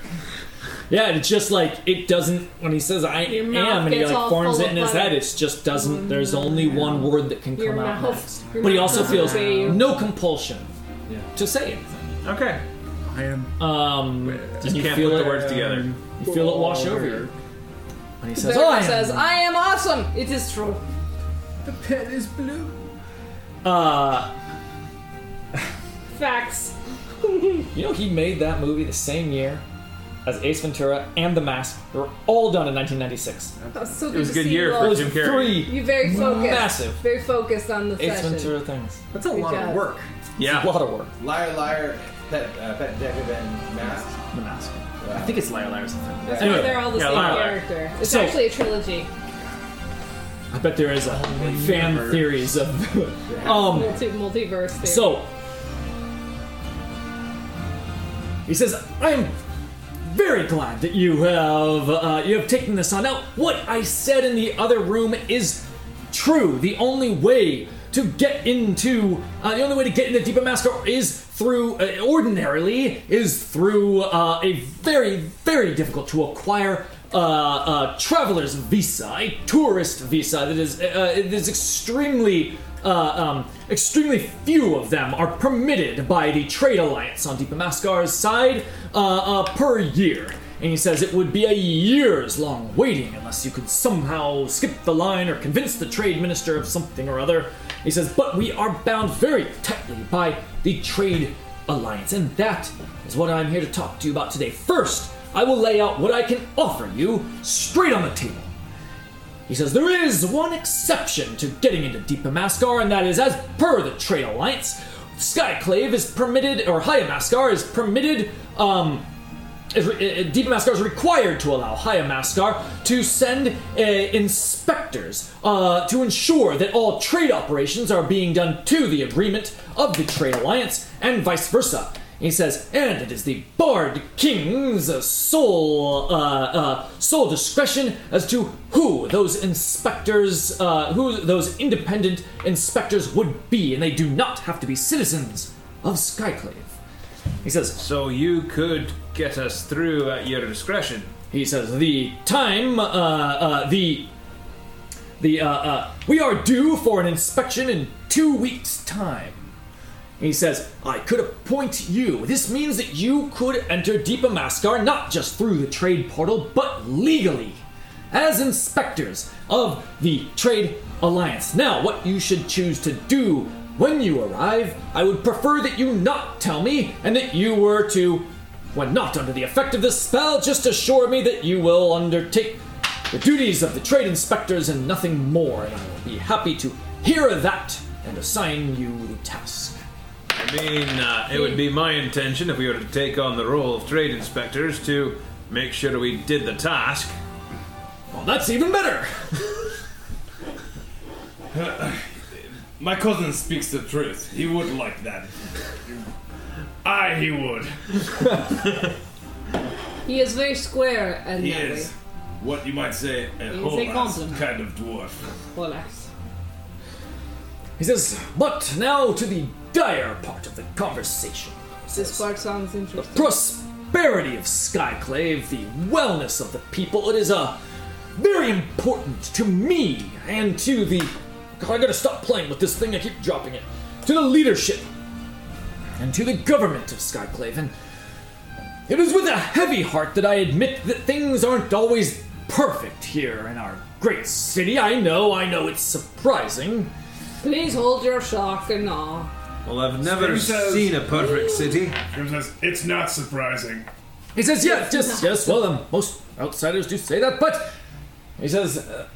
Yeah, and it's just like it doesn't when he says I am and he like forms it in his head. It's just doesn't. There's only one word that can Your come out next. But he also feels no compulsion Yeah. to say anything. Okay, I am. Um, just you can't feel put it, the words together. You feel it wash over you. And he says, "Oh, I am." says, "I am awesome. It is true." The pen is blue. uh, Facts. you know, he made that movie the same year as Ace Ventura and The Mask. They were all done in 1996. That's so good It was a to good see year you for all. Those Jim Carrey. three You very focused. Massive. Very focused on the Ace session. Ventura things. That's a Good lot job. of work. Yeah. A lot of work. Liar, liar, pet, uh, pet detective, and mask. The Mask. Wow. I think it's Liar Liar or something. Yeah. why Anyway, they're all the Yeah, same Liar, Liar. character. It's So- actually a trilogy. I bet there is a fan universe. theories of. um, Multi- multiverse. Theory. so he says, "I am very glad that you have uh, you have taken this on. Now, what I said in the other room is true. The only way to get into uh, the only way to get into Deepa Maskar is through uh, ordinarily is through uh, a very very difficult to acquire uh, uh, traveler's visa, a tourist visa that is uh, it is extremely. Uh, um, extremely few of them are permitted by the Trade Alliance on Deepa Maskar's side uh, uh, per year. And he says it would be a years long waiting unless you could somehow skip the line or convince the trade minister of something or other. He says, but we are bound very tightly by the Trade Alliance, and that is what I'm here to talk to you about today. First, I will lay out what I can offer you straight on the table. He says there is one exception to getting into Deepa Maskar, and that is as per the Trade Alliance, Skyclave is permitted, or Hayamaskar is permitted, um, uh, Deepa Maskar is required to allow Hayamaskar to send uh, inspectors uh, to ensure that all trade operations are being done to the agreement of the Trade Alliance and vice versa. He says, and it is the Bard King's sole uh, uh, sole discretion as to who those inspectors, uh, who those independent inspectors would be, and they do not have to be citizens of Skyclave. He says, so you could get us through at your discretion. he says the time, uh, uh, the the uh, uh, we are due for an inspection in two weeks' time. He says, I could appoint you. This means that you could enter Deepa Maskar not just through the trade portal, but legally as inspectors of the Trade Alliance. Now, what you should choose to do when you arrive, I would prefer that you not tell me and that you were to, when not under the effect of this spell, just assure me that you will undertake the duties of the trade inspectors and nothing more, and I will be happy to hear that and assign you the task. I mean, uh, it would be my intention if we were to take on the role of trade inspectors to make sure we did the task. Well, that's even better. My cousin speaks the truth. He would like that. Aye, he would. he is very square and He that is way. what you might say a He is whole ass compliment. kind of dwarf. Relax. He says, but now to the dire part of the conversation. He This says, part sounds interesting. The prosperity of Skyclave, the wellness of the people, it is uh, very important to me and to the. God, I gotta stop playing with this thing, I keep dropping it. To the leadership and to the government of Skyclave. And it is with a heavy heart that I admit that things aren't always perfect here in our great city. I know, I know it's surprising. Please hold your shock and awe. Well, I've never Scream says- seen a perfect city. Grim says, it's not surprising. He says, yeah, just, yes, well, um, most outsiders do say that, but he says, uh,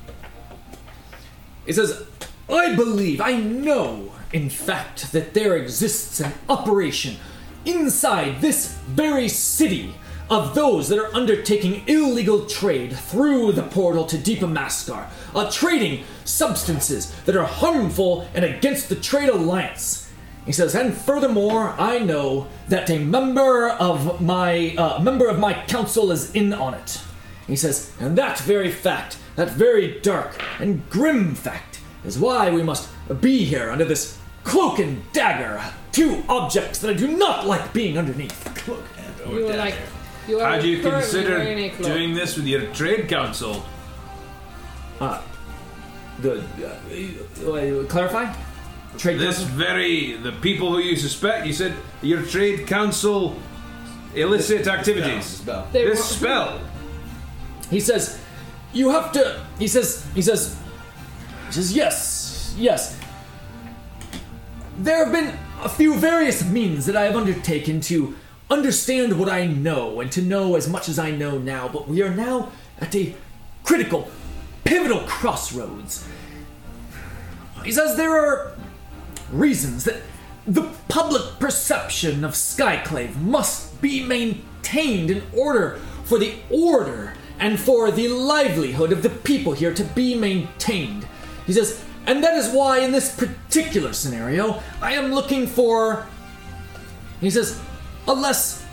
he says, I believe, I know, in fact, that there exists an operation inside this very city of those that are undertaking illegal trade through the portal to Deepa Maskar, uh, trading substances that are harmful and against the trade alliance. He says, and furthermore, I know that a member of my uh, member of my council is in on it. He says, and that very fact, that very dark and grim fact, is why we must be here under this cloak and dagger, two objects that I do not like being underneath. You are like. You are How do you currently consider wearing a cloak. doing this with your trade council? The uh, uh, clarify trade This council? very the people who you suspect. You said your trade council illicit activities. Spell. They This were- spell. He says, "You have to." He says, "He says, he says, yes, yes." There have been a few various means that I have undertaken to understand what I know and to know as much as I know now, but we are now at a critical, pivotal crossroads. He says there are reasons that the public perception of Skyclave must be maintained in order for the order and for the livelihood of the people here to be maintained. He says, and that is why in this particular scenario, I am looking for, he says, a less,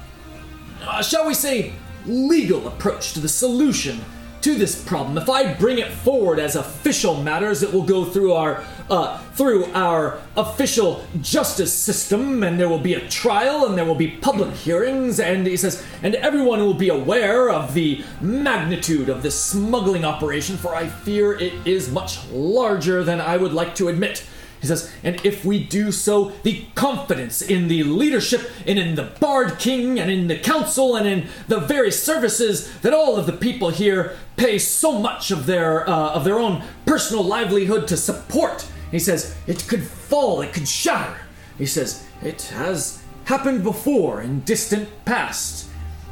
uh, shall we say, legal approach to the solution to this problem. If I bring it forward as official matters, it will go through our uh, through our official justice system, and there will be a trial, and there will be public hearings, and he says, and everyone will be aware of the magnitude of this smuggling operation. For I fear it is much larger than I would like to admit. He says, and if we do so, the confidence in the leadership and in the Bard King and in the council and in the very services that all of the people here pay so much of their uh, of their own personal livelihood to support. He says it could fall, it could shatter. He says it has happened before in distant past,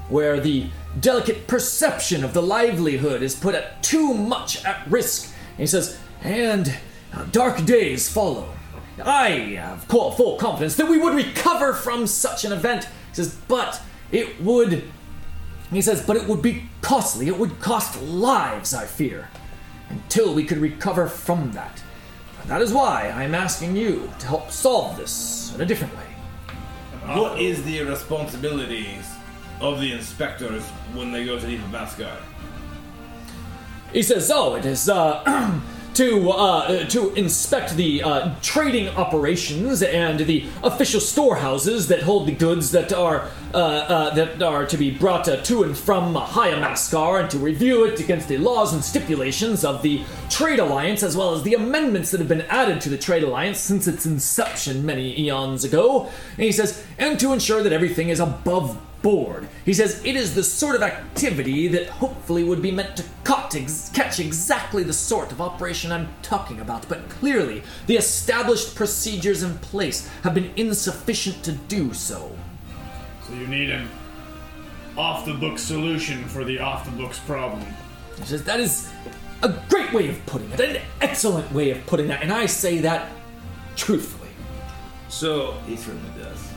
where the delicate perception of the livelihood is put at too much at risk. He says, and dark days follow. I have full confidence that we would recover from such an event. He says, but it would. He says, but it would be costly. It would cost lives, I fear, until we could recover from that. And that is why I'm asking you to help solve this in a different way. What is the responsibilities of the inspectors when they go to leave a He says, "Oh, it is uh, to uh, to inspect the uh, trading operations and the official storehouses that hold the goods that are uh, uh, that are to be brought uh, to and from Hayamaskar, and to review it against the laws and stipulations of the Trade Alliance, as well as the amendments that have been added to the Trade Alliance since its inception many eons ago." And he says, "And to ensure that everything is above." board. He says it is the sort of activity that hopefully would be meant to catch exactly the sort of operation I'm talking about, but clearly the established procedures in place have been insufficient to do so. So you need an off the books solution for the off the books problem. He says that is a great way of putting it, an excellent way of putting that, and I say that truthfully. So He certainly does.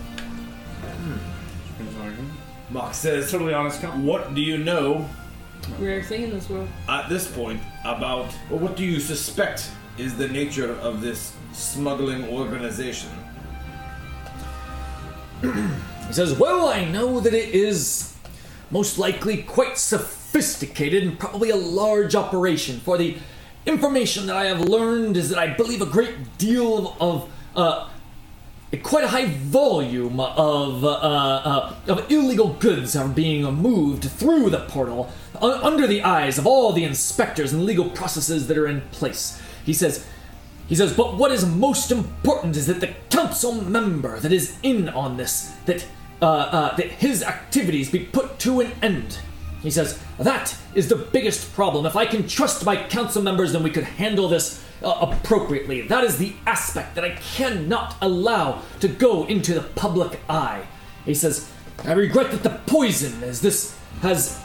It's like, hmm, Mock says, Totally honest comment. What do you know Rare thing in this world. at this point about, or what do you suspect is the nature of this smuggling organization? He says, Well, I know that it is most likely quite sophisticated and probably a large operation. For the information that I have learned is that I believe a great deal of, uh, quite a high volume of, uh, uh, of illegal goods are being moved through the portal under the eyes of all the inspectors and legal processes that are in place. He says, he says, but what is most important is that the council member that is in on this, that uh, uh, that his activities be put to an end. He says that is the biggest problem. If I can trust my council members, then we could handle this uh, appropriately. That is the aspect that I cannot allow to go into the public eye. He says, I regret that the poison, as this has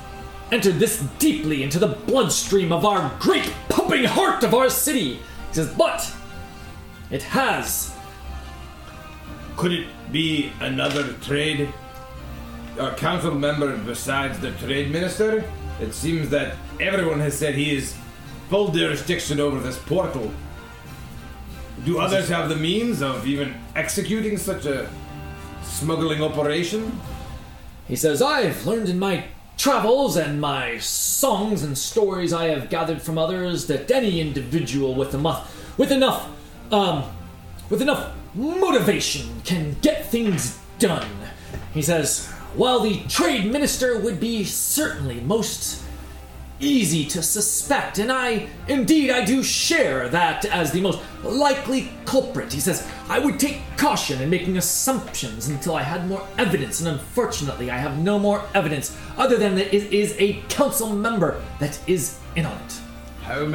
entered this deeply into the bloodstream of our great pumping heart of our city. He says, but it has. Could it be another trade uh, council member besides the trade minister? It seems that everyone has said he is full jurisdiction over this portal. Do others have the means of even executing such a smuggling operation? He says, I've learned in my travels and my songs and stories I have gathered from others that any individual with enough, with enough, um, with enough motivation can get things done. He says, while the trade minister would be certainly most easy to suspect, and I, indeed, I do share that as the most likely culprit. He says, I would take caution in making assumptions until I had more evidence, and unfortunately, I have no more evidence other than that it is a council member that is in on it.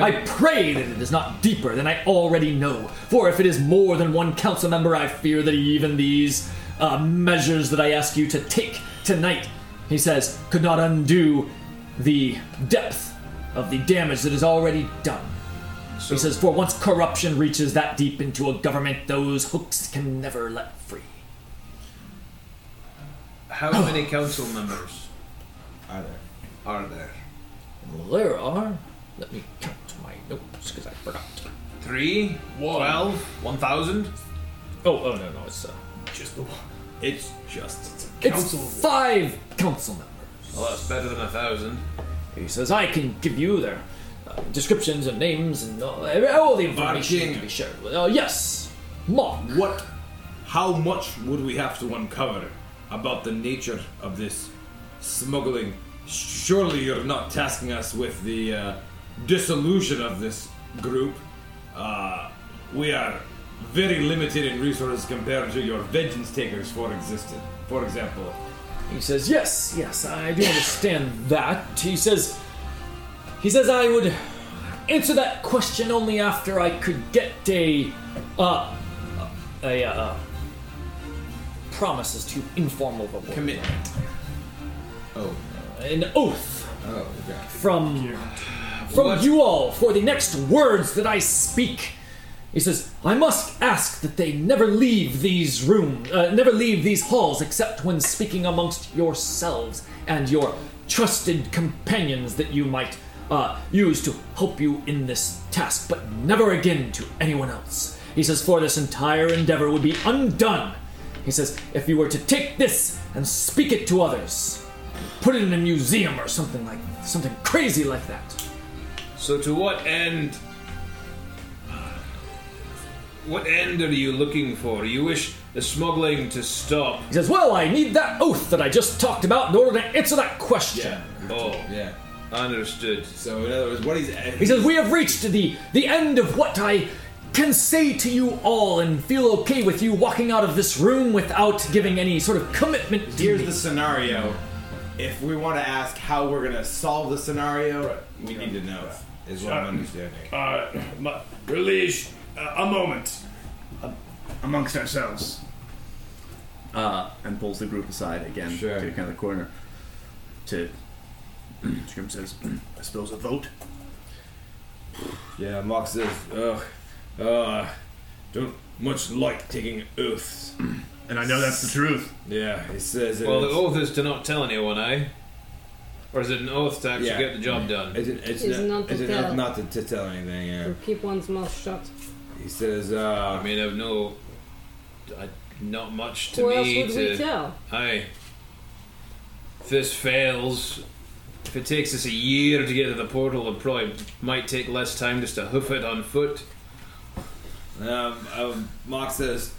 I pray that it is not deeper than I already know, for if it is more than one council member, I fear that even these uh, measures that I ask you to take tonight, he says, could not undo the depth of the damage that is already done. he says, for once corruption reaches that deep into a government, those hooks can never let free. How many council members Are there? are there? There are. Let me count my notes because I forgot. Three? Twelve? One thousand? Oh, oh no, no, it's uh, Just the one. It's just. it's five council members. Well, that's better than a thousand. He says, I can give you their uh, descriptions and names and all, all the information to be shared with. Uh, yes, Mark. What? How much would we have to uncover about the nature of this smuggling? Surely you're not tasking us with the uh, dissolution of this group. Uh, we are very limited in resources compared to your vengeance takers, for existed. For example, He says, yes, yes, I do understand that. He says, he says I would answer that question only after I could get a, uh, a, uh, promise is too informal of a word. Commitment. Oh. An oath Oh, okay. from from you all for the next words that I speak. He says, "I must ask that they never leave these rooms, uh, never leave these halls, except when speaking amongst yourselves and your trusted companions that you might uh, use to help you in this task, but never again to anyone else." He says, "For this entire endeavor would be undone." He says, "If you were to take this and speak it to others." Put it in a museum or something like something crazy like that. So, to what end? What end are you looking for? You wish the smuggling to stop? He says, Well, I need that oath that I just talked about in order to answer that question. Yeah. Oh, Yeah. understood. So in other words, what he's He says, We have reached the, the end of what I can say to you all and feel okay with you walking out of this room without giving any sort of commitment to Here's me. the scenario. If we want to ask how we're gonna solve the scenario, Right. we need to know. Is what I'm understanding. Uh, my, Relish, uh, a moment. Uh, amongst ourselves. Uh, and pulls the group aside again Sure. to kind of the corner. To Scrim says, I suppose a vote. yeah, Mox says, ugh, uh, don't much like taking oaths. And I know that's the truth. Yeah, he says it Well, the is- oath is to not tell anyone, eh? Or is it an oath to actually Yeah. get the job done? It's, it's, Is not, not to it's tell. not, not to, to tell anything. Yeah. Or keep one's mouth shut. He says, uh, I mean, I've no, I, not much to Who else me would to. we tell? Aye. If this fails, if it takes us a year to get to the portal, it probably might take less time just to hoof it on foot. Um, um, Mark says,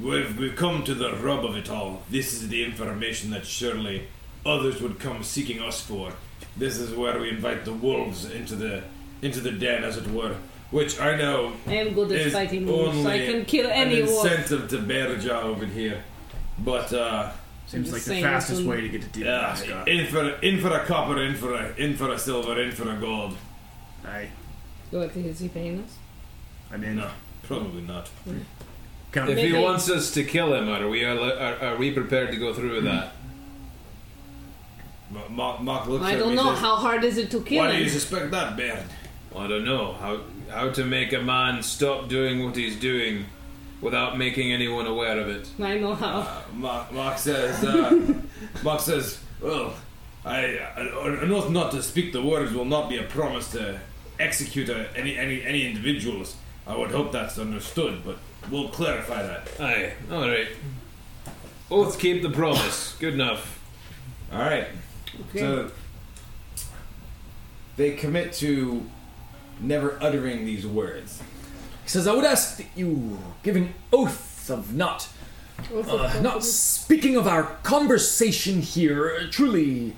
we've, we've come to the rub of it all. This is the information that surely others would come seeking us for. This is where we invite the wolves into the into the den, as it were. Which I know I am good at is fighting wolves. only I can kill an any wolf. incentive to Bearjaw over here. But uh, Seems just like the saying fastest some- way to get to Deep yeah, Alaska. in for in for a copper, in for a in for a silver, in for a gold. I, What is he paying us? I mean, No, probably not. kind If he Maybe- wants us to kill him, are we are, are, are we prepared to go through with that? Mark, Mark looks I at don't me know. says, How hard is it to kill Why do you him? suspect that, Baird? I don't know how how to make a man stop doing what he's doing without making anyone aware of it. I know how. Uh, Mark, Mark says, uh, Mark says, well, I, I, an oath not to speak the words will not be a promise to execute a, any, any, any individuals. I would hope that's understood, but we'll clarify that. Aye, alright. Oath keep the promise. Good enough. All right. So they commit to never uttering these words. He says, I would ask that you give an oath of not uh, not speaking of our conversation here. uh, Truly,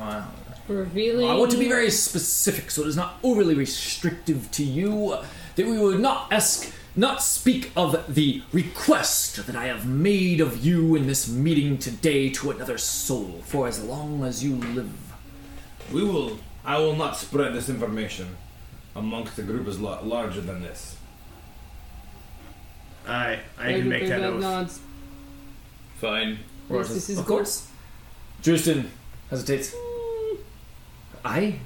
uh, Revealing. I want to be very specific, so it is not overly restrictive to you. uh, That we would not ask, not speak of the request that I have made of you in this meeting today to another soul for as long as you live. We will. I will not spread this information amongst a group as la- larger than this. Aye, I can make that bird oath. nods. Fine. Yes, this is of good. course. Justin hesitates. I?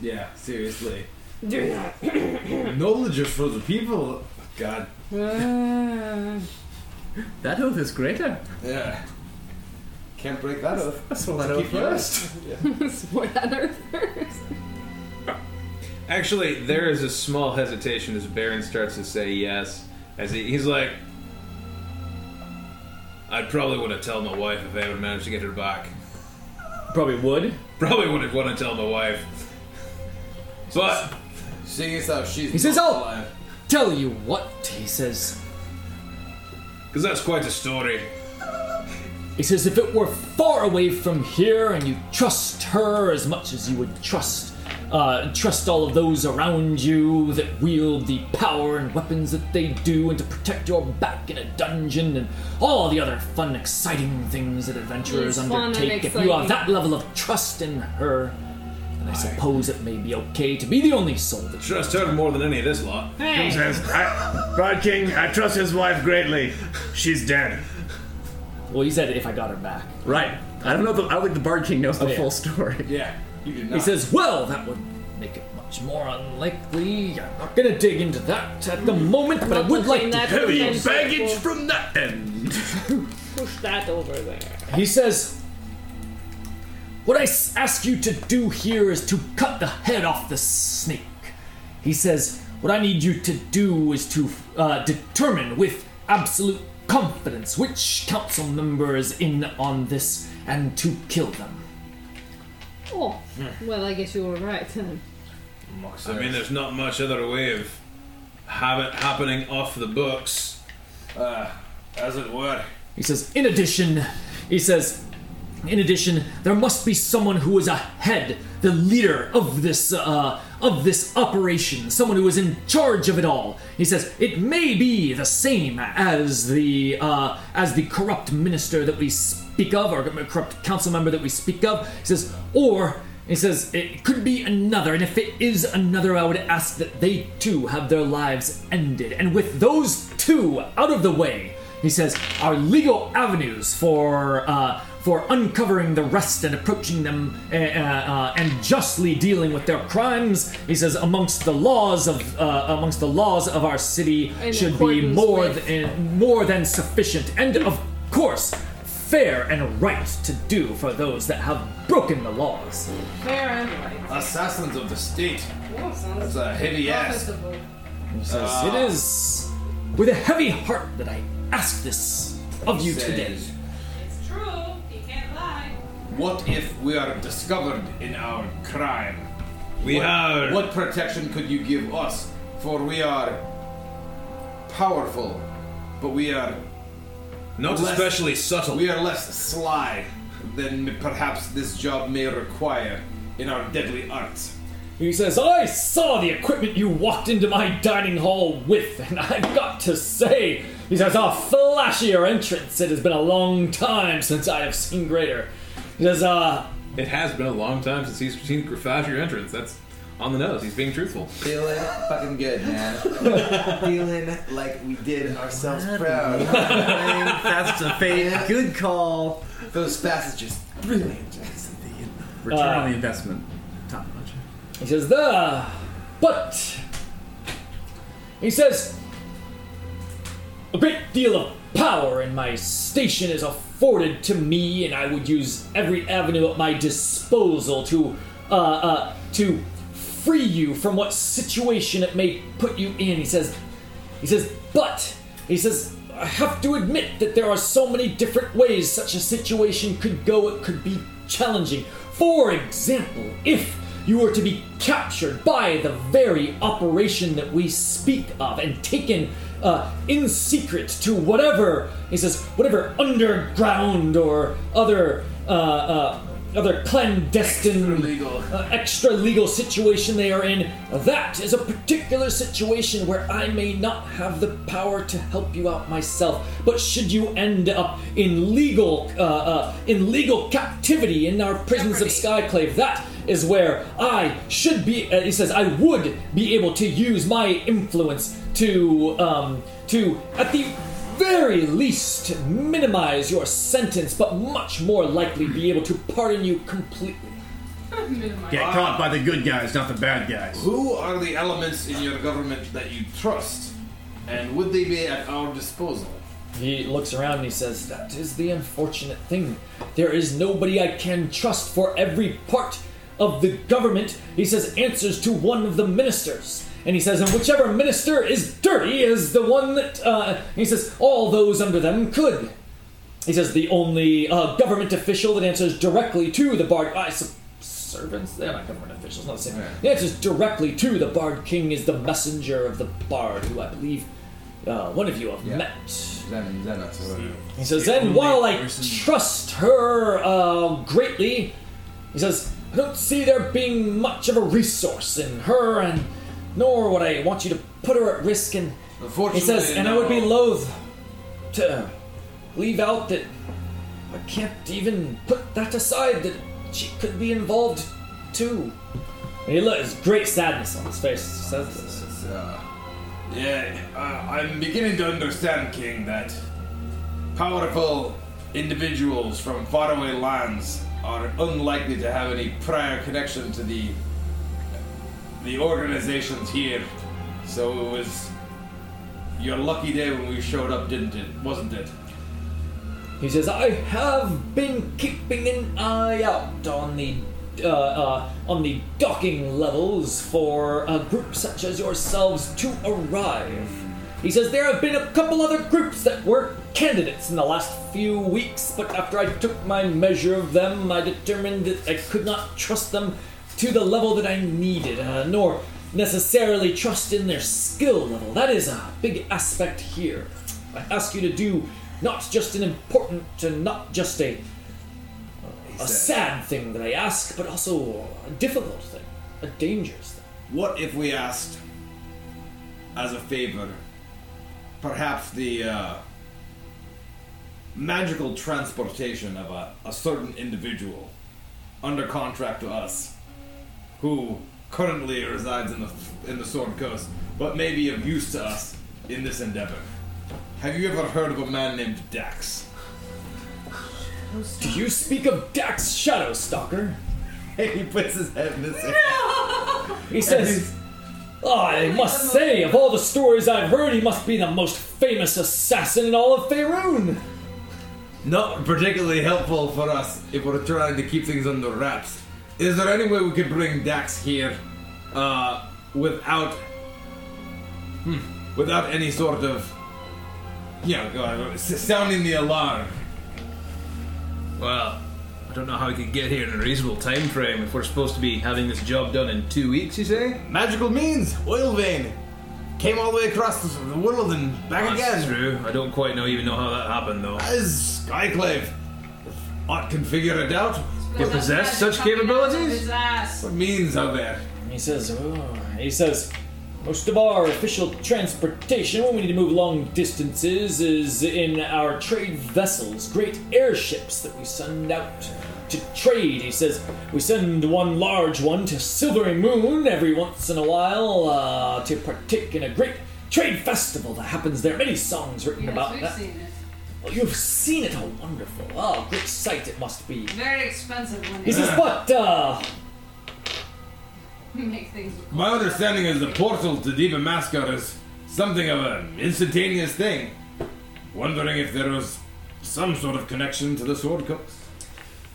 Yeah, seriously. Yeah. Knowledge is for the people. God. Ah. That oath is greater. Yeah. Can't break that oath. That's what that oath first. is. That earth first. Actually, there is a small hesitation as Baron starts to say yes. As he, he's like, I'd probably want to tell my wife if I ever managed to get her back. Probably would. Probably would have want to tell my wife. But Seeing as how she's He says, not "Oh." alive. Tell you what, he says. because that's quite a story. He says, if it were far away from here and you trust her as much as you would trust, uh, trust all of those around you that wield the power and weapons that they do, and to protect your back in a dungeon, and all the other fun, exciting things that adventurers It's fun and undertake, if you have that level of trust in her, then I suppose it may be okay to be the only soul that Trust her more than any of this lot. Hey. Says, I, Bard King, I trust his wife greatly. She's dead. Well, you said if I got her back. Right. I don't know. The, I don't think the Bard King knows the Oh, yeah. full story. Yeah, you did not. He says, well, that would make it much more unlikely. I'm not gonna dig into that at the moment, but I would like to. that Heavy potential. baggage from that end. Push that over there. He says, "What I ask you to do here is to cut the head off the snake. He says, What I need you to do is to uh, determine with absolute confidence which council member is in on this and to kill them. Oh, well, I guess you were right then. I mean, there's not much other way of have it happening off the books. Uh, as it were. He says, in addition, he says, in addition, there must be someone who is ahead, the leader of this uh, of this operation, someone who is in charge of it all. He says it may be the same as the uh, as the corrupt minister that we speak of, or corrupt council member that we speak of. He says, or he says it could be another, and if it is another, I would ask that they too have their lives ended. And with those two out of the way, he says our legal avenues for uh, for uncovering the rest and approaching them uh, uh, and justly dealing with their crimes. He says amongst the laws of uh, amongst the laws of our city In should be more with- than more than sufficient, and of course. Fair and right to do for those that have broken the laws. Fair and right. Assassins of the state. Well, That's a heavy ask. He says, Ah. It is with a heavy heart that I ask this of you today. It's true. You can't lie. What if we are discovered in our crime? We what, are. What protection could you give us? For we are powerful, but we are Not less- especially subtle. we are less sly than perhaps this job may require in our deadly arts. He says, I saw the equipment you walked into my dining hall with, and I've got to say, he says, a flashier entrance. It has been a long time since I have seen greater. He says, uh, It has been a long time since he's seen Grafage entrance. That's on the nose. He's being truthful. Feeling fucking good, man. Feeling like we did ourselves proud. That's a fate. Good call. Those passages, brilliant. Return Uh, on the investment. Top notch. He says, the, but, he says, a great deal of power in my station is afforded to me, and I would use every avenue at my disposal to, uh, uh, to free you from what situation it may put you in. He says, he says, but he says, I have to admit that there are so many different ways such a situation could go. It could be challenging. For example, if you were to be captured by the very operation that we speak of and taken uh, in secret to whatever he says, whatever underground or other uh, uh, other clandestine uh, extra legal situation they are in. That is a particular situation where I may not have the power to help you out myself. But should you end up in legal uh, uh, in legal captivity in our prisons of Skyclave, that is where I should be. Uh, he says I would be able to use my influence to um, to at the very least minimize your sentence, but much more likely be able to pardon you completely. Get caught by the good guys, not the bad guys. Who are the elements in your government that you trust? And would they be at our disposal? He looks around and he says, That is the unfortunate thing. There is nobody I can trust for every part of the government. He says, answers to one of the ministers. And he says, and whichever minister is dirty is the one that, uh, he says, all those under them could. He says, the only uh, government official that answers directly to the Bard. I servants? They're not government officials, not the same. The answers directly to the Bard King is the messenger of the Bard, who I believe uh, one of you have met. Zen, Zen, He says, and while I trust her uh, greatly, he says, I don't see there being much of a resource in her, and nor would I want you to put her at risk. And he says, and I would be loath to leave out that I can't even put that aside that she could be involved too. And he looks great sadness on his face. Says this. Uh, yeah, uh, I'm beginning to understand, King, that powerful individuals from faraway lands are unlikely to have any prior connection to the the organizations here. So it was your lucky day when we showed up, didn't it? Wasn't it? He says, I have been keeping an eye out on the uh, uh, on the docking levels for a group such as yourselves to arrive. He says there have been a couple other groups that were candidates in the last few weeks, but after I took my measure of them, I determined that I could not trust them to the level that I needed, uh, nor necessarily trust in their skill level. That is a big aspect here. I ask you to do not just an important and not just a a sad thing that I ask, but also a difficult thing, a dangerous thing. What if we asked, as a favor, perhaps the uh, magical transportation of a, a certain individual under contract to us, who currently resides in the in the Sword Coast, but may be of use to us in this endeavor? Have you ever heard of a man named Dax? Do you speak of Dax Shadowstalker? he puts his head in his hand. He says, oh, I must say, of all the stories I've heard, he must be the most famous assassin in all of Faerun. Not particularly helpful for us if we're trying to keep things under wraps. Is there any way we could bring Dax here uh, without hmm, without any sort of you know sounding the alarm? Well, I don't know how we could get here in a reasonable time frame if we're supposed to be having this job done in two weeks, you say? Magical means oil vein came all the way across the the world and back That's again. true. I don't quite know even know how that happened though. As Skyclave, Art can figure it out. You possess such capabilities? His. What means are there? He says, oh, he says, most of our official transportation when we need to move long distances is in our trade vessels, great airships that we send out to trade. He says we send one large one to Silvery Moon every once in a while uh, to partake in a great trade festival that happens there. Many songs written Yes, about we've that. Seen it. Oh, you've seen it. how wonderful. Oh, great sight it must be. Very expensive when He they says, but uh, make things. My understanding is the portal to Deepa Maskar is something of an instantaneous thing. Wondering if there was some sort of connection to the Sword Coast.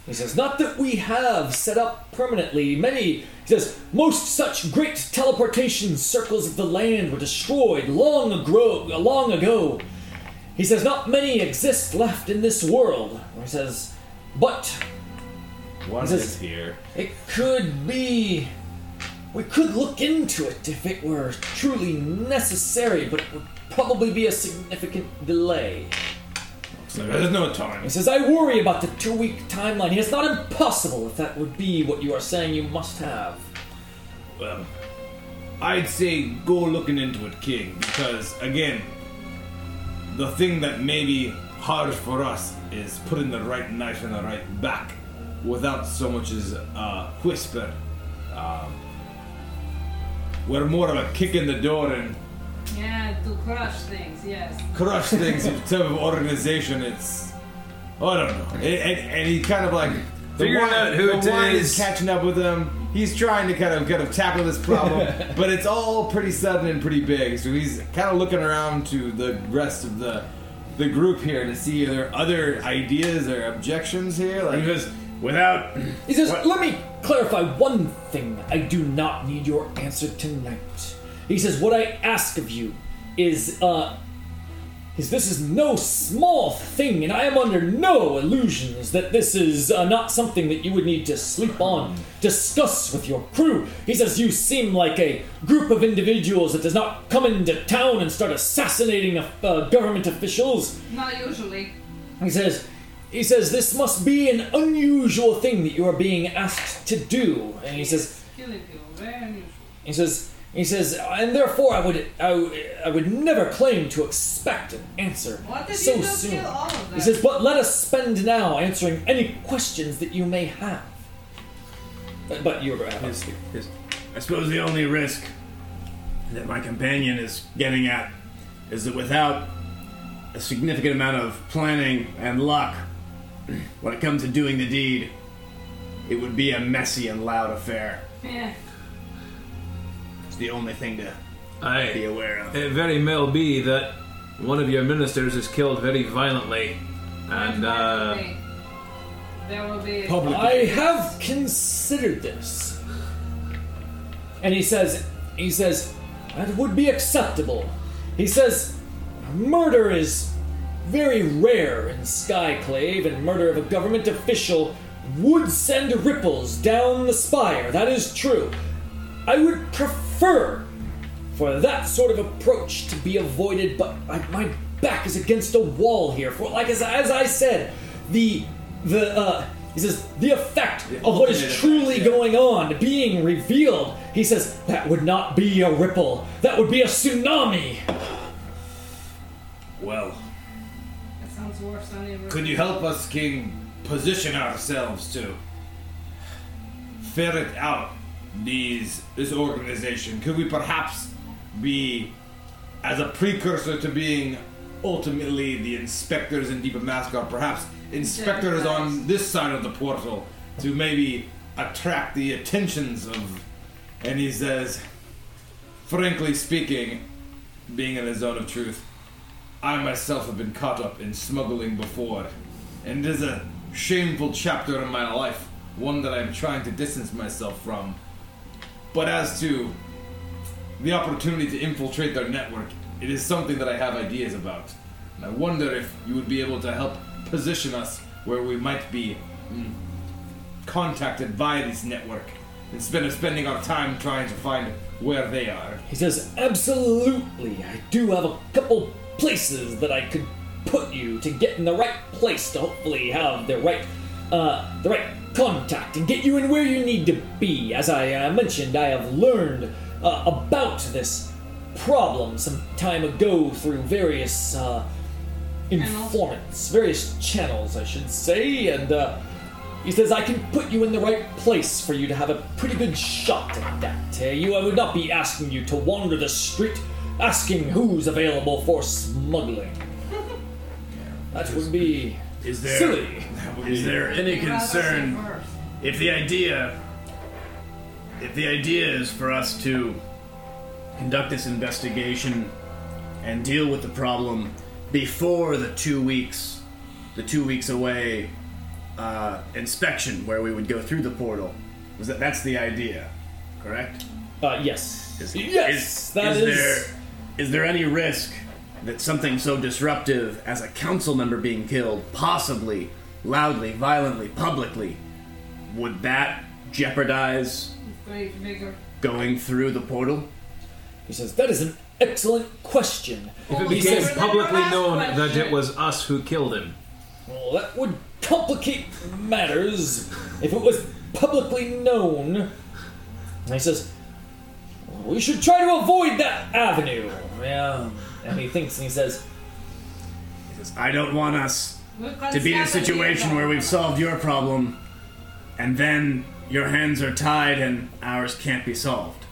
He says, Not that we have set up permanently. Many, he says, most such great teleportation circles of the land were destroyed long ago. Long ago. He says, Not many exist left in this world. He says, But One This- is here. it could be. We could look into it if it were truly necessary, but it would probably be a significant delay. So there's no time. He says, I worry about the two week timeline. It's not impossible if that would be what you are saying you must have. Well, I'd say go looking into it, King, because again, the thing that may be hard for us is putting the right knife in the right back without so much as a whisper. Um, we're more of a kick in the door and Yeah, to crush things, yes. crush things in terms of organization. It's oh, I don't know. And, and, and he kind of like Figuring out who the it wine is. is catching up with him. He's trying to kind of kind of tackle this problem, but it's all pretty sudden and pretty big. So he's kind of looking around to the rest of the the group here to see are there other ideas or objections here. Like he Because without He says, What? Let me clarify one thing. I do not need your answer tonight. He says, What I ask of you is, uh, is this is no small thing, and I am under no illusions that this is uh, not something that you would need to sleep on, discuss with your crew. He says, You seem like a group of individuals that does not come into town and start assassinating uh, government officials. Not usually. He says, he says this must be an unusual thing that you are being asked to do. And he says, Killing people, very unusual. he says, he says, and therefore I would, I, would- I would never claim to expect an answer What so soon. kill all of them? He says, but let us spend now answering any questions that you may have. But, but you're right. to have. I suppose the only risk that my companion is getting at is that without a significant amount of planning and luck, when it comes to doing the deed, it would be a messy and loud affair. Yeah. It's the only thing to be aware of. it very may be that one of your ministers is killed very violently, and uh, there will be. public. I have considered this. And he says, he says, that would be acceptable. He says, murder is very rare in Skyclave, and murder of a government official would send ripples down the spire. That is true. I would prefer for that sort of approach to be avoided, but I, my back is against a wall here. For like as, as I said, the the uh, he says the effect of what is truly effect, yeah. going on being revealed. He says that would not be a ripple. That would be a tsunami. well, That sounds worse than ever. Could you help us, King, position ourselves to ferret out these this organization? Could we perhaps be as a precursor to being ultimately the inspectors in Deepa Maskar, perhaps inspectors on this side of the portal to maybe attract the attentions of and he says frankly speaking, being in a zone of truth, I myself have been caught up in smuggling before, and it is a shameful chapter in my life, one that I am trying to distance myself from. But as to the opportunity to infiltrate their network, it is something that I have ideas about. And I wonder if you would be able to help position us where we might be mm, contacted via this network instead of spending our time trying to find where they are. He says, Absolutely. I do have a couple places that I could put you to get in the right place to hopefully have the right, uh, the right contact and get you in where you need to be. As I uh, mentioned, I have learned uh, about this problem some time ago through various uh, informants, various channels, I should say, and uh, he says I can put you in the right place for you to have a pretty good shot at that. Uh, you, I would not be asking you to wander the street asking who's available for smuggling. That would be Is there silly. Is there any You'd rather say concern if the idea if the idea is for us to conduct this investigation and deal with the problem before the two weeks the two weeks away uh, inspection where we would go through the portal. Was that that's the idea, correct? Uh, yes. Is, yes, is, that is is- there is there any risk that something so disruptive as a council member being killed, possibly loudly, violently, publicly, would that jeopardize going through the portal? He says, That is an excellent question. If it Well, became so then publicly our last known that it was us who killed him, Well, that would complicate matters if it was publicly known. And he says, We should try to avoid that avenue. Yeah. And he thinks and he says, He says, I don't want us We to be in a situation where we've solved your problem, and then your hands are tied and ours can't be solved.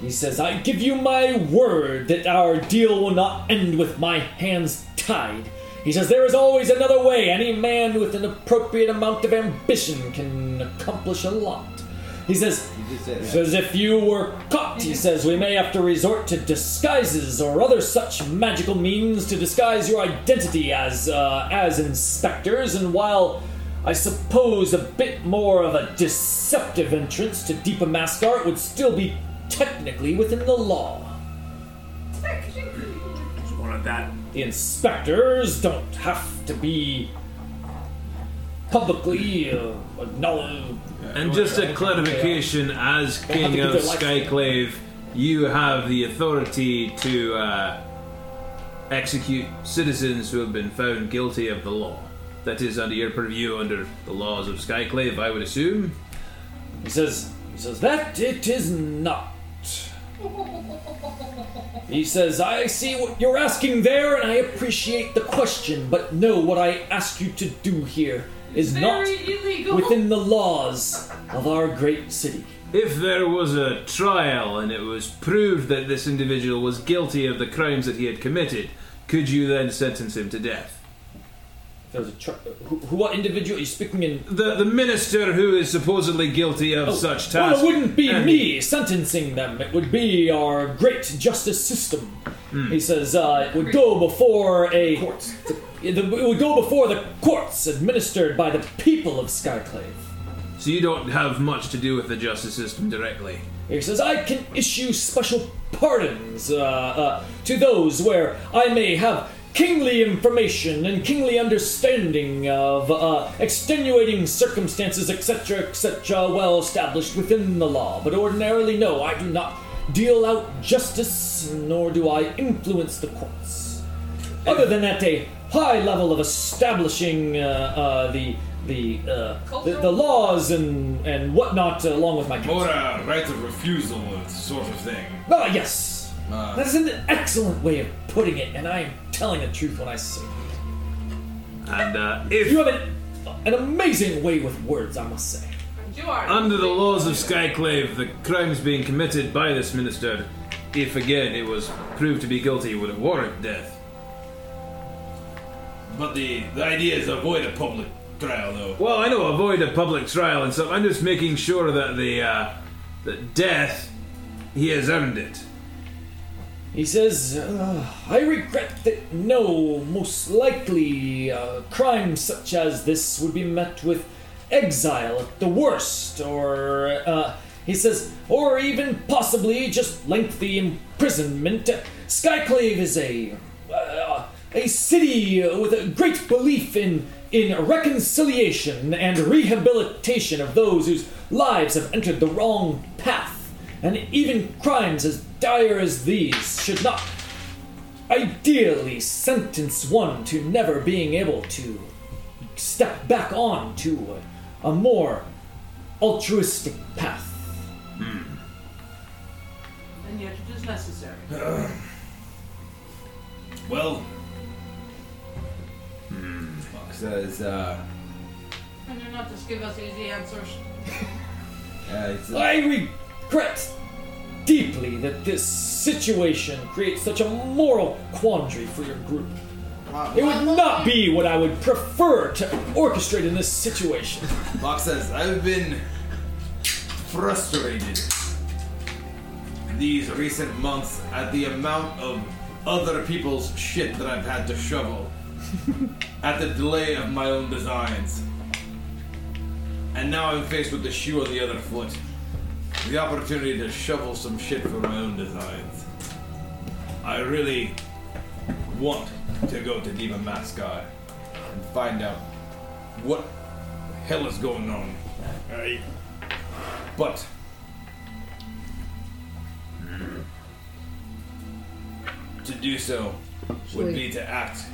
He says, I give you my word that our deal will not end with my hands tied. He says, There is always another way. Any man with an appropriate amount of ambition can accomplish a lot. He says, he says, If you were caught, he says, we may have to resort to disguises or other such magical means to disguise your identity as, uh, as inspectors. And while I suppose a bit more of a deceptive entrance to Deepa Maskar would still be technically within the law. Just wanted that. The inspectors don't have to be publicly uh, acknowledged. And just a clarification, as They have to king of Skyclave, you have the authority to uh, execute citizens who have been found guilty of the law. That is under your purview under the laws of Skyclave, I would assume. He says, he says that it is not. He says, I see what you're asking there, and I appreciate the question, but no, what I ask you to do here is not illegal. within the laws of our great city. If there was a trial and it was proved that this individual was guilty of the crimes that he had committed, could you then sentence him to death? There was a tr- who, who, what individual are you speaking in? The the minister who is supposedly guilty of oh, such Well, tasks. it wouldn't be and- me sentencing them. It would be our great justice system. Hmm. He says uh, it would go before a courts. It would go before the courts, administered by the people of Skyclave. So you don't have much to do with the justice system directly. He says I can issue special pardons uh, uh, to those where I may have kingly information and kingly understanding of uh, extenuating circumstances, etc., etc., well established within the law. But ordinarily, no, I do not deal out justice, nor do I influence the courts. Other than at a high level of establishing uh, uh, the the, uh, the the laws and and whatnot, along with my More a right of refusal sort of thing. Ah, yes. Uh, that is an excellent way of putting it, and I am telling the truth when I say it. And uh, if You have an, an amazing way with words, I must say. You are. under the laws of Skyclave, the crimes being committed by this minister, if again it was proved to be guilty, would warrant death. but the, the idea is avoid a public trial, though. Well, I know avoid a public trial and stuff. I'm just making sure that the uh, the death he has earned it. He says, uh, I regret that no, most likely, uh, crime such as this would be met with exile at the worst, or, uh, he says, or even possibly just lengthy imprisonment. Skyclave is a, uh, a city with a great belief in, in reconciliation and rehabilitation of those whose lives have entered the wrong path. And even crimes as dire as these should not ideally sentence one to never being able to step back on to a, a more altruistic path. And yet it is necessary. Well, Buck says, uh, And do not just give us easy answers. uh, he says I regret deeply that this situation creates such a moral quandary for your group. It would not be what I would prefer to orchestrate in this situation. Mox says, I've been frustrated these recent months at the amount of other people's shit that I've had to shovel. at the delay of my own designs. And now I'm faced with the shoe on the other foot. The opportunity to shovel some shit for my own designs. I really want to go to Deepa Maskar and find out what the hell is going on. Right. But to do so would be to act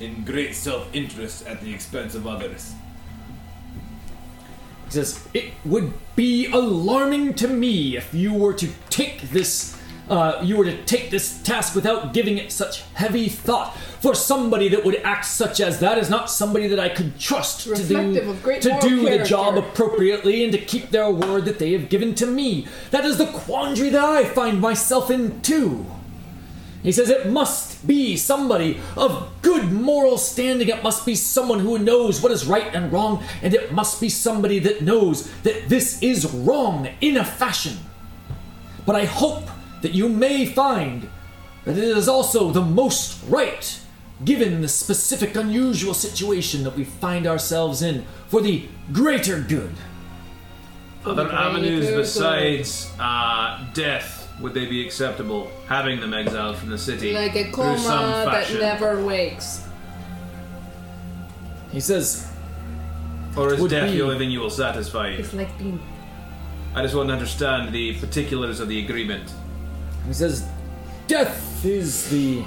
in great self-interest at the expense of others. He says, It would be alarming to me if you were to take this. Uh, you were to take this task without giving it such heavy thought. For somebody that would act such as that is not somebody that I could trust to do to do the job appropriately and to keep their word that they have given to me. That is the quandary that I find myself in too. He says it must be somebody of good moral standing. It must be someone who knows what is right and wrong, and it must be somebody that knows that this is wrong in a fashion. But I hope that you may find that it is also the most right, given the specific unusual situation that we find ourselves in, for the greater good. Other Greater avenues besides uh, death would they be acceptable? Having them exiled from the city Like a through coma some that fashion, never wakes. He says, or is would death be- the only thing you will satisfy? It's like being I just want to understand the particulars of the agreement. He says, Death is the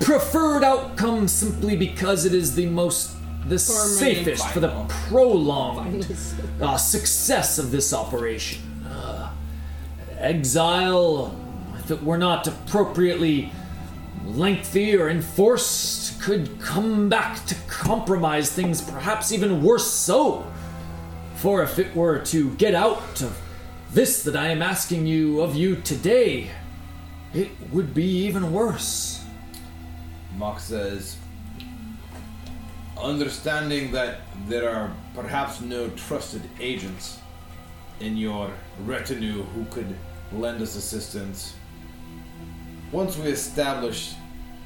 preferred outcome simply because it is the most, the safest for the prolonged uh, success of this operation. Uh, exile, if it were not appropriately lengthy or enforced, could come back to compromise things, perhaps even worse so. For if it were to get out of this that I am asking you of you today, it would be even worse. Mock says, understanding that there are perhaps no trusted agents in your retinue who could lend us assistance, once we establish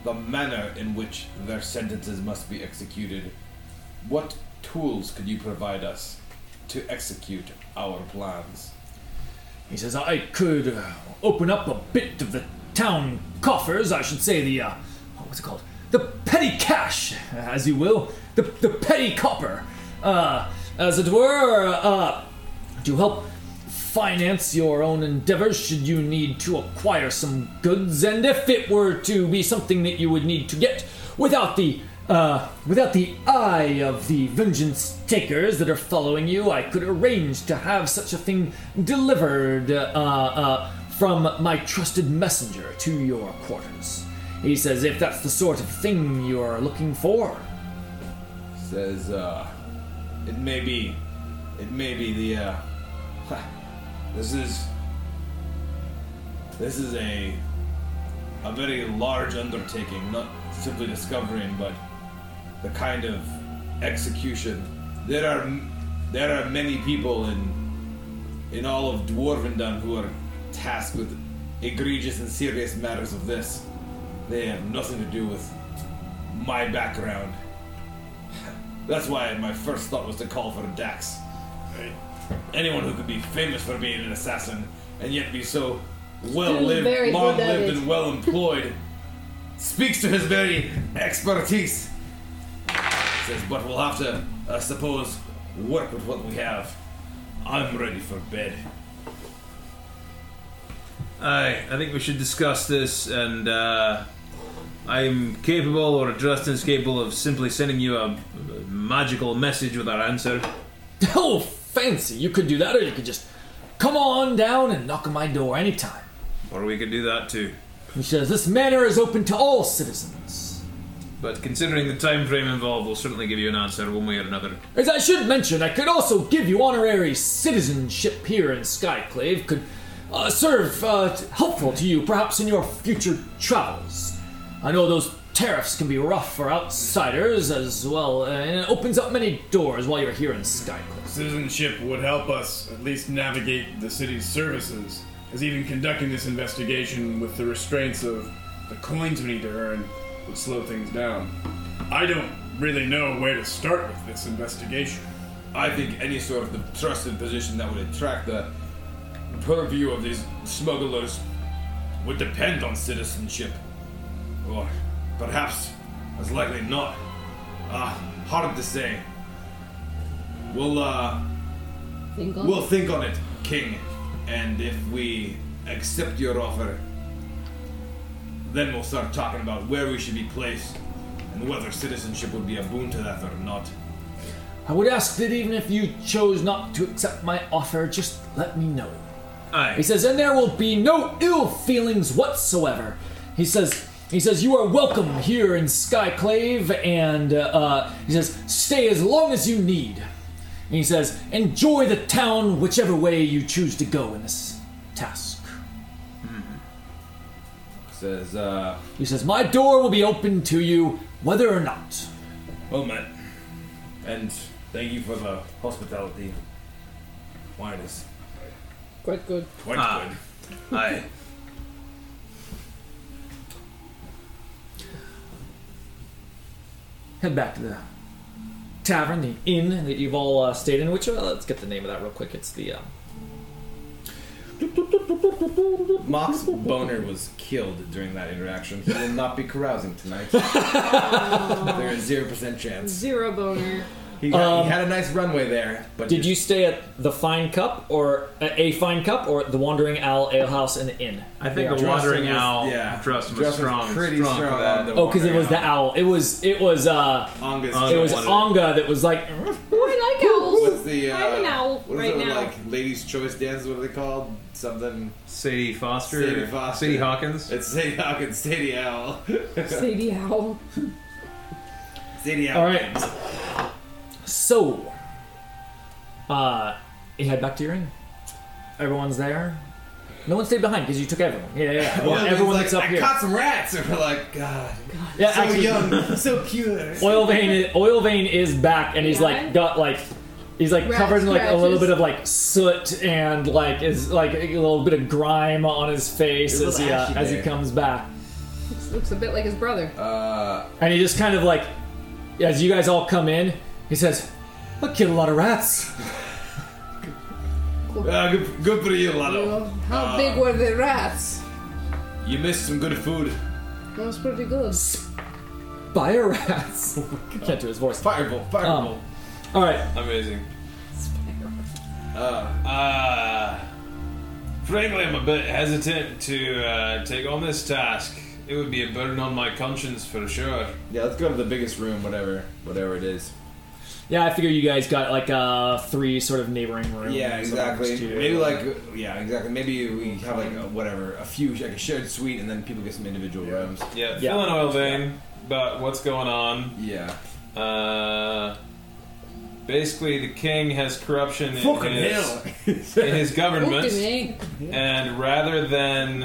the manner in which their sentences must be executed, what tools could you provide us to execute our plans? He says, I could uh, open up a bit of the town coffers, I should say the, uh, what's it called? The petty cash, as you will. The, the petty copper. Uh, as it were, uh, to help finance your own endeavors should you need to acquire some goods, and if it were to be something that you would need to get without the uh, without the eye of the vengeance takers that are following you, I could arrange to have such a thing delivered uh, uh, from my trusted messenger to your quarters. He says, if that's the sort of thing you're looking for. says uh it may be it may be the uh this is this is a a very large undertaking not simply discovering but the kind of execution. There are there are many people in in all of dwarvendom who are tasked with egregious and serious matters of this. They have nothing to do with my background. That's why my first thought was to call for Dax. Anyone who could be famous for being an assassin and yet be so well lived, long lived, and well employed speaks to his very expertise. Says, but we'll have to, I suppose, work with what we have. I'm ready for bed. Aye, I think we should discuss this, and uh, I'm capable, or just as capable, of simply sending you a, a magical message with our answer. Oh, fancy! You could do that, or you could just come on down and knock on my door anytime. Or we could do that too. He says, This manor is open to all citizens. But considering the time frame involved, we'll certainly give you an answer one way or another. As I should mention, I could also give you honorary citizenship here in Skyclave. Could uh, serve uh, t- helpful to you, perhaps in your future travels. I know those tariffs can be rough for outsiders as well, uh, and it opens up many doors while you're here in Skyclave. Citizenship would help us at least navigate the city's services, as even conducting this investigation with the restraints of the coins we need to earn would slow things down. I don't really know where to start with this investigation. I think any sort of trusted position that would attract the purview of these smugglers would depend on citizenship. Or perhaps, as likely not. Ah, hard to say. We'll, uh, Think on we'll think on it, King. And if we accept your offer, then we'll start talking about where we should be placed and whether citizenship would be a boon to that or not. I would ask that even if you chose not to accept my offer, just let me know. Aye. He says, and there will be no ill feelings whatsoever. He says, he says, you are welcome here in Skyclave, and uh, uh, he says, stay as long as you need. And he says, enjoy the town whichever way you choose to go in this task. Says, uh, He says, my door will be open to you, whether or not. well met. And thank you for the hospitality. Wine is quite good. quite Ah. good. Aye. Head back to the tavern, the inn that you've all uh, stayed in. Which uh, let's get the name of that real quick. It's the um, Mox Boner was killed during that interaction. He will not be carousing tonight. there is zero percent chance. Zero boner. He, got, Um, he had a nice runway there, but Did just- you stay at the Fine Cup or uh, a Fine Cup or the Wandering Owl Ale House and the Inn? I think Yeah. the Wandering was- Owl yeah, Drustin was Drustin was strong, pretty strong, strong that. the- Oh, because it was the owl. It was it was uh Anga's Anga it was wanted. Onga that was like I like owls. What's the uh, I'm an owl what is right it, now. like ladies' choice dances? What are they called? Something. Sadie Foster. Sadie Foster. Sadie Hawkins. It's Sadie Hawkins, Sadie Owl, Sadie owl. Sadie Owl. all right. So, uh, you head back to your inn. Everyone's there. No one stayed behind because you took everyone. Yeah, yeah. yeah. Everyone, Well, everyone it's that's like, up I here. caught some rats, and we're like, God, God yeah, so actually, young, so pure. Oil vein, is, oil vein is back, and he's Yeah. like got like he's like Rat covered in like a little bit of like soot and like is like a little bit of grime on his face as he uh, as he comes back, Looks, looks a bit like his brother. Uh, and he just kind of like as you guys all come in, he says, "I killed a lot of rats." uh, good, good for you, Lalo. How Uh, big were the rats? You missed some good food. That was pretty good. Fire rats. Can't do his voice. Fireball, fireball. All right, Amazing. Uh, Uh, frankly, I'm a bit hesitant to uh, take on this task. It would be a burden on my conscience for sure. yeah, let's go to the biggest room, whatever, whatever it is. Yeah, I figure you guys got like uh three sort of neighboring rooms. Yeah, exactly. amongst. Maybe like, yeah, exactly. Maybe we have like a, whatever, a few, like a shared suite, and then people get some individual rooms. Yeah, Yeah. filling oil vein. But what's going on? Yeah. Uh, basically, the king has corruption in Fucking his, hell. in his government, and rather than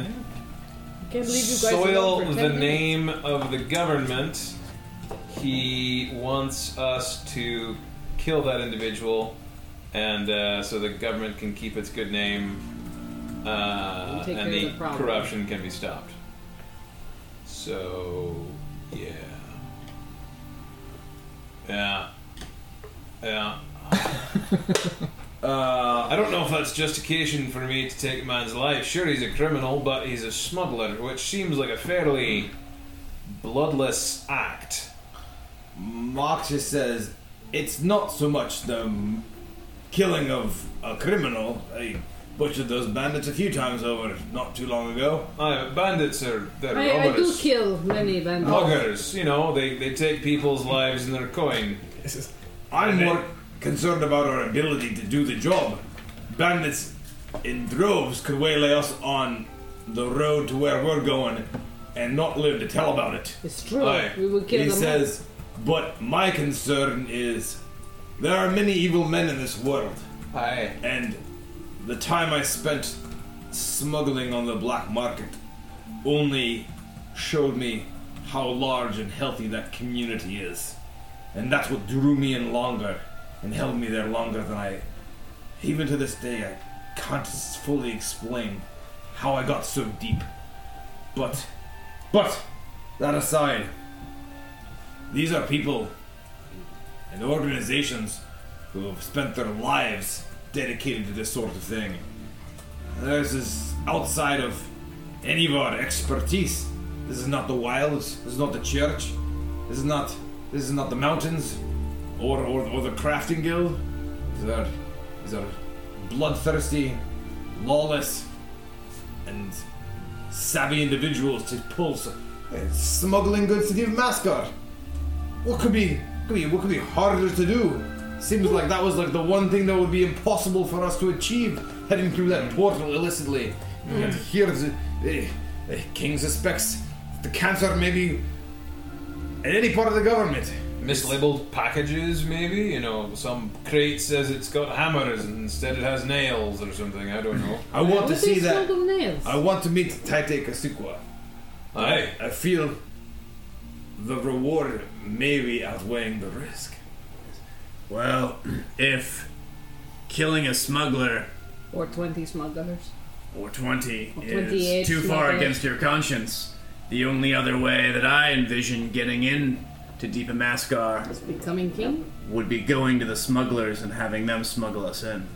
Can't believe you guys soil were for 10 the name of the government, he wants us to kill that individual, and uh, so the government can keep its good name, uh, And take and care of the the problem. corruption can be stopped. So, yeah, yeah, yeah. Uh, I don't know if that's justification for me to take a man's life. Sure, he's a criminal, but he's a smuggler, which seems like a fairly bloodless act. Mox just says it's not so much the killing of a criminal. I butchered those bandits a few times over not too long ago. Uh, bandits are they're I, I do robbers, kill many bandits. muggers. You know, they, they take people's lives and their coin. I'm more concerned about our ability to do the job. Bandits in droves could waylay us on the road to where we're going and not live to tell about it. It's true. Aye. We will kill he them. says, but my concern is there are many evil men in this world, Aye. and the time I spent smuggling on the black market only showed me how large and healthy that community is. And that's what drew me in longer and held me there longer than I. Even to this day, I can't fully explain how I got so deep. But, but, that aside, these are people and organizations who have spent their lives dedicated to this sort of thing. This is outside of any of our expertise. This is not the wilds. This is not the church. This is not. This is not the mountains, or or, or the crafting guild. These are these are bloodthirsty, lawless, and savvy individuals to pull smuggling goods to the Mascot. What could be, could be what could be harder to do? Seems like that was like the one thing that would be impossible for us to achieve heading through that portal illicitly. And here the, the, the king suspects the cancer may be in any part of the government. Mislabeled packages, maybe? You know, some crate says it's got hammers and instead it has nails or something. I don't know. I want to see that. nails? I want to meet Taite Kasukwa. Aye. I feel the reward may be outweighing the risk. Well, if killing a smuggler Or 20 smugglers. or 20 Or is 28 too far against your conscience, the only other way that I envision getting in to Deepa Maskar Is becoming king? would be going to the smugglers and having them smuggle us in.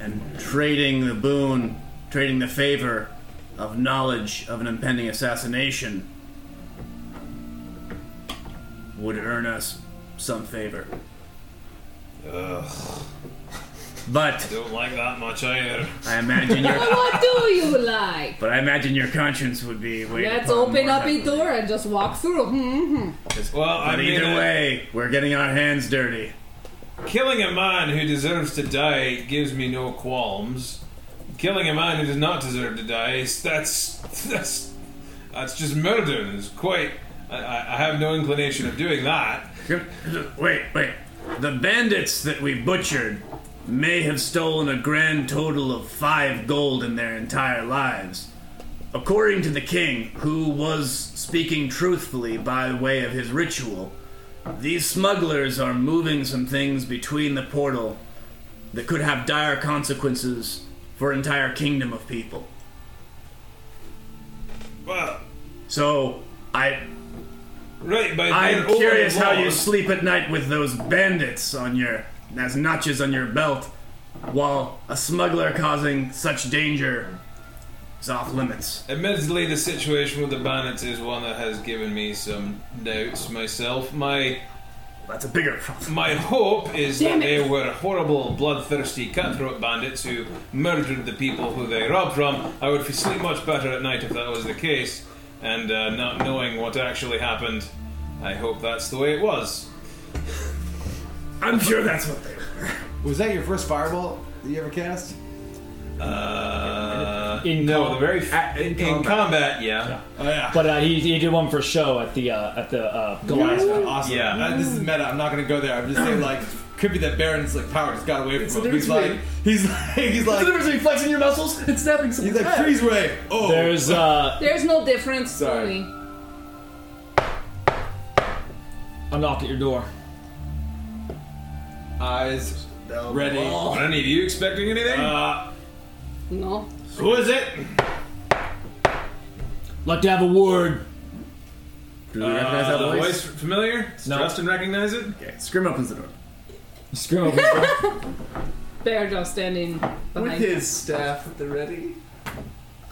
And trading the boon, trading the favor of knowledge of an impending assassination would earn us some favor. Ugh. But I Don't like that much either. I imagine your what do you like? but I imagine your conscience would be. Let's open more up a door and just walk through. Hmm. Well, I But mean, either uh, way, we're getting our hands dirty. killing a man who deserves to die gives me no qualms. Killing a man who does not deserve to die, is- that's that's that's just murder. It's quite. I, I have no inclination of doing that. Wait, wait. The bandits that we butchered may have stolen a grand total of five gold in their entire lives. According to the king, who was speaking truthfully by way of his ritual, these smugglers are moving some things between the portal that could have dire consequences for an entire kingdom of people. Well, So, I right, by I'm curious how you sleep at night with those bandits on your as notches on your belt, while a smuggler causing such danger is off limits. Admittedly, the situation with the bandits is one that has given me some doubts myself. My That's a bigger problem. my hope is Damn that it. they were horrible, bloodthirsty, cutthroat bandits who murdered the people who they robbed from. I would sleep much better at night if that was the case. And uh, not knowing what actually happened, I hope that's the way it was. I'm sure that's what they were. Was that your first fireball that you ever cast? Uh, In no, com- the very f- in, in combat, yeah. Oh yeah. But uh, he, he did one for show at the uh, at the uh, Goliath. awesome. Yeah. Uh, this is meta. I'm not gonna go there. I'm just saying like could be that Baron's like power just got away from the him. He's like he's like he's What's the like difference between flexing your muscles and snapping he's someone's like head? freeze ray. Oh. There's uh, There's no difference. Sorry. Tony. a knock at your door. eyes ready. Are any of you expecting anything? Uh, No. who is it? Like to have a word. Do we recognize that Uh, voice? voice familiar? No. Trust and recognize it? Okay, Scrim opens the door. Scrim opens. Bear just standing With behind. his staff at the ready.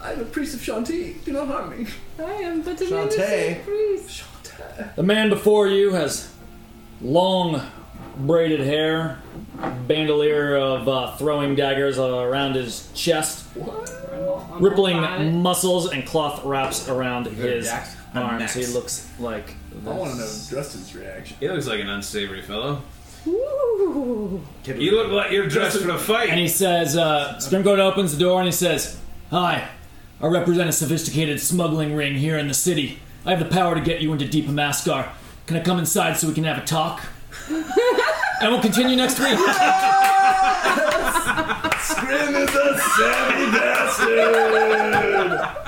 I'm a priest of Shanti. Do not harm me. I am but an Shantae. innocent priest. The man before you has long braided hair, bandolier of uh, throwing daggers around his chest, I'm rippling all about it. muscles, and cloth wraps around his Jax? I'm arms. Max. He looks like. I want to know this. Justin's reaction. He looks like an unsavory fellow. Ooh. You look like you're dressed for a fight. And he says, uh, Scrimcorn opens the door and he says, Hi, I represent a sophisticated smuggling ring here in the city. I have the power to get you into Deepa Maskar. Can I come inside so we can have a talk? and we'll continue next week. Scrim is a savvy bastard!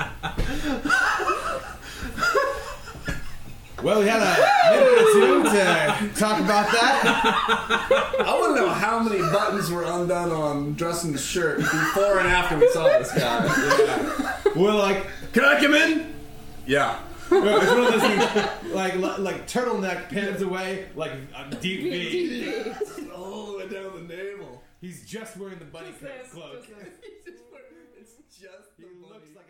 Well, we had a minute or two to talk about that. I want to know how many buttons were undone on Justin's shirt before and after we saw this guy. Yeah. We're like, Can I come in? Yeah. No, it's one of those things like like turtleneck pans away like a deep V. All the way down the navel. He's just wearing the bunny Just this, cloak. just this. it's just He looks like